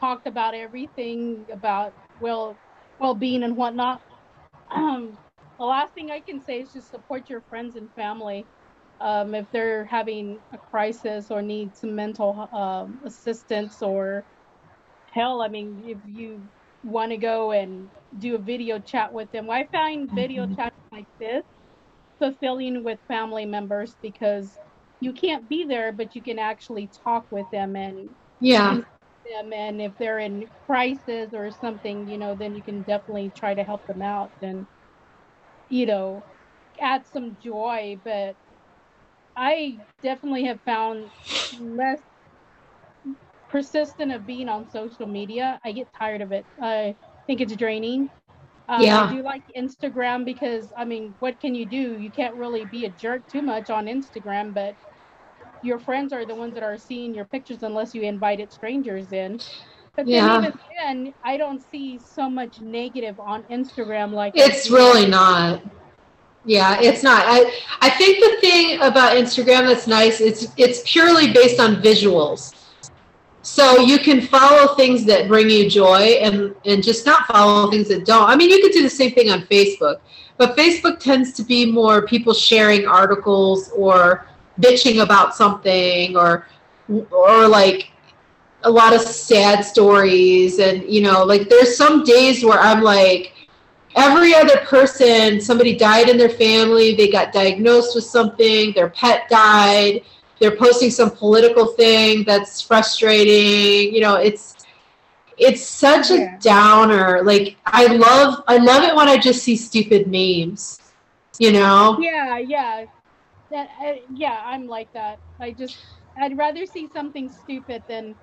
[SPEAKER 2] talked about everything about well well-being and whatnot. Um, the last thing I can say is just support your friends and family. Um, if they're having a crisis or need some mental um, assistance or hell, I mean, if you want to go and do a video chat with them, I find video
[SPEAKER 1] Mhm.
[SPEAKER 2] chats like this fulfilling with family members because you can't be there, but you can actually talk with them and
[SPEAKER 1] Yeah.
[SPEAKER 2] Them and if they're in crisis or something you know then you can definitely try to help them out and you know add some joy. But i definitely have found less persistent of being on social media. I get tired of it. I think it's draining. Um,
[SPEAKER 1] Yeah.
[SPEAKER 2] i do like instagram because i mean what can you do? You can't really be a jerk too much on instagram but your friends are the ones that are seeing your pictures unless you invited strangers in. But
[SPEAKER 1] Yeah.
[SPEAKER 2] then even then, I don't see so much negative on Instagram like
[SPEAKER 1] It's really not. Yeah, it's not. I I think the thing about Instagram that's nice, it's it's purely based on visuals. So you can follow things that bring you joy and and just not follow things that don't. I mean, you could do the same thing on Facebook, but Facebook tends to be more people sharing articles or bitching about something or or like a lot of sad stories and you know, like there's some days where I'm like every other person somebody died in their family they got diagnosed with something their pet died they're posting some political thing that's frustrating you know it's it's such a downer. Like i love i love it when i just see stupid memes you know?
[SPEAKER 2] Yeah, yeah, that uh, yeah, I'm like that. I just I'd rather see something stupid than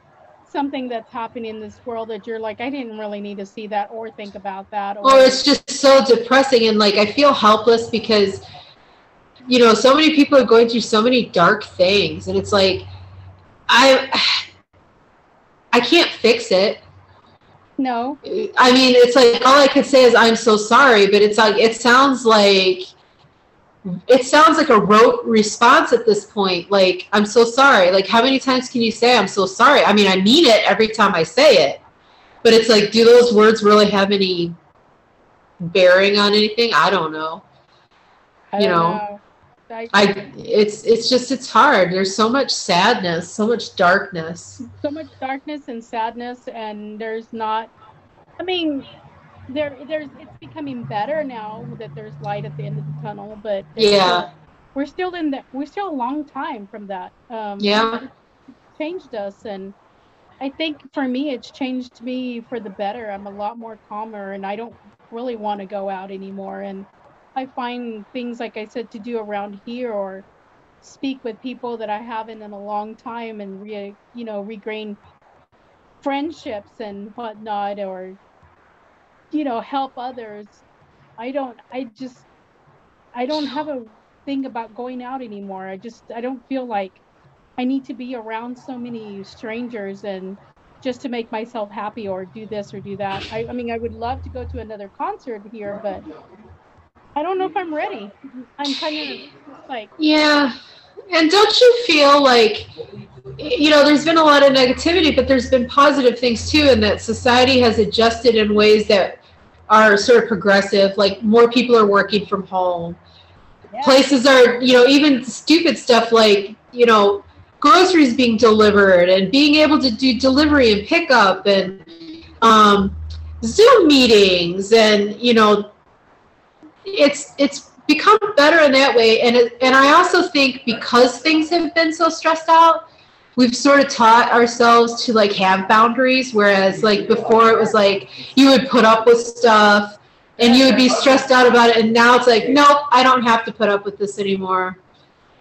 [SPEAKER 2] something that's happening in this world that you're like I didn't really need to see that or think about that or
[SPEAKER 1] or it's just so depressing and like i feel helpless because you know so many people are going through so many dark things and it's like i i can't fix it
[SPEAKER 2] no.
[SPEAKER 1] I mean, it's like all I could say is I'm so sorry, but it's like it sounds like it sounds like a rote response at this point. Like I'm so sorry. Like how many times can you say I'm so sorry? I mean, I mean it every time I say it, but it's like, do those words really have any bearing on anything? I don't know.
[SPEAKER 2] I
[SPEAKER 1] You
[SPEAKER 2] don't
[SPEAKER 1] know,
[SPEAKER 2] I,
[SPEAKER 1] I it's it's just it's hard. There's so much sadness, so much darkness.
[SPEAKER 2] so much darkness and sadness and there's not i mean there there's it's becoming better now that there's light at the end of the tunnel but
[SPEAKER 1] Yeah.
[SPEAKER 2] still- we're still in that we're still a long time from that um
[SPEAKER 1] Yeah.
[SPEAKER 2] changed us and i think for me it's changed me for the better i'm a lot more calmer and i don't really want to go out anymore and i find things like i said to do around here or speak with people that I haven't in a long time and re, you know regain friendships and whatnot or you know help others I don't I just I don't have a thing about going out anymore. I just I don't feel like I need to be around so many strangers and just to make myself happy or do this or do that. I, I mean I would love to go to another concert here but I don't know if I'm ready. I'm kind of like
[SPEAKER 1] Yeah. And don't you feel like, you know, there's been a lot of negativity, but there's been positive things too, and that society has adjusted in ways that are sort of progressive. Like more people are working from home.
[SPEAKER 2] yeah.
[SPEAKER 1] Places are, you know, even stupid stuff like, you know, groceries being delivered and being able to do delivery and pickup and um, Zoom meetings and, you know, it's it's become better in that way. And it, and I also think because things have been so stressed out we've sort of taught ourselves to like have boundaries. Whereas like before it was like you would put up with stuff and you would be stressed out about it. And now it's like nope I don't have to put up with this anymore.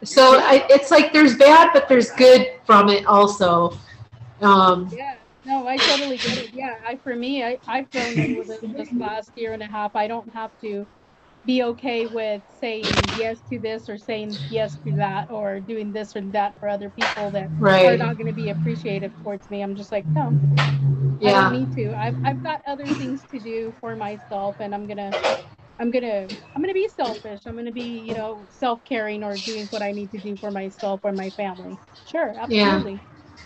[SPEAKER 1] So I, it's like there's bad but there's good from it also. Um
[SPEAKER 2] Yeah, no, I totally get it. Yeah, I for me, I I've grown up with this last year and a half. I don't have to be okay with saying yes to this or saying yes to that or doing this or that for other people that are not going to be appreciative towards me. I'm just like, no, I
[SPEAKER 1] Yeah.
[SPEAKER 2] don't need to. I've, I've got other things to do for myself, and I'm gonna, I'm gonna, I'm gonna be selfish. I'm gonna be, you know, self-caring or doing what I need to do for myself or my family. Sure, absolutely.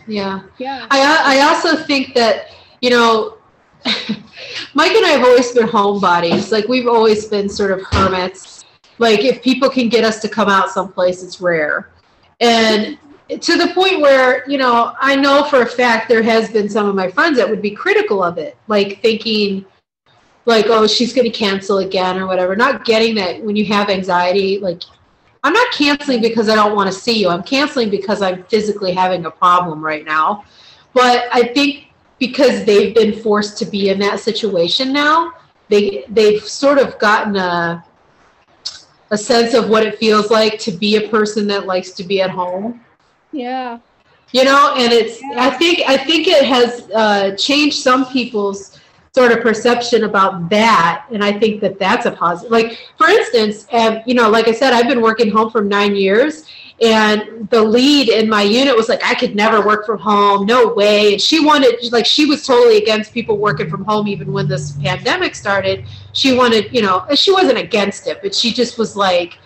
[SPEAKER 1] Yeah.
[SPEAKER 2] Yeah.
[SPEAKER 1] I, I also think that, you know, *laughs* Mike and I have always been homebodies. Like we've always been sort of hermits. Like if people can get us to come out someplace, it's rare. And to the point where, you know, I know for a fact there has been some of my friends that would be critical of it, like thinking like, oh, she's going to cancel again or whatever. Not getting that when you have anxiety, like I'm not canceling because I don't want to see you. I'm canceling because I'm physically having a problem right now. But I think because they've been forced to be in that situation now, they they've sort of gotten a a sense of what it feels like to be a person that likes to be at home.
[SPEAKER 2] Yeah.
[SPEAKER 1] You know, and it's I think I think it has uh, changed some people's sort of perception about that, and I think that that's a positive. Like for instance, um, you know, like I said, I've been working home for nine years, and the lead in my unit was like, I could never work from home, no way. And she wanted, like, she was totally against people working from home, even when this pandemic started. She wanted, you know, she wasn't against it, but she just was like,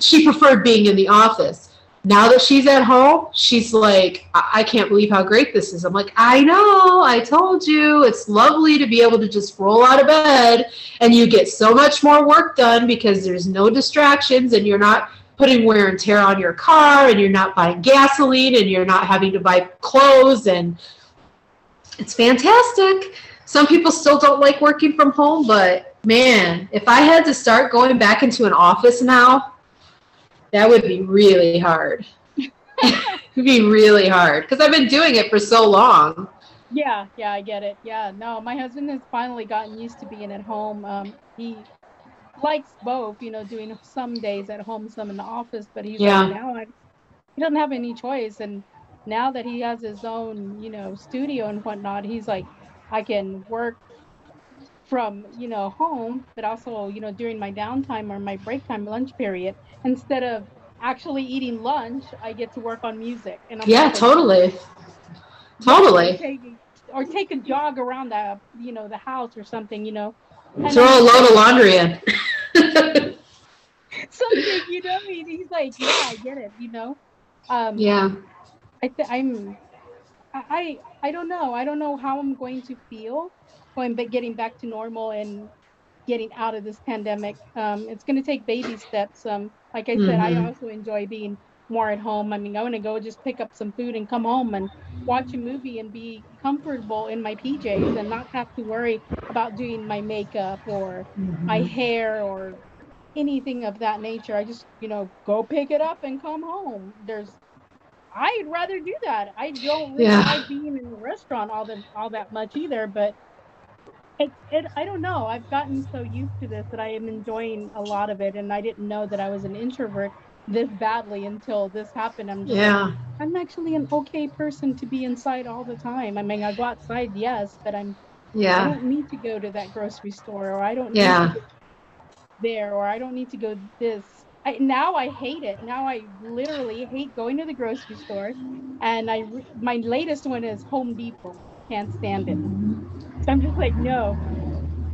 [SPEAKER 1] she preferred being in the office now that she's at home, she's like, I-, I can't believe how great this is. I'm like, I know, I told you. It's lovely to be able to just roll out of bed and you get so much more work done because there's no distractions and you're not putting wear and tear on your car and you're not buying gasoline and you're not having to buy clothes and it's fantastic. Some people still don't like working from home, but man, if I had to start going back into an office now, that would be really hard. *laughs* It'd be really hard because I've been doing it for so long.
[SPEAKER 2] Yeah, yeah, I get it. Yeah, no, my husband has finally gotten used to being at home. Um, he likes both, you know, doing some days at home, some in the office, but he's
[SPEAKER 1] Yeah.
[SPEAKER 2] like, now I, he doesn't have any choice. And now that he has his own, you know, studio and whatnot, he's like, I can work from, you know, home, but also, you know, during my downtime or my break time, lunch period, instead of actually eating lunch, I get to work on music. And I'm
[SPEAKER 1] Yeah,
[SPEAKER 2] like,
[SPEAKER 1] totally. Totally.
[SPEAKER 2] take, or take a jog around the you know the house or something you know
[SPEAKER 1] Throw a load of laundry in. *laughs*
[SPEAKER 2] something you know he- he's like yeah i get it you know um
[SPEAKER 1] yeah.
[SPEAKER 2] i th- i'm I, I i don't know i don't know how i'm going to feel going but getting back to normal and getting out of this pandemic um it's going to take baby steps um like i said i
[SPEAKER 1] Mhm.
[SPEAKER 2] also enjoy being more at home i mean i want to go just pick up some food and come home and watch a movie and be comfortable in my pjs and not have to worry about doing my makeup or my mm-hmm. hair or anything of that nature. I just, you know, go pick it up and come home. There's I'd rather do that. I don't really
[SPEAKER 1] Yeah.
[SPEAKER 2] like being in a restaurant all the all that much either, but it, it I don't know. I've gotten so used to this that I am enjoying a lot of it and I didn't know that I was an introvert this badly until this happened. I'm just like,
[SPEAKER 1] Yeah.
[SPEAKER 2] I'm actually an okay person to be inside all the time. I mean I go outside, yes, but I'm
[SPEAKER 1] Yeah.
[SPEAKER 2] I don't need to go to that grocery store or I don't need
[SPEAKER 1] Yeah.
[SPEAKER 2] to go there or I don't need to go this. I, now I hate it. Now I literally hate going to the grocery store. And I my latest one is Home Depot. Can't stand it. So I'm just like, no,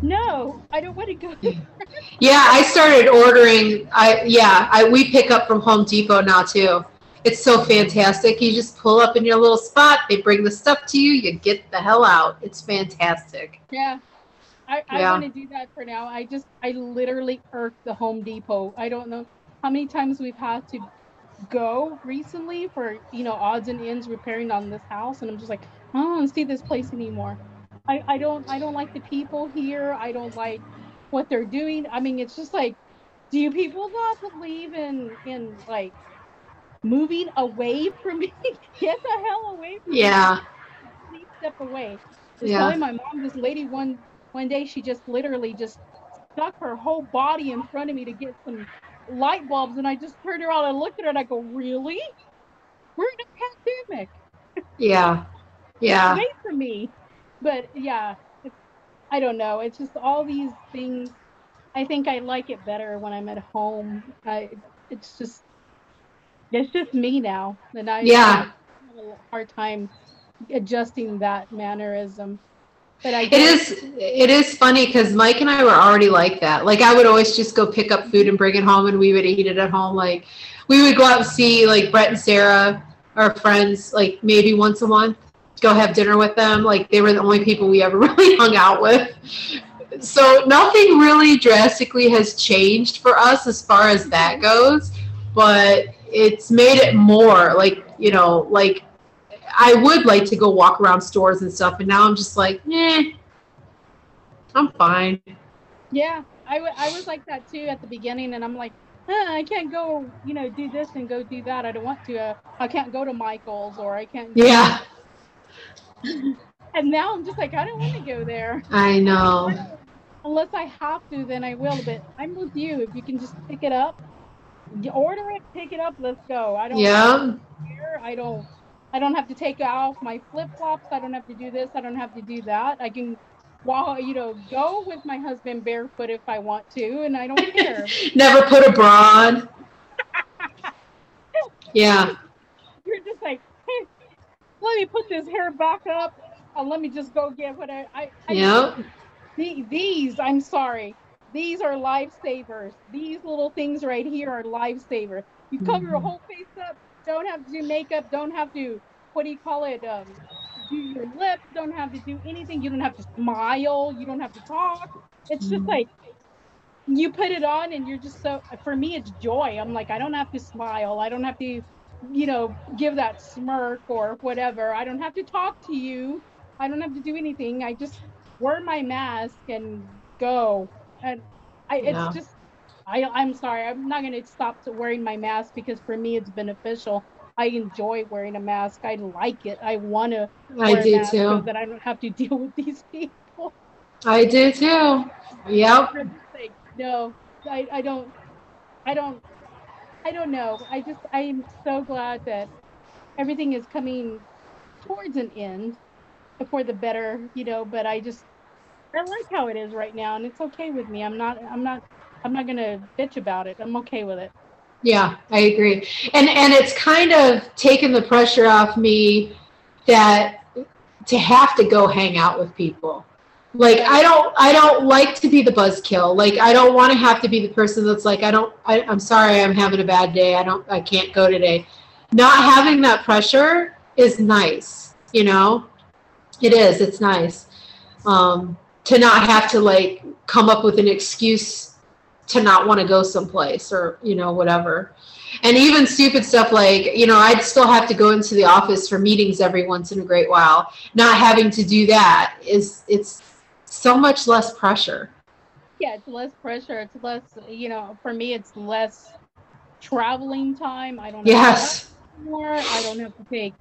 [SPEAKER 2] no, I don't want to go. *laughs*
[SPEAKER 1] Yeah, I started ordering. I yeah, I we pick up from Home Depot now too. It's so fantastic. You just pull up in your little spot. They bring the stuff to you. You get the hell out. It's fantastic.
[SPEAKER 2] yeah. I, I
[SPEAKER 1] Yeah.
[SPEAKER 2] want to do that for now. I just, I literally irk the Home Depot. I don't know how many times we've had to go recently for, you know, odds and ends repairing on this house. And I'm just like, I don't see this place anymore. I, I don't, I don't like the people here. I don't like what they're doing. I mean, it's just like, do you people not believe in, in like moving away from *laughs* me? Get the hell away from me
[SPEAKER 1] Yeah.
[SPEAKER 2] please step away. Just
[SPEAKER 1] Yeah.
[SPEAKER 2] telling my mom, this lady one one day she just literally just stuck her whole body in front of me to get some light bulbs, and I just turned around and looked at her and I go, "Really? We're in a pandemic.
[SPEAKER 1] Yeah. Yeah.
[SPEAKER 2] Away from me." But yeah, I don't know. It's just all these things. I think I like it better when I'm at home. I, it's just, it's just me now, and I
[SPEAKER 1] Yeah.
[SPEAKER 2] Have a hard time adjusting that mannerism. But I
[SPEAKER 1] It is it is funny because Mike and I were already like that. Like I would always just go pick up food and bring it home and we would eat it at home. Like we would go out and see like Brett and Sarah, our friends, like maybe once a month, go have dinner with them. Like they were the only people we ever *laughs* really hung out with. So nothing really drastically has changed for us as far as that goes, but it's made it more like, you know, like I would like to go walk around stores and stuff, and now I'm just like, eh, I'm fine.
[SPEAKER 2] Yeah, I I was like that too at the beginning, and I'm like, huh, I can't go, you know, do this and go do that. I don't want to. Uh, I can't go to Michael's, or I can't.
[SPEAKER 1] Yeah, *laughs*
[SPEAKER 2] And now I'm just like, I don't want to go there.
[SPEAKER 1] I know.
[SPEAKER 2] Unless I have to, then I will. But I'm with you. If you can just pick it up, order it, pick it up, let's go. I don't
[SPEAKER 1] Yeah,
[SPEAKER 2] care. I don't. I don't have to take off my flip flops. I don't have to do this. I don't have to do that. I can, well, you know, go with my husband barefoot if I want to, and I don't *laughs* care.
[SPEAKER 1] never put a bra on. *laughs* Yeah,
[SPEAKER 2] You're just like, hey, let me put this hair back up. And let me just go get what I. I, I
[SPEAKER 1] yeah,
[SPEAKER 2] The- These, I'm sorry, these are lifesavers. These little things right here are lifesavers. You cover your
[SPEAKER 1] Mhm.
[SPEAKER 2] whole face up, don't have to do makeup, don't have to, what do you call it? Um, do your lips, don't have to do anything. You don't have to smile, you don't have to talk. It's just
[SPEAKER 1] Mhm.
[SPEAKER 2] like, you put it on and you're just so, for me, it's joy. I'm like, I don't have to smile. I don't have to, you know, give that smirk or whatever. I don't have to talk to you. I don't have to do anything. I just wear my mask and go. And I, it's
[SPEAKER 1] Yeah.
[SPEAKER 2] just, I, I'm sorry. I'm not going to stop wearing my mask because for me it's beneficial. I enjoy wearing a mask. I like it. I want to
[SPEAKER 1] I do
[SPEAKER 2] mask so
[SPEAKER 1] too.
[SPEAKER 2] that I don't have to *laughs* deal with these people.
[SPEAKER 1] I do too. *laughs* Yep.
[SPEAKER 2] No, I, I don't, I don't, I don't know. I just, I am so glad that everything is coming towards an end for the better, you know, but I just, I like how it is right now and it's okay with me. I'm not, I'm not, I'm not going to bitch about it. I'm okay with it.
[SPEAKER 1] Yeah, I agree. And and it's kind of taken the pressure off me that to have to go hang out with people. Like I don't I don't like to be the buzzkill. Like I don't want to have to be the person that's like I don't I, I'm sorry I'm having a bad day. I don't I can't go today. Not having that pressure is nice, you know? It is. It's nice. Um to not have to like come up with an excuse to not want to go someplace or you know whatever and even stupid stuff like you know i'd still have to go into the office for meetings every once in a great while not having to do that is it's so much less pressure
[SPEAKER 2] Yeah, it's less pressure. It's less, you know, for me, it's less traveling time. I don't have to
[SPEAKER 1] yes
[SPEAKER 2] anymore. I don't have to take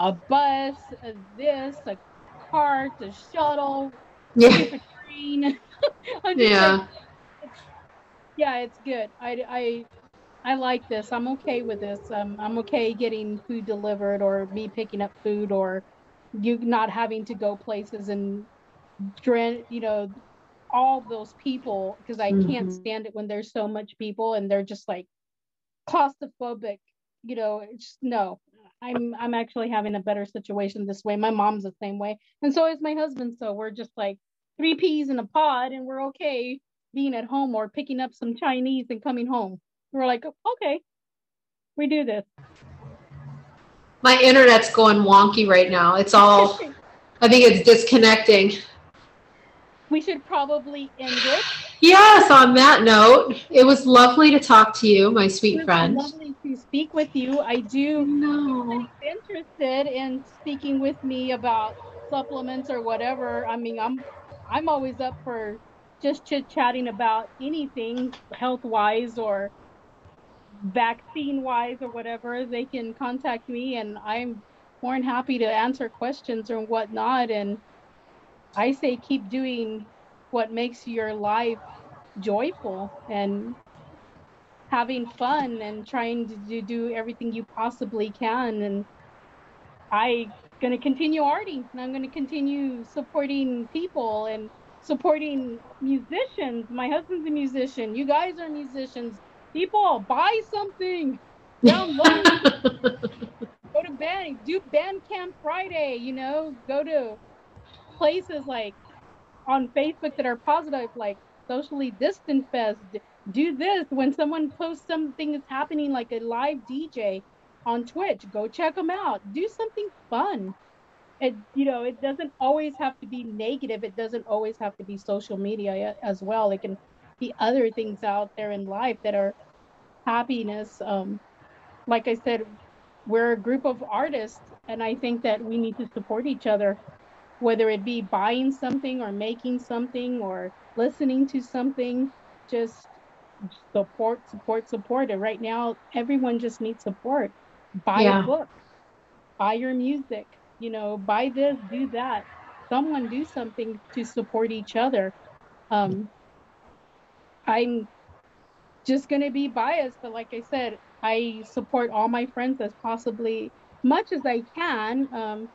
[SPEAKER 2] a bus, a this, a cart, a shuttle,
[SPEAKER 1] yeah
[SPEAKER 2] a train. *laughs*
[SPEAKER 1] Yeah
[SPEAKER 2] like, yeah, it's good. I, I, I like this. I'm okay with this. Um, I'm okay getting food delivered or me picking up food or you not having to go places and you know, all those people because I can't
[SPEAKER 1] Mhm.
[SPEAKER 2] stand it when there's so much people and they're just like claustrophobic. You know, it's just, no. I'm I'm actually having a better situation this way. My mom's the same way, and so is my husband. So we're just like three peas in a pod, and we're okay being at home or picking up some Chinese and coming home. We're like, okay, we do this.
[SPEAKER 1] my internet's going wonky right now it's all *laughs* i think it's disconnecting
[SPEAKER 2] we should probably end it.
[SPEAKER 1] yes on that note it was lovely to talk to you my sweet
[SPEAKER 2] It
[SPEAKER 1] sweet
[SPEAKER 2] was
[SPEAKER 1] friend
[SPEAKER 2] lovely to speak with you. I do
[SPEAKER 1] no
[SPEAKER 2] interested in speaking with me about supplements or whatever. I mean, I'm I'm always up for just chit chatting about anything health wise or vaccine wise or whatever. They can contact me, and I'm more than happy to answer questions or whatnot. And I say keep doing what makes your life joyful and having fun and trying to do, everything you possibly can and I'm going to continue arting and i'm going to continue supporting people and supporting musicians. My husband's a musician. You guys are musicians. People, buy something. Download. *laughs* go to band. Do Bandcamp Friday. You know, go to places like on Facebook that are positive, like socially distant fest. Do this when someone posts something that's happening, like a live DJ on Twitch. Go check them out. Do something fun. It you know it doesn't always have to be negative. It doesn't always have to be social media as well. It can be other things out there in life that are happiness. Um, like I said, we're a group of artists, and I think that we need to support each other, whether it be buying something or making something or listening to something. Just support, support, support. And right now, everyone just needs support. Buy
[SPEAKER 1] Yeah.
[SPEAKER 2] a book, buy your music, you know, buy this, do that. Someone do something to support each other. Um, I'm just going to be biased, but like I said, I support all my friends as possibly much as I can um,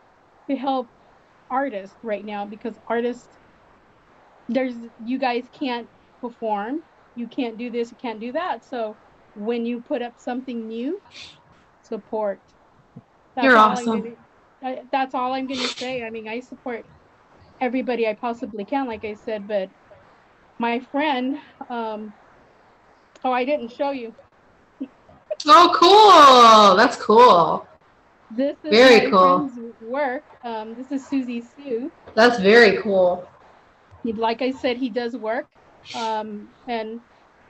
[SPEAKER 2] to help artists right now because artists, there's you guys can't perform, you can't do this, you can't do that. So when you put up something new, support.
[SPEAKER 1] You're awesome.
[SPEAKER 2] gonna- I, that's all I'm going to say. I mean, I support everybody I possibly can, like I said, but my friend, um, oh, I didn't show you.
[SPEAKER 1] oh, cool. That's cool.
[SPEAKER 2] This is
[SPEAKER 1] Very cool.
[SPEAKER 2] work. Um, this is Susie Sue.
[SPEAKER 1] That's very cool.
[SPEAKER 2] He, like I said, he does work, um, and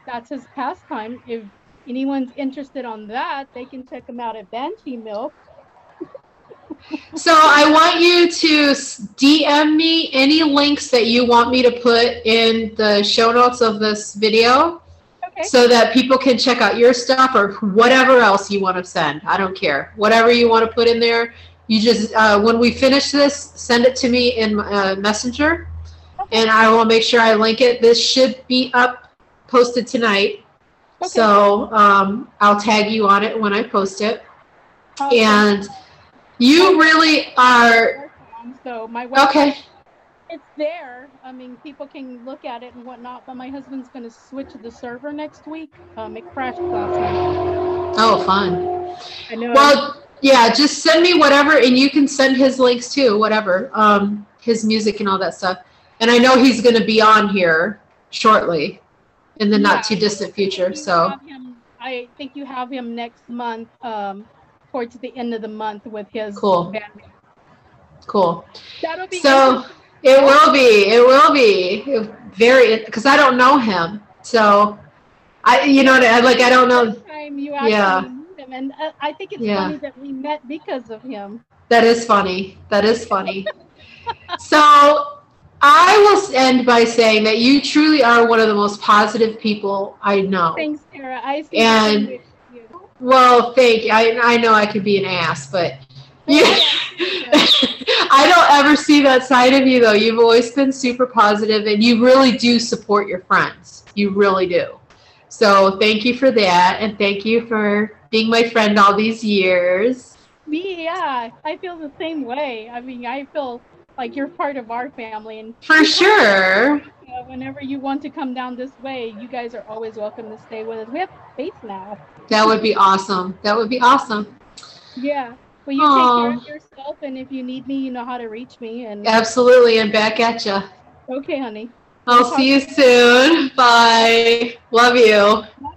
[SPEAKER 2] that's his pastime. If anyone's interested on that, they can check him out at Banshee Milk. *laughs*
[SPEAKER 1] So I want you to DM me any links that you want me to put in the show notes of this video
[SPEAKER 2] Okay.
[SPEAKER 1] so that people can check out your stuff or whatever else you want to send. I don't care. Whatever you want to put in there, you just, uh, when we finish this, send it to me in uh, Messenger and I will make sure I link it. This should be up, posted tonight.
[SPEAKER 2] Okay.
[SPEAKER 1] So um, I'll tag you on it when I post it.
[SPEAKER 2] Okay.
[SPEAKER 1] And you really are,
[SPEAKER 2] So my website,
[SPEAKER 1] okay.
[SPEAKER 2] it's there. I mean, people can look at it and whatnot. But my husband's going to switch the server next week. Um, it crashed last night.
[SPEAKER 1] Oh, fun.
[SPEAKER 2] I know.
[SPEAKER 1] Well, yeah, just send me whatever, and you can send his links too, whatever, um, his music and all that stuff. And I know he's going to be on here shortly, in the not too distant future. So
[SPEAKER 2] him- I think you have him next month, um, towards the end of the month with his
[SPEAKER 1] Cool.
[SPEAKER 2] band.
[SPEAKER 1] cool.
[SPEAKER 2] That'll be
[SPEAKER 1] So. It will be, it will be very because I don't know him. So I, you know, I- like I don't know.
[SPEAKER 2] First time you actually
[SPEAKER 1] Yeah.
[SPEAKER 2] him, and uh, I think it's
[SPEAKER 1] Yeah.
[SPEAKER 2] funny that we met because of him.
[SPEAKER 1] That is funny. That is funny. *laughs* so I will end by saying that you truly are one of the most positive people I know.
[SPEAKER 2] Thanks, Tara. I see
[SPEAKER 1] And-
[SPEAKER 2] you.
[SPEAKER 1] Well, thank you. I, I know I could be an ass, but you, *laughs* I don't ever see that side of you though. You've always been super positive and you really do support your friends. You really do. So thank you for that. And thank you for being my friend all these years.
[SPEAKER 2] Me, yeah, I feel the same way. I mean, I feel like you're part of our family, and
[SPEAKER 1] For sure.
[SPEAKER 2] whenever you want to come down this way, you guys are always welcome to stay with us. We have space now.
[SPEAKER 1] That would be awesome. That would be awesome.
[SPEAKER 2] Yeah. Well, you
[SPEAKER 1] Aw.
[SPEAKER 2] take care of yourself, and if you need me, you know how to reach me. And
[SPEAKER 1] Absolutely. And back at you.
[SPEAKER 2] okay, honey.
[SPEAKER 1] I'll see you soon. Bye. Love you.
[SPEAKER 2] Bye.